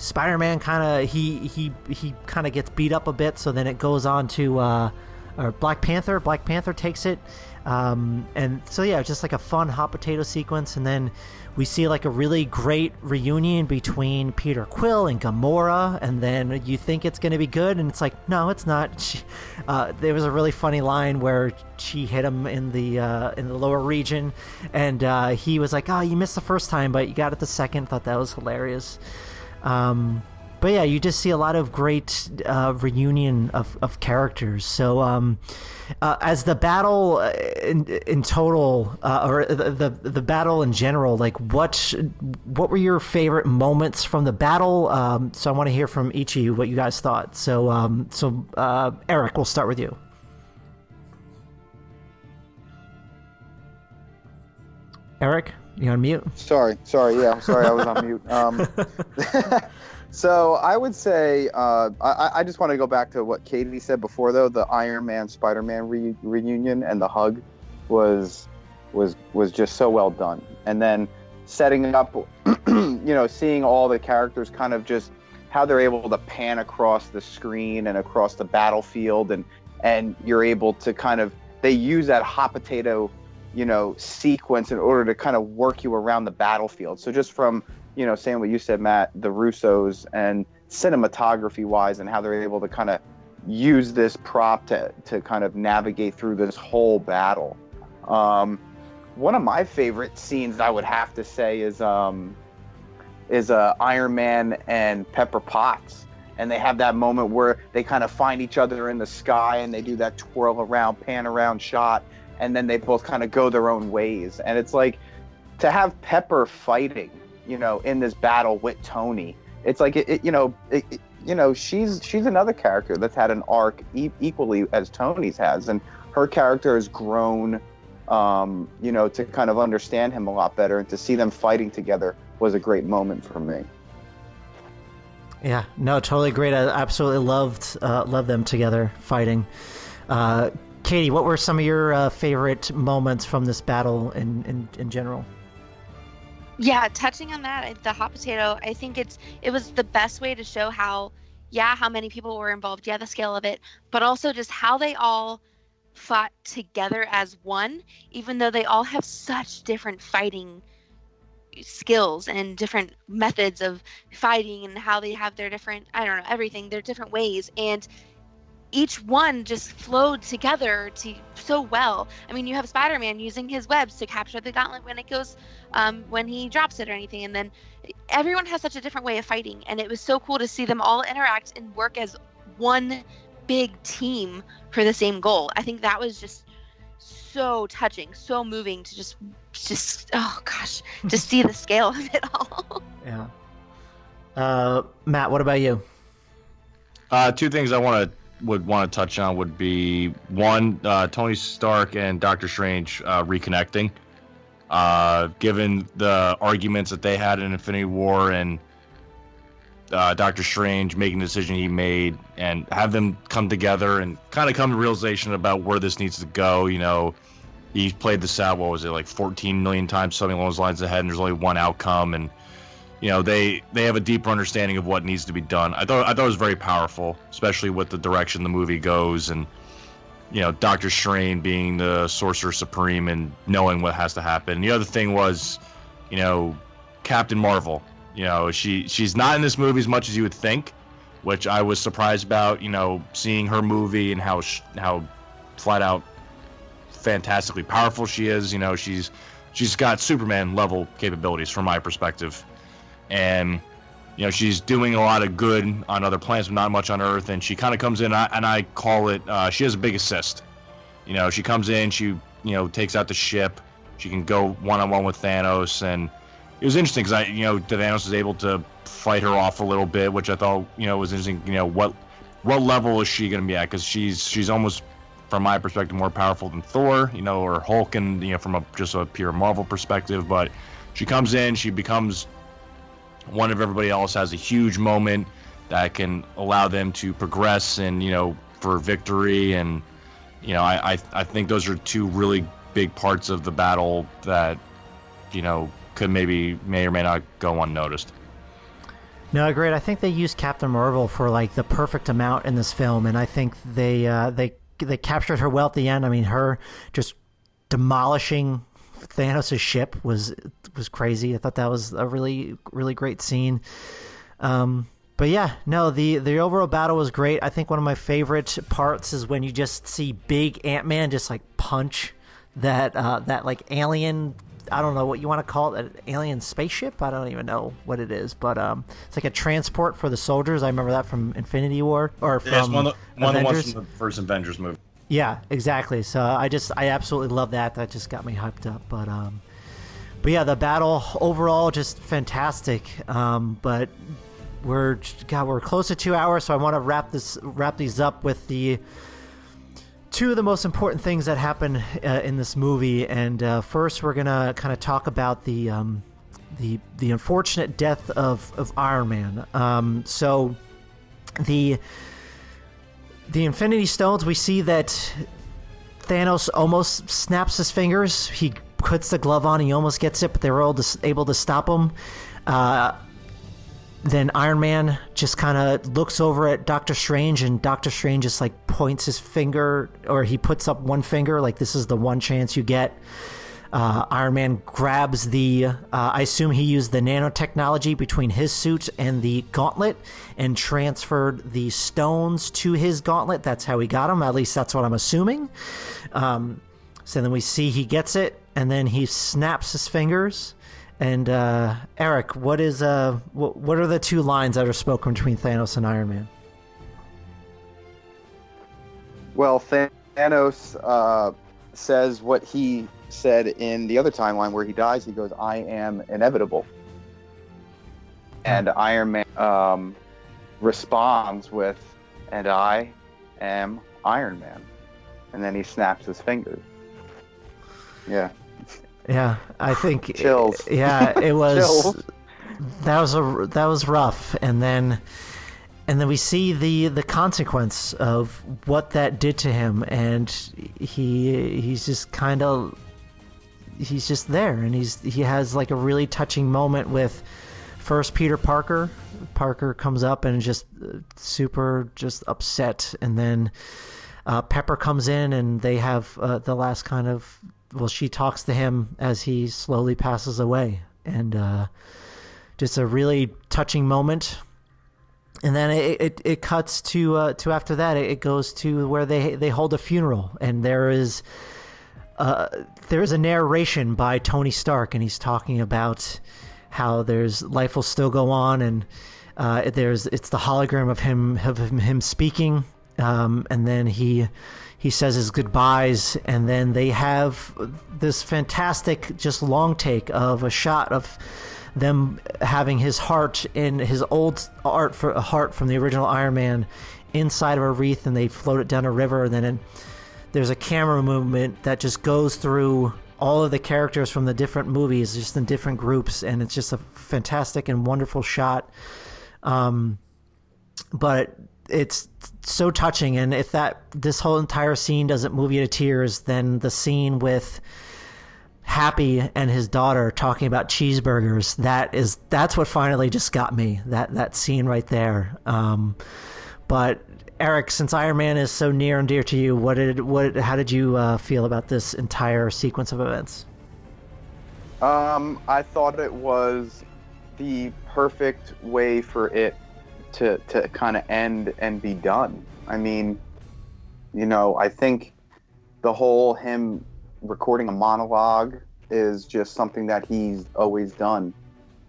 Spider-Man kind of he he he kind of gets beat up a bit, so then it goes on to uh, or Black Panther. Black Panther takes it, um, and so yeah, just like a fun hot potato sequence, and then we see like a really great reunion between Peter Quill and Gamora, and then you think it's going to be good, and it's like no, it's not. She, uh, there was a really funny line where she hit him in the uh, in the lower region, and uh, he was like, "Oh, you missed the first time, but you got it the second. Thought that was hilarious. Um, but yeah, you just see a lot of great uh, reunion of, of characters. So um, uh, as the battle uh, in, in total, uh, or the, the the battle in general, like what what were your favorite moments from the battle? Um, so I want to hear from each of you what you guys thought. So um, so uh, Eric, we'll start with you. Eric, you on mute? Sorry, sorry, yeah, sorry, I was on mute. Um, So I would say uh, I, I just want to go back to what Katie said before, though. The Iron Man Spider Man re- reunion and the hug was was was just so well done. And then setting up, you know, seeing all the characters kind of just how they're able to pan across the screen and across the battlefield, and and you're able to kind of they use that hot potato, you know, sequence in order to kind of work you around the battlefield. So just from you know, saying what you said, Matt, the Russos and cinematography wise, and how they're able to kind of use this prop to, to kind of navigate through this whole battle. Um, one of my favorite scenes, I would have to say, is um, is uh, Iron Man and Pepper Potts, and they have that moment where they kind of find each other in the sky, and they do that twirl around, pan around shot, and then they both kind of go their own ways, and it's like to have Pepper fighting you know, in this battle with Tony. It's like it, it you know, it, it, you know, she's she's another character that's had an arc e- equally as Tony's has, and her character has grown. Um, you know, to kind of understand him a lot better and to see them fighting together was a great moment for me. Yeah, no, totally great. I absolutely loved uh, loved them together fighting. Uh, Katie, what were some of your uh, favorite moments from this battle in, in, in general? Yeah, touching on that, the hot potato, I think it's it was the best way to show how yeah, how many people were involved, yeah, the scale of it, but also just how they all fought together as one, even though they all have such different fighting skills and different methods of fighting and how they have their different I don't know, everything, their different ways. And each one just flowed together to so well. I mean, you have Spider-Man using his webs to capture the gauntlet when it goes, um, when he drops it or anything, and then everyone has such a different way of fighting, and it was so cool to see them all interact and work as one big team for the same goal. I think that was just so touching, so moving to just, just oh gosh, to see the scale of it all. Yeah. Uh, Matt, what about you? Uh, two things I want to would want to touch on would be one, uh, Tony Stark and Doctor Strange uh, reconnecting. Uh, given the arguments that they had in Infinity War and uh, Doctor Strange making the decision he made, and have them come together and kind of come to realization about where this needs to go. You know, he played this out. What was it like 14 million times, something along those lines ahead, and there's only one outcome, and you know they they have a deeper understanding of what needs to be done. I thought I thought it was very powerful, especially with the direction the movie goes, and you know Doctor Strange being the Sorcerer Supreme and knowing what has to happen. the other thing was, you know, Captain Marvel. You know, she she's not in this movie as much as you would think, which I was surprised about. You know, seeing her movie and how how flat out fantastically powerful she is. You know, she's she's got Superman level capabilities from my perspective and you know she's doing a lot of good on other planets, but not much on Earth. And she kind of comes in, and I call it uh, she has a big assist. You know, she comes in, she you know takes out the ship. She can go one on one with Thanos, and it was interesting because I you know Thanos is able to fight her off a little bit, which I thought you know was interesting. You know what what level is she going to be at? Because she's she's almost from my perspective more powerful than Thor, you know, or Hulk, and you know from a just a pure Marvel perspective. But she comes in, she becomes one of everybody else has a huge moment that can allow them to progress and you know for victory and you know I, I I think those are two really big parts of the battle that you know could maybe may or may not go unnoticed. No, great. I think they used Captain Marvel for like the perfect amount in this film, and I think they uh, they they captured her well at the end. I mean, her just demolishing Thanos' ship was was crazy. I thought that was a really really great scene. Um, but yeah, no, the the overall battle was great. I think one of my favorite parts is when you just see big Ant Man just like punch that uh, that like alien. I don't know what you want to call it, an alien spaceship. I don't even know what it is, but um, it's like a transport for the soldiers. I remember that from Infinity War or from yeah, one, of the, one of the ones from the first Avengers movie. Yeah, exactly. So I just I absolutely love that. That just got me hyped up. But um, but yeah, the battle overall just fantastic. Um, but we're God, we're close to two hours, so I want to wrap this wrap these up with the two of the most important things that happen uh, in this movie. And uh, first, we're gonna kind of talk about the um, the the unfortunate death of of Iron Man. Um, so the the Infinity Stones, we see that Thanos almost snaps his fingers. He puts the glove on. He almost gets it, but they were all able to stop him. Uh, then Iron Man just kind of looks over at Doctor Strange, and Doctor Strange just like points his finger, or he puts up one finger, like this is the one chance you get. Uh, Iron Man grabs the, uh, I assume he used the nanotechnology between his suit and the gauntlet and transferred the stones to his gauntlet. That's how he got them. At least that's what I'm assuming. Um, so then we see he gets it, and then he snaps his fingers. And uh, Eric, what is uh, what, what are the two lines that are spoken between Thanos and Iron Man? Well, Thanos uh, says what he said in the other timeline where he dies. He goes, "I am inevitable," and Iron Man um, responds with, "And I am Iron Man," and then he snaps his fingers. Yeah. Yeah, I think. Chills. Yeah, it was. Chills. That was a that was rough, and then and then we see the the consequence of what that did to him, and he he's just kind of he's just there, and he's he has like a really touching moment with first Peter Parker. Parker comes up and just uh, super just upset, and then uh, Pepper comes in, and they have uh, the last kind of well, she talks to him as he slowly passes away, and uh, just a really touching moment. And then it, it, it cuts to uh, to after that it goes to where they they hold a funeral and there is uh, there is a narration by Tony Stark and he's talking about how there's life will still go on and uh, there's it's the hologram of him of him, him speaking um, and then he he says his goodbyes and then they have this fantastic just long take of a shot of them having his heart in his old art for a heart from the original Iron Man inside of a wreath and they float it down a river and then in, there's a camera movement that just goes through all of the characters from the different movies just in different groups and it's just a fantastic and wonderful shot. Um, but it's so touching and if that this whole entire scene doesn't move you to tears then the scene with happy and his daughter talking about cheeseburgers that is that's what finally just got me that that scene right there. Um, but eric since iron man is so near and dear to you what did what how did you uh, feel about this entire sequence of events Um, I thought it was the perfect way for it to to kind of end and be done. I mean, you know, I think the whole him recording a monologue is just something that he's always done,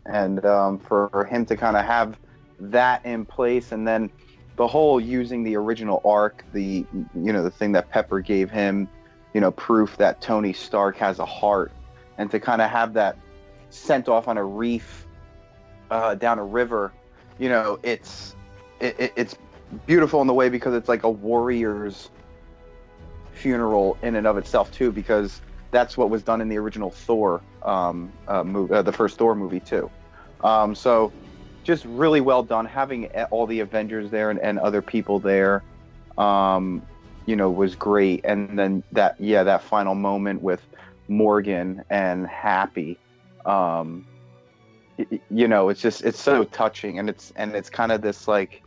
and um, for him to kind of have that in place, and then the whole using the original arc, the you know the thing that Pepper gave him, you know, proof that Tony Stark has a heart, and to kind of have that sent off on a reef uh, down a river, you know, it's it, it, it's beautiful in the way because it's like a warrior's funeral in and of itself too, because that's what was done in the original Thor um, uh, movie, uh, the first Thor movie too. Um, so just really well done having all the Avengers there and, and other people there. Um, you know, was great. And then that, yeah, that final moment with Morgan and Happy. Um, you know, it's just it's so touching, and it's and it's kind of this like,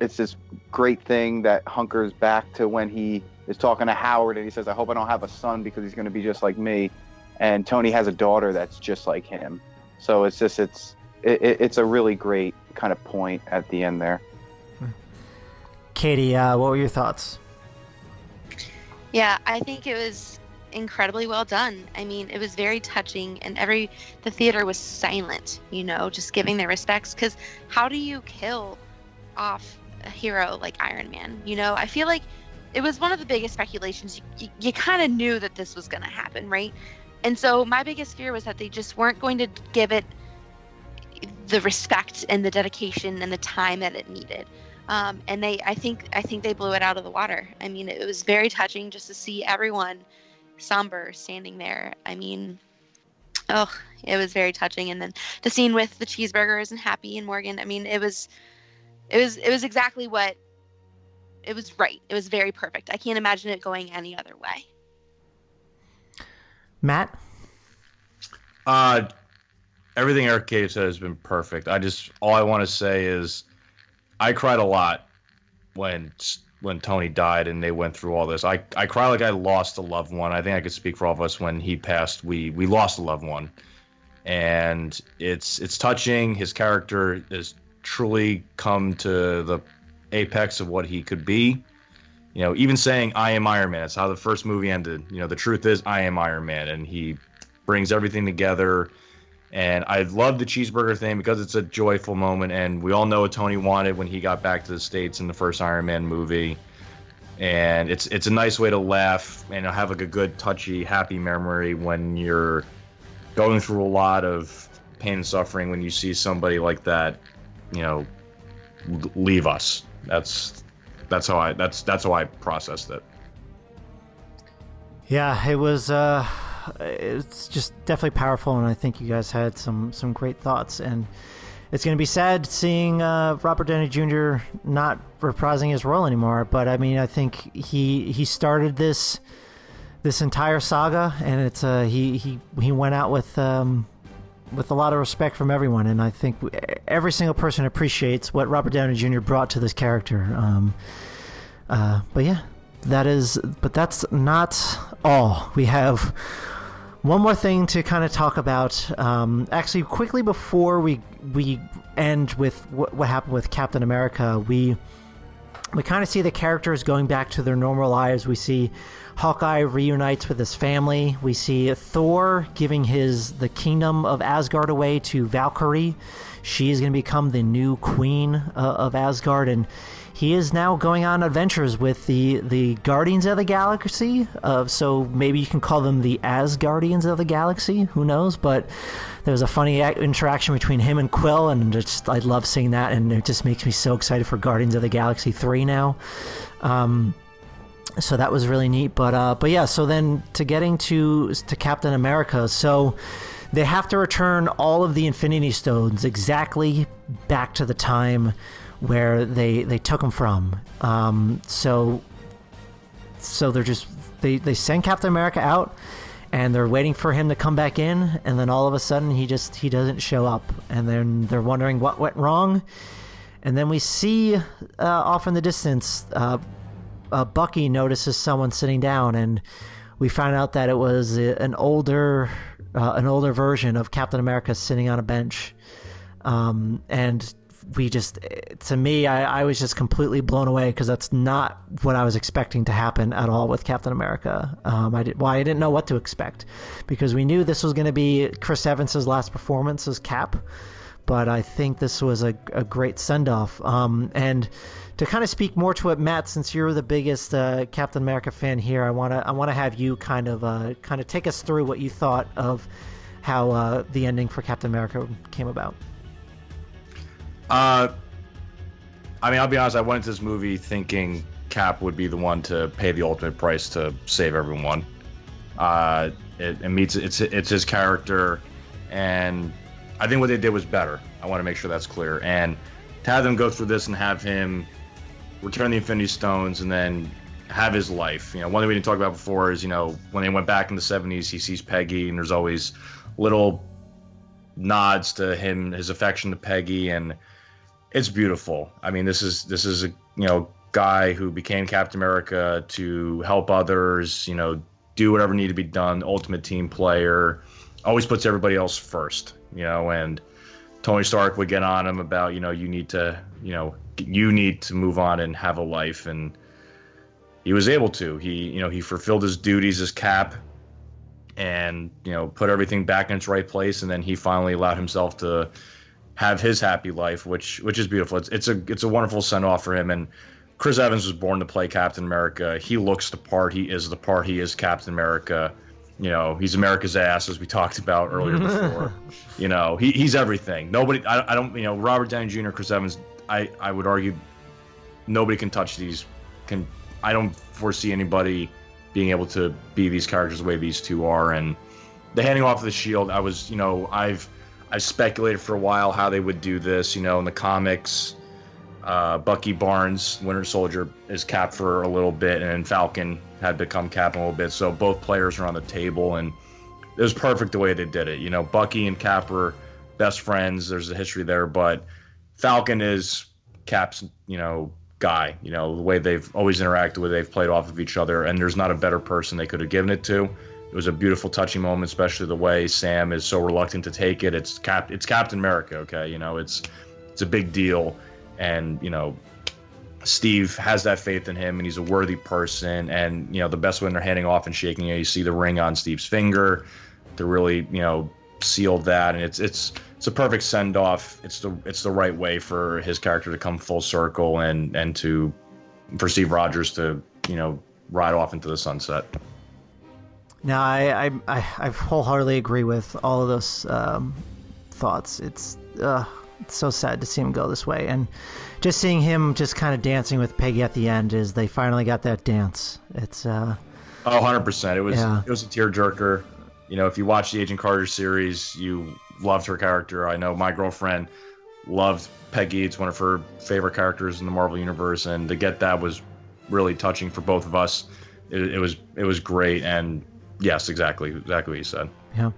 it's this great thing that hunkers back to when he is talking to Howard, and he says, "I hope I don't have a son because he's going to be just like me," and Tony has a daughter that's just like him. So it's just it's it, it- it's a really great kind of point at the end there. katie uh, what were your thoughts Yeah, I think it was incredibly well done. I mean, it was very touching, and every the theater was silent. You know, just giving their respects. Because how do you kill off a hero like Iron Man? You know, I feel like it was one of the biggest speculations. You, you, you kind of knew that this was going to happen, right? And so my biggest fear was that they just weren't going to give it the respect and the dedication and the time that it needed. Um, and they, I think, I think they blew it out of the water. I mean, it was very touching just to see everyone somber standing there. I mean, Oh, it was very touching. And then the scene with the cheeseburgers and Happy and Morgan. I mean, it was, it was, it was exactly what. It was right. It was very perfect. I can't imagine it going any other way. Matt. Uh, everything Eric said has been perfect. I just all I want to say is, I cried a lot when when Tony died and they went through all this. I I cry like I lost a loved one. I think I could speak for all of us when he passed. We we lost a loved one, and it's it's touching. His character has truly come to the apex of what he could be. You know, even saying "I am Iron Man." That's how the first movie ended. You know, the truth is I am Iron Man, and he brings everything together. And I love the cheeseburger thing because it's a joyful moment, and we all know what Tony wanted when he got back to the states in the first Iron Man movie. And it's it's a nice way to laugh and have like a good, touchy, happy memory when you're going through a lot of pain and suffering. When you see somebody like that, you know, leave us. That's that's how I that's that's how I processed it. Yeah, it was. uh it's just definitely powerful, and I think you guys had some some great thoughts. And it's going to be sad seeing uh, Robert Downey Jr. not reprising his role anymore. But I mean, I think he he started this this entire saga, and it's uh, he he he went out with. Um, with a lot of respect from everyone, and I think every single person appreciates what Robert Downey Jr. brought to this character. Um, uh, but yeah, that is, but that's not all. We have one more thing to kind of talk about. Um, actually, quickly before we we end with what, what happened with Captain America, we we kind of see the characters going back to their normal lives. We see Hawkeye reunites with his family. We see Thor giving his the kingdom of Asgard away to Valkyrie. She is going to become the new queen uh, of Asgard, and he is now going on adventures with the the Guardians of the Galaxy. Uh, so maybe you can call them the Asgardians of the Galaxy. Who knows? But there's a funny interaction between him and Quill, and just I love seeing that, and it just makes me so excited for Guardians of the Galaxy three now. Um, so that was really neat. But uh, but yeah. So then to getting to to Captain America. So they have to return all of the Infinity Stones exactly back to the time where they they took him from. Um, so so they're just they they send Captain America out and they're waiting for him to come back in. And then all of a sudden he just he doesn't show up. And then they're wondering what went wrong. And then we see uh, off in the distance uh, uh, bucky notices someone sitting down. And we find out that it was an older uh, an older version of captain america sitting on a bench. Um, and we just to me I, I was just completely blown away because that's not what I was expecting to happen at all with Captain America. Um, I did well I didn't know what to expect because we knew this was going to be Chris Evans's last performance as Cap, but I think this was a, a great send off. Um, and to kind of speak more to it, Matt, since you're the biggest uh, Captain America fan here, I want to I want to have you kind of uh, kind of take us through what you thought of how uh, the ending for Captain America came about. Uh, I mean, I'll be honest. I went into this movie thinking Cap would be the one to pay the ultimate price to save everyone. Uh, it, it meets it's it's his character, and I think what they did was better. I want to make sure that's clear. And to have them go through this and have him return the Infinity Stones and then have his life. You know, one thing we didn't talk about before is you know when they went back in the '70s, he sees Peggy, and there's always little nods to him, his affection to Peggy, and it's beautiful. I mean, this is this is a you know guy who became Captain America to help others. You know, do whatever needed to be done. Ultimate team player, always puts everybody else first. You know, and Tony Stark would get on him about you know you need to you know you need to move on and have a life, and he was able to. He you know he fulfilled his duties as Cap. And you know, put everything back in its right place, and then he finally allowed himself to have his happy life, which which is beautiful. It's it's a it's a wonderful send off for him. And Chris Evans was born to play Captain America. He looks the part. He is the part. He is Captain America. You know, he's America's ass, as we talked about earlier before. you know, he, he's everything. Nobody, I, I don't, you know, Robert Downey Jr., Chris Evans, I, I would argue nobody can touch these. Can I don't foresee anybody being able to be these characters the way these two are. And the handing off of the shield, I was, you know, I've I've speculated for a while how they would do this. You know, in the comics, uh, Bucky Barnes, Winter Soldier, is Cap for a little bit, and Falcon had become Cap a little bit. So both players are on the table, and it was perfect the way they did it. You know, Bucky and Cap were best friends. There's a history there, but Falcon is Cap's, you know, guy. You know, the way they've always interacted with, they've played off of each other, and there's not a better person they could have given it to. It was a beautiful, touching moment, especially the way Sam is so reluctant to take it. It's Cap, it's Captain America. Okay, you know, it's it's a big deal, and you know, Steve has that faith in him, and he's a worthy person. And you know, the best when they're handing off and shaking it, you see the ring on Steve's finger to really, you know, seal that, and it's it's it's a perfect send off. It's the it's the right way for his character to come full circle and and to for Steve Rogers to you know ride off into the sunset. No, I, I, I, I wholeheartedly agree with all of those um, thoughts. It's, uh, it's so sad to see him go this way, and just seeing him just kind of dancing with Peggy at the end is they finally got that dance. It's, uh, oh, 100 percent. It was yeah. it was a tearjerker. You know, if you watch the Agent Carter series, you loved her character. I know my girlfriend loved Peggy. It's one of her favorite characters in the Marvel universe, and to get that was really touching for both of us. It, it was it was great, and Yes, exactly, exactly what you said. Yeah,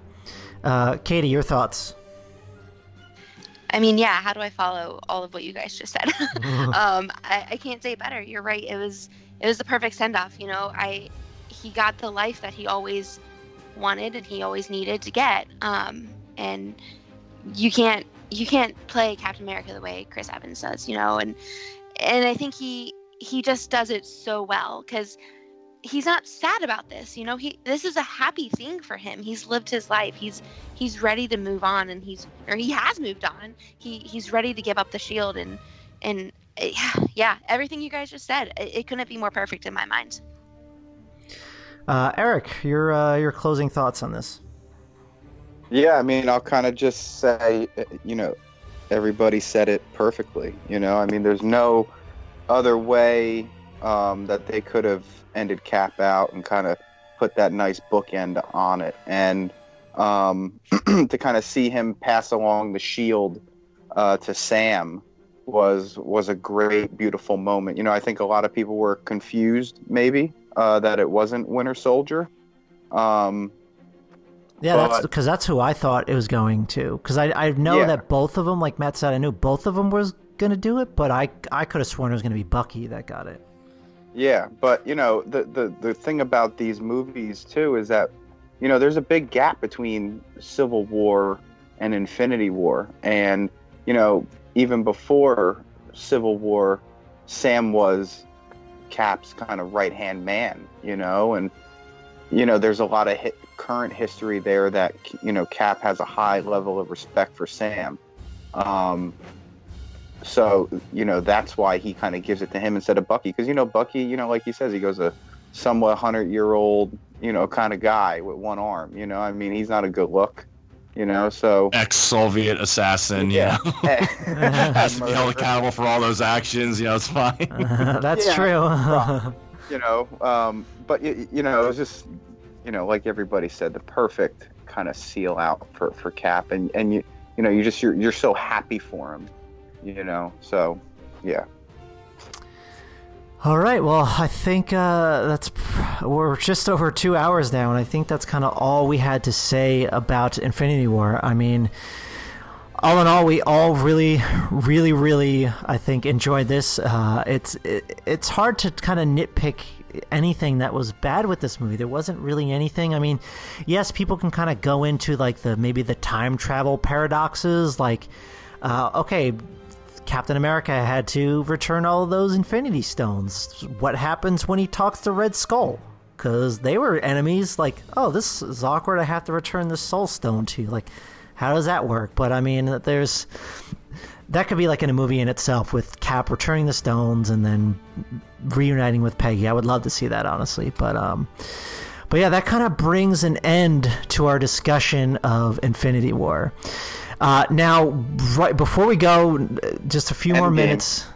uh, Katie, your thoughts? I mean, yeah. How do I follow all of what you guys just said? um, I, I can't say better. You're right. It was it was the perfect send off. You know, I he got the life that he always wanted and he always needed to get. Um, and you can't you can't play Captain America the way Chris Evans does. You know, and and I think he he just does it so well because he's not sad about this you know? He this is a happy thing for him. He's lived his life. He's he's ready to move on and he's or he has moved on. He he's ready to give up the shield and and yeah yeah, everything you guys just said it, it couldn't be more perfect in my mind. Uh, eric your uh, your closing thoughts on this? Yeah i mean i'll kind of just say you know everybody said it perfectly you know? I mean there's no other way um, that they could have ended Cap out and kind of put that nice bookend on it. And um, to kind of see him pass along the shield uh, to Sam was was a great, beautiful moment. You know, I think a lot of people were confused, maybe uh, that it wasn't Winter Soldier. Um, yeah, but, that's because that's who I thought it was going to. Because I I know yeah. that both of them, like Matt said, I knew both of them was going to do it, but I I could have sworn it was going to be Bucky that got it. Yeah, but you know the, the the thing about these movies too is that you know there's a big gap between Civil War and Infinity War, and you know even before Civil War, Sam was Cap's kind of right hand man, you know, and you know there's a lot of hi- current history there that you know Cap has a high level of respect for Sam. Um, so you know that's why he kind of gives it to him instead of Bucky because you know Bucky you know like he says he goes a somewhat hundred year old you know kind of guy with one arm you know? I mean he's not a good look you know? So ex-Soviet assassin yeah. you know? has to be held accountable for all those actions you know it's fine. That's true. You know um, but you, you know it was just you know like everybody said the perfect kind of seal out for for Cap and and you you know you just you're you're so happy for him you know. So, yeah. All right. Well, I think uh, that's we're just over two hours now, and I think that's kind of all we had to say about Infinity War. I mean, all in all, we all really, really, really, I think, enjoyed this. Uh, it's it, it's hard to kind of nitpick anything that was bad with this movie. There wasn't really anything. I mean, yes, people can kind of go into like the maybe the time travel paradoxes, like. Uh, okay, Captain America had to return all those Infinity Stones. What happens when he talks to Red Skull? Because they were enemies. Like, oh, this is awkward. I have to return the Soul Stone to. you. Like, how does that work? But I mean, there's that could be like in a movie in itself with Cap returning the stones and then reuniting with Peggy. I would love to see that, honestly. But um, but yeah, that kind of brings an end to our discussion of Infinity War. Uh, now, right before we go, just a few End more game. minutes.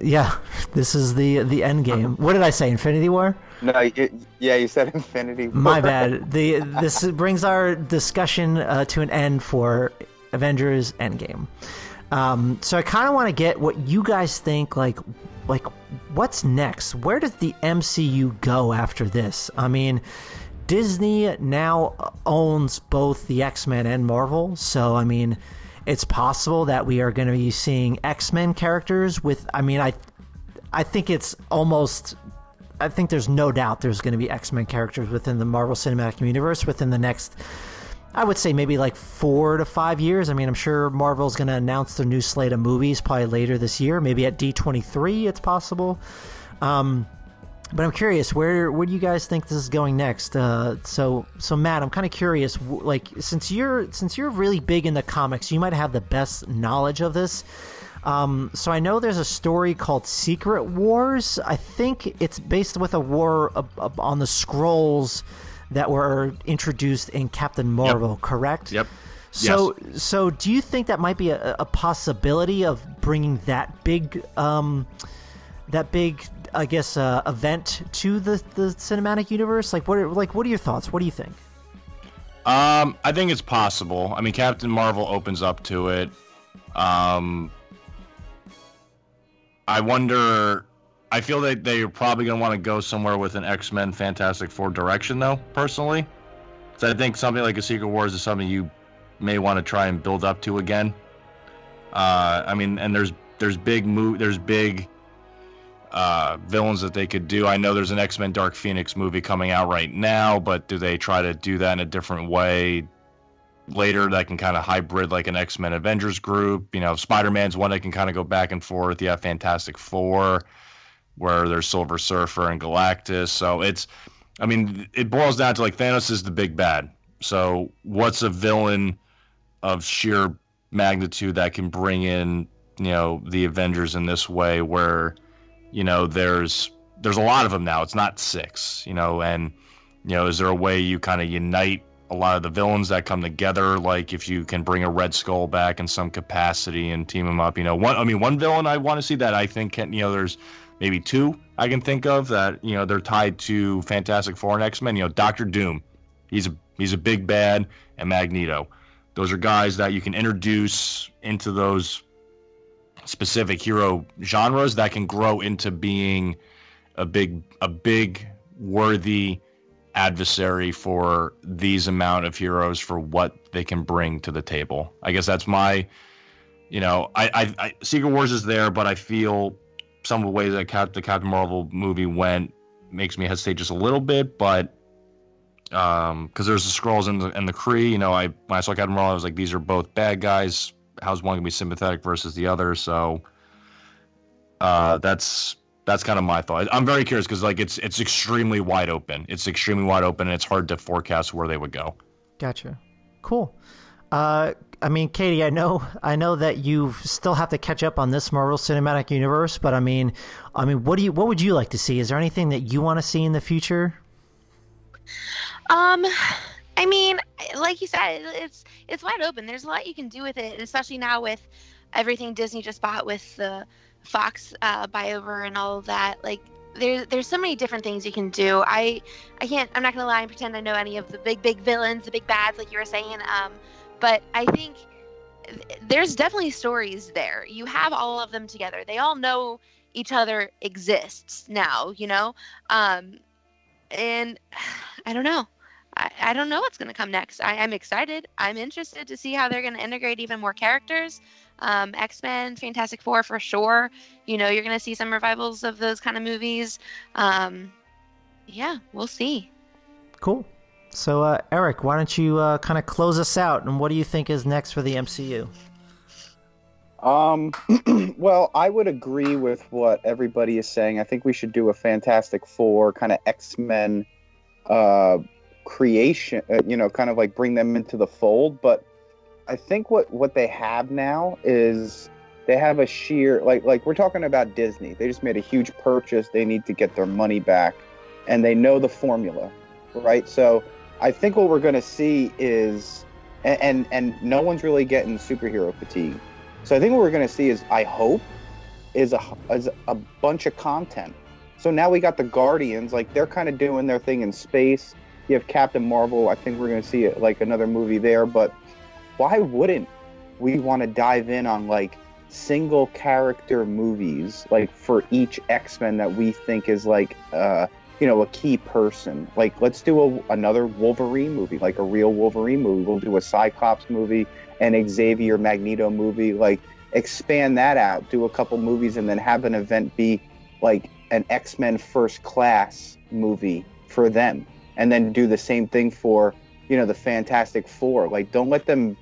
Yeah, this is the the end game. What did I say? Infinity War? No, you, yeah, you said Infinity War. My bad. The this brings our discussion uh, to an end for Avengers Endgame. Um, so I kind of want to get what you guys think. Like, like what's next? Where does the MCU go after this? I mean, Disney now owns both the X Men and Marvel. So I mean, it's possible that we are going to be seeing X Men characters with. I mean, I, I think it's almost. I think there's no doubt there's going to be X Men characters within the Marvel Cinematic Universe within the next. I would say maybe like four to five years. I mean, I'm sure Marvel's going to announce their new slate of movies probably later this year. Maybe at D23, it's possible. Um, but I'm curious, where where do you guys think this is going next? Uh, so so Matt, I'm kind of curious. Like since you're since you're really big in the comics, you might have the best knowledge of this. Um, so I know there's a story called Secret Wars. I think it's based with a war on the Skrulls that were introduced in Captain Marvel. Yep. Correct? Yep. So, yes. so do you think that might be a, a possibility of bringing that big, um, that big I guess uh, event to the the cinematic universe? Like what are, like what are your thoughts? What do you think? Um, I think it's possible. I mean, Captain Marvel opens up to it. Um, I wonder. I feel that they're probably going to want to go somewhere with an X Men Fantastic Four direction, though. Personally, so I think something like a Secret Wars is something you may want to try and build up to again. Uh, I mean, and there's there's big move, there's big uh, villains that they could do. I know there's an X Men Dark Phoenix movie coming out right now, but do they try to do that in a different way later that can kind of hybrid like an X Men Avengers group? You know, Spider Man's one that can kind of go back and forth. You have Fantastic Four, where there's Silver Surfer and Galactus. So it's, I mean, it boils down to like Thanos is the big bad. So what's a villain of sheer magnitude that can bring in, you know, the Avengers in this way where you know there's there's a lot of them now. It's not six you know and you know is there a way you kind of unite a lot of the villains that come together? Like if you can bring a red skull back in some capacity and team them up you know one i mean one villain i want to see that i think can you know there's maybe two i can think of that you know they're tied to fantastic four and x-men you know doctor doom. He's a he's a big bad and magneto. Those are guys that you can introduce into those specific hero genres that can grow into being a big a big worthy adversary for these amount of heroes for what they can bring to the table. I guess that's my you know, I, I, I Secret Wars is there, but I feel some of the ways that Cap, the Captain Marvel movie went makes me hesitate just a little bit, but um, because there's the Skrulls and the and the Kree, you know, I when I saw Captain Marvel, I was like, these are both bad guys how's one gonna be sympathetic versus the other? So uh, that's that's kind of my thought. I'm very curious because like it's it's extremely wide open. It's extremely wide open, and it's hard to forecast where they would go. Gotcha. Cool. Uh, I mean, Katie, I know, I know that you still have to catch up on this Marvel Cinematic Universe, but I mean, I mean, what do you, what would you like to see? Is there anything that you want to see in the future? Um, I mean, like you said, it's it's wide open. There's a lot you can do with it, especially now with everything Disney just bought with the Fox uh, buyover and all of that. Like there's there's so many different things you can do. I I can't I'm not gonna lie and pretend I know any of the big big villains, the big bads, like you were saying. Um, but I think there's definitely stories there. You have all of them together. They all know each other exists now. You know, um, and I don't know. I, I don't know what's going to come next. I, am excited. I'm interested to see how they're going to integrate even more characters. Um, X Men, Fantastic Four for sure. You know, you're going to see some revivals of those kind of movies. Um, yeah, we'll see. Cool. So, uh, Eric, why don't you uh, kind of close us out? And what do you think is next for the MCU? Um, well, I would agree with what everybody is saying. I think we should do a Fantastic Four kind of X Men uh, creation, uh, you know, kind of like bring them into the fold. But I think what what they have now is they have a sheer like like we're talking about Disney. They just made a huge purchase. They need to get their money back, and they know the formula, right? So I think what we're going to see is, and, and and no one's really getting superhero fatigue. So I think what we're going to see is, I hope, is a is a bunch of content. So now we got the Guardians, like they're kind of doing their thing in space. You have Captain Marvel. I think we're going to see it, like another movie there. But why wouldn't we want to dive in on like single character movies, like for each X Men that we think is like, uh, you know, a key person? Like, let's do a, another Wolverine movie, like a real Wolverine movie. We'll do a Cyclops movie, an Xavier Magneto movie. Like, expand that out, do a couple movies, and then have an event be like an X Men First Class movie for them, and then do the same thing for you know the Fantastic Four. Like, don't let them,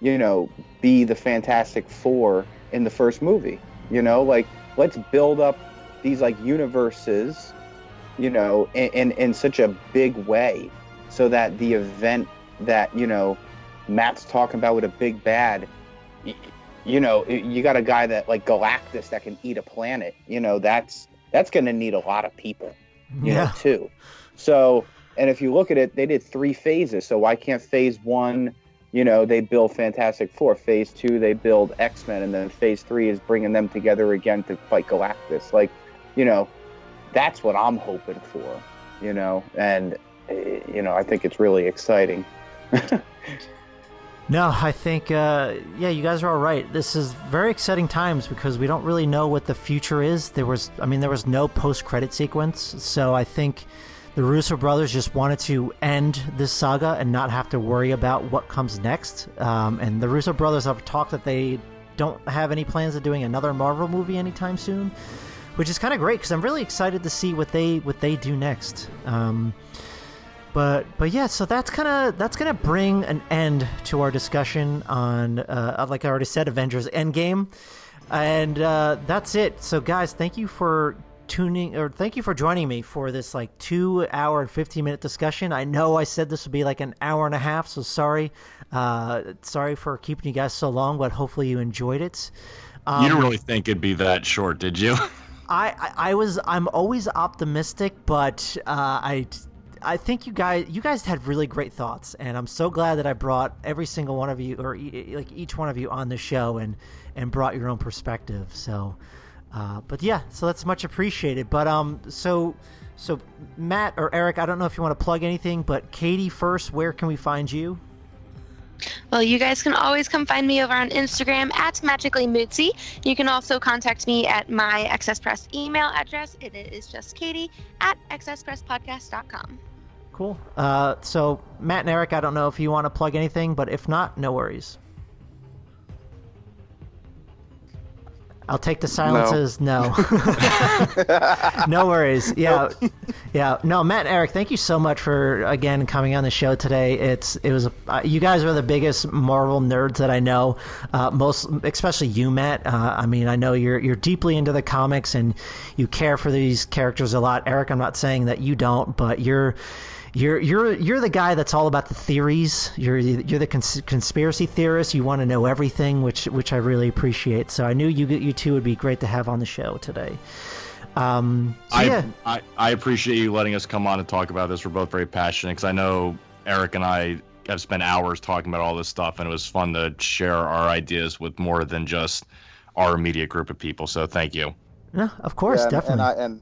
you know, be the Fantastic Four in the first movie. You know, like let's build up these like universes, you know, in in, in such a big way, so that the event that you know Matt's talking about with a big bad. You know, you got a guy that like Galactus that can eat a planet. You know, that's that's going to need a lot of people, you yeah. know, too. So, and if you look at it, they did three phases. So why can't phase one, you know, they build Fantastic Four. Phase two, they build X Men, and then phase three is bringing them together again to fight Galactus. Like, you know, that's what I'm hoping for, you know, and eh, you know, I think it's really exciting. No, I think, uh, yeah, you guys are all right. This is very exciting times because we don't really know what the future is. There was, I mean, there was no post credit sequence. So I think the Russo brothers just wanted to end this saga and not have to worry about what comes next. Um, and the Russo brothers have talked that they don't have any plans of doing another Marvel movie anytime soon, which is kind of great because I'm really excited to see what they what they do next. Um, but but yeah, so that's kind of that's gonna bring an end to our discussion on, uh, like I already said, Avengers Endgame, and uh, that's it. So guys, thank you for tuning or thank you for joining me for this like two hour and 15 minute discussion. I know i said this would be like an hour and a half so sorry uh sorry for keeping you guys so long but hopefully you enjoyed it. Um, you didn't really think it'd be that short did you? I, I, I was I'm always optimistic, but uh, I I think you guys you guys had really great thoughts, and I'm so glad that I brought every single one of you, or e- like each one of you, on the show and and brought your own perspective. So, uh, but yeah, so that's much appreciated. But um, so so Matt or Eric, I don't know if you want to plug anything, but Katie first, where can we find you? Well, you guys can always come find me over on Instagram at Magically Moodsy. You can also contact me at my XS Press email address. It is just Katie at XSPressPodcast.com. Cool. Uh, so, Matt and Eric, I don't know if you want to plug anything, but if not, no worries. I'll take the silences. No, no, no worries. Yeah, yeah. No, Matt and Eric, thank you so much for again coming on the show today. It's it was uh, you guys are the biggest Marvel nerds that I know. Uh, most, especially you, Matt. Uh, I mean, I know you're you're deeply into the comics and you care for these characters a lot. Eric, I'm not saying that you don't, but you're you're you're you're the guy that's all about the theories. You're you're the cons- conspiracy theorist. You want to know everything, which which I really appreciate. So I knew you you two would be great to have on the show today. Um, so I, yeah. I I appreciate you letting us come on and talk about this. We're both very passionate because I know Eric and I have spent hours talking about all this stuff, and it was fun to share our ideas with more than just our immediate group of people. So thank you. Yeah, of course, yeah, definitely. And, I, and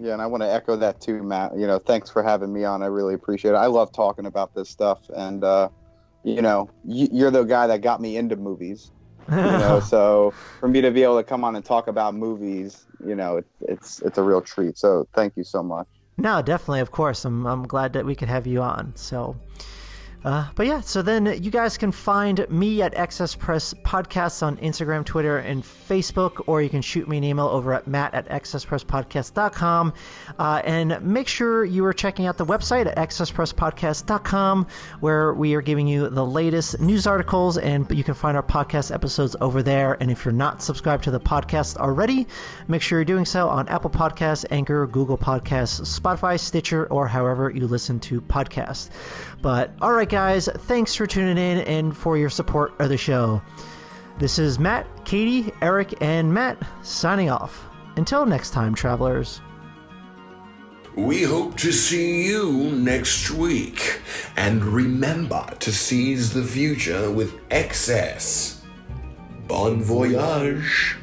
yeah, and I want to echo that too, Matt. You know, thanks for having me on. I really appreciate it. I love talking about this stuff, and uh, you know, you're the guy that got me into movies. You know, so for me to be able to come on and talk about movies, you know, it, it's it's a real treat. So thank you so much. No, definitely, of course. I'm I'm glad that we could have you on. So. Uh, but yeah, so then you guys can find me at XS Press Podcasts on Instagram, Twitter, and Facebook, or you can shoot me an email over at matt at xspresspodcast.com. Uh, and make sure you are checking out the website at xspresspodcast.com, where we are giving you the latest news articles, and you can find our podcast episodes over there. And if you're not subscribed to the podcast already, make sure you're doing so on Apple Podcasts, Anchor, Google Podcasts, Spotify, Stitcher, or however you listen to podcasts. But all right, guys, thanks for tuning in and for your support of the show. This is Matt, Katie, Eric, and Matt signing off. Until next time, travelers. We hope to see you next week. And remember to seize the future with excess. Bon voyage.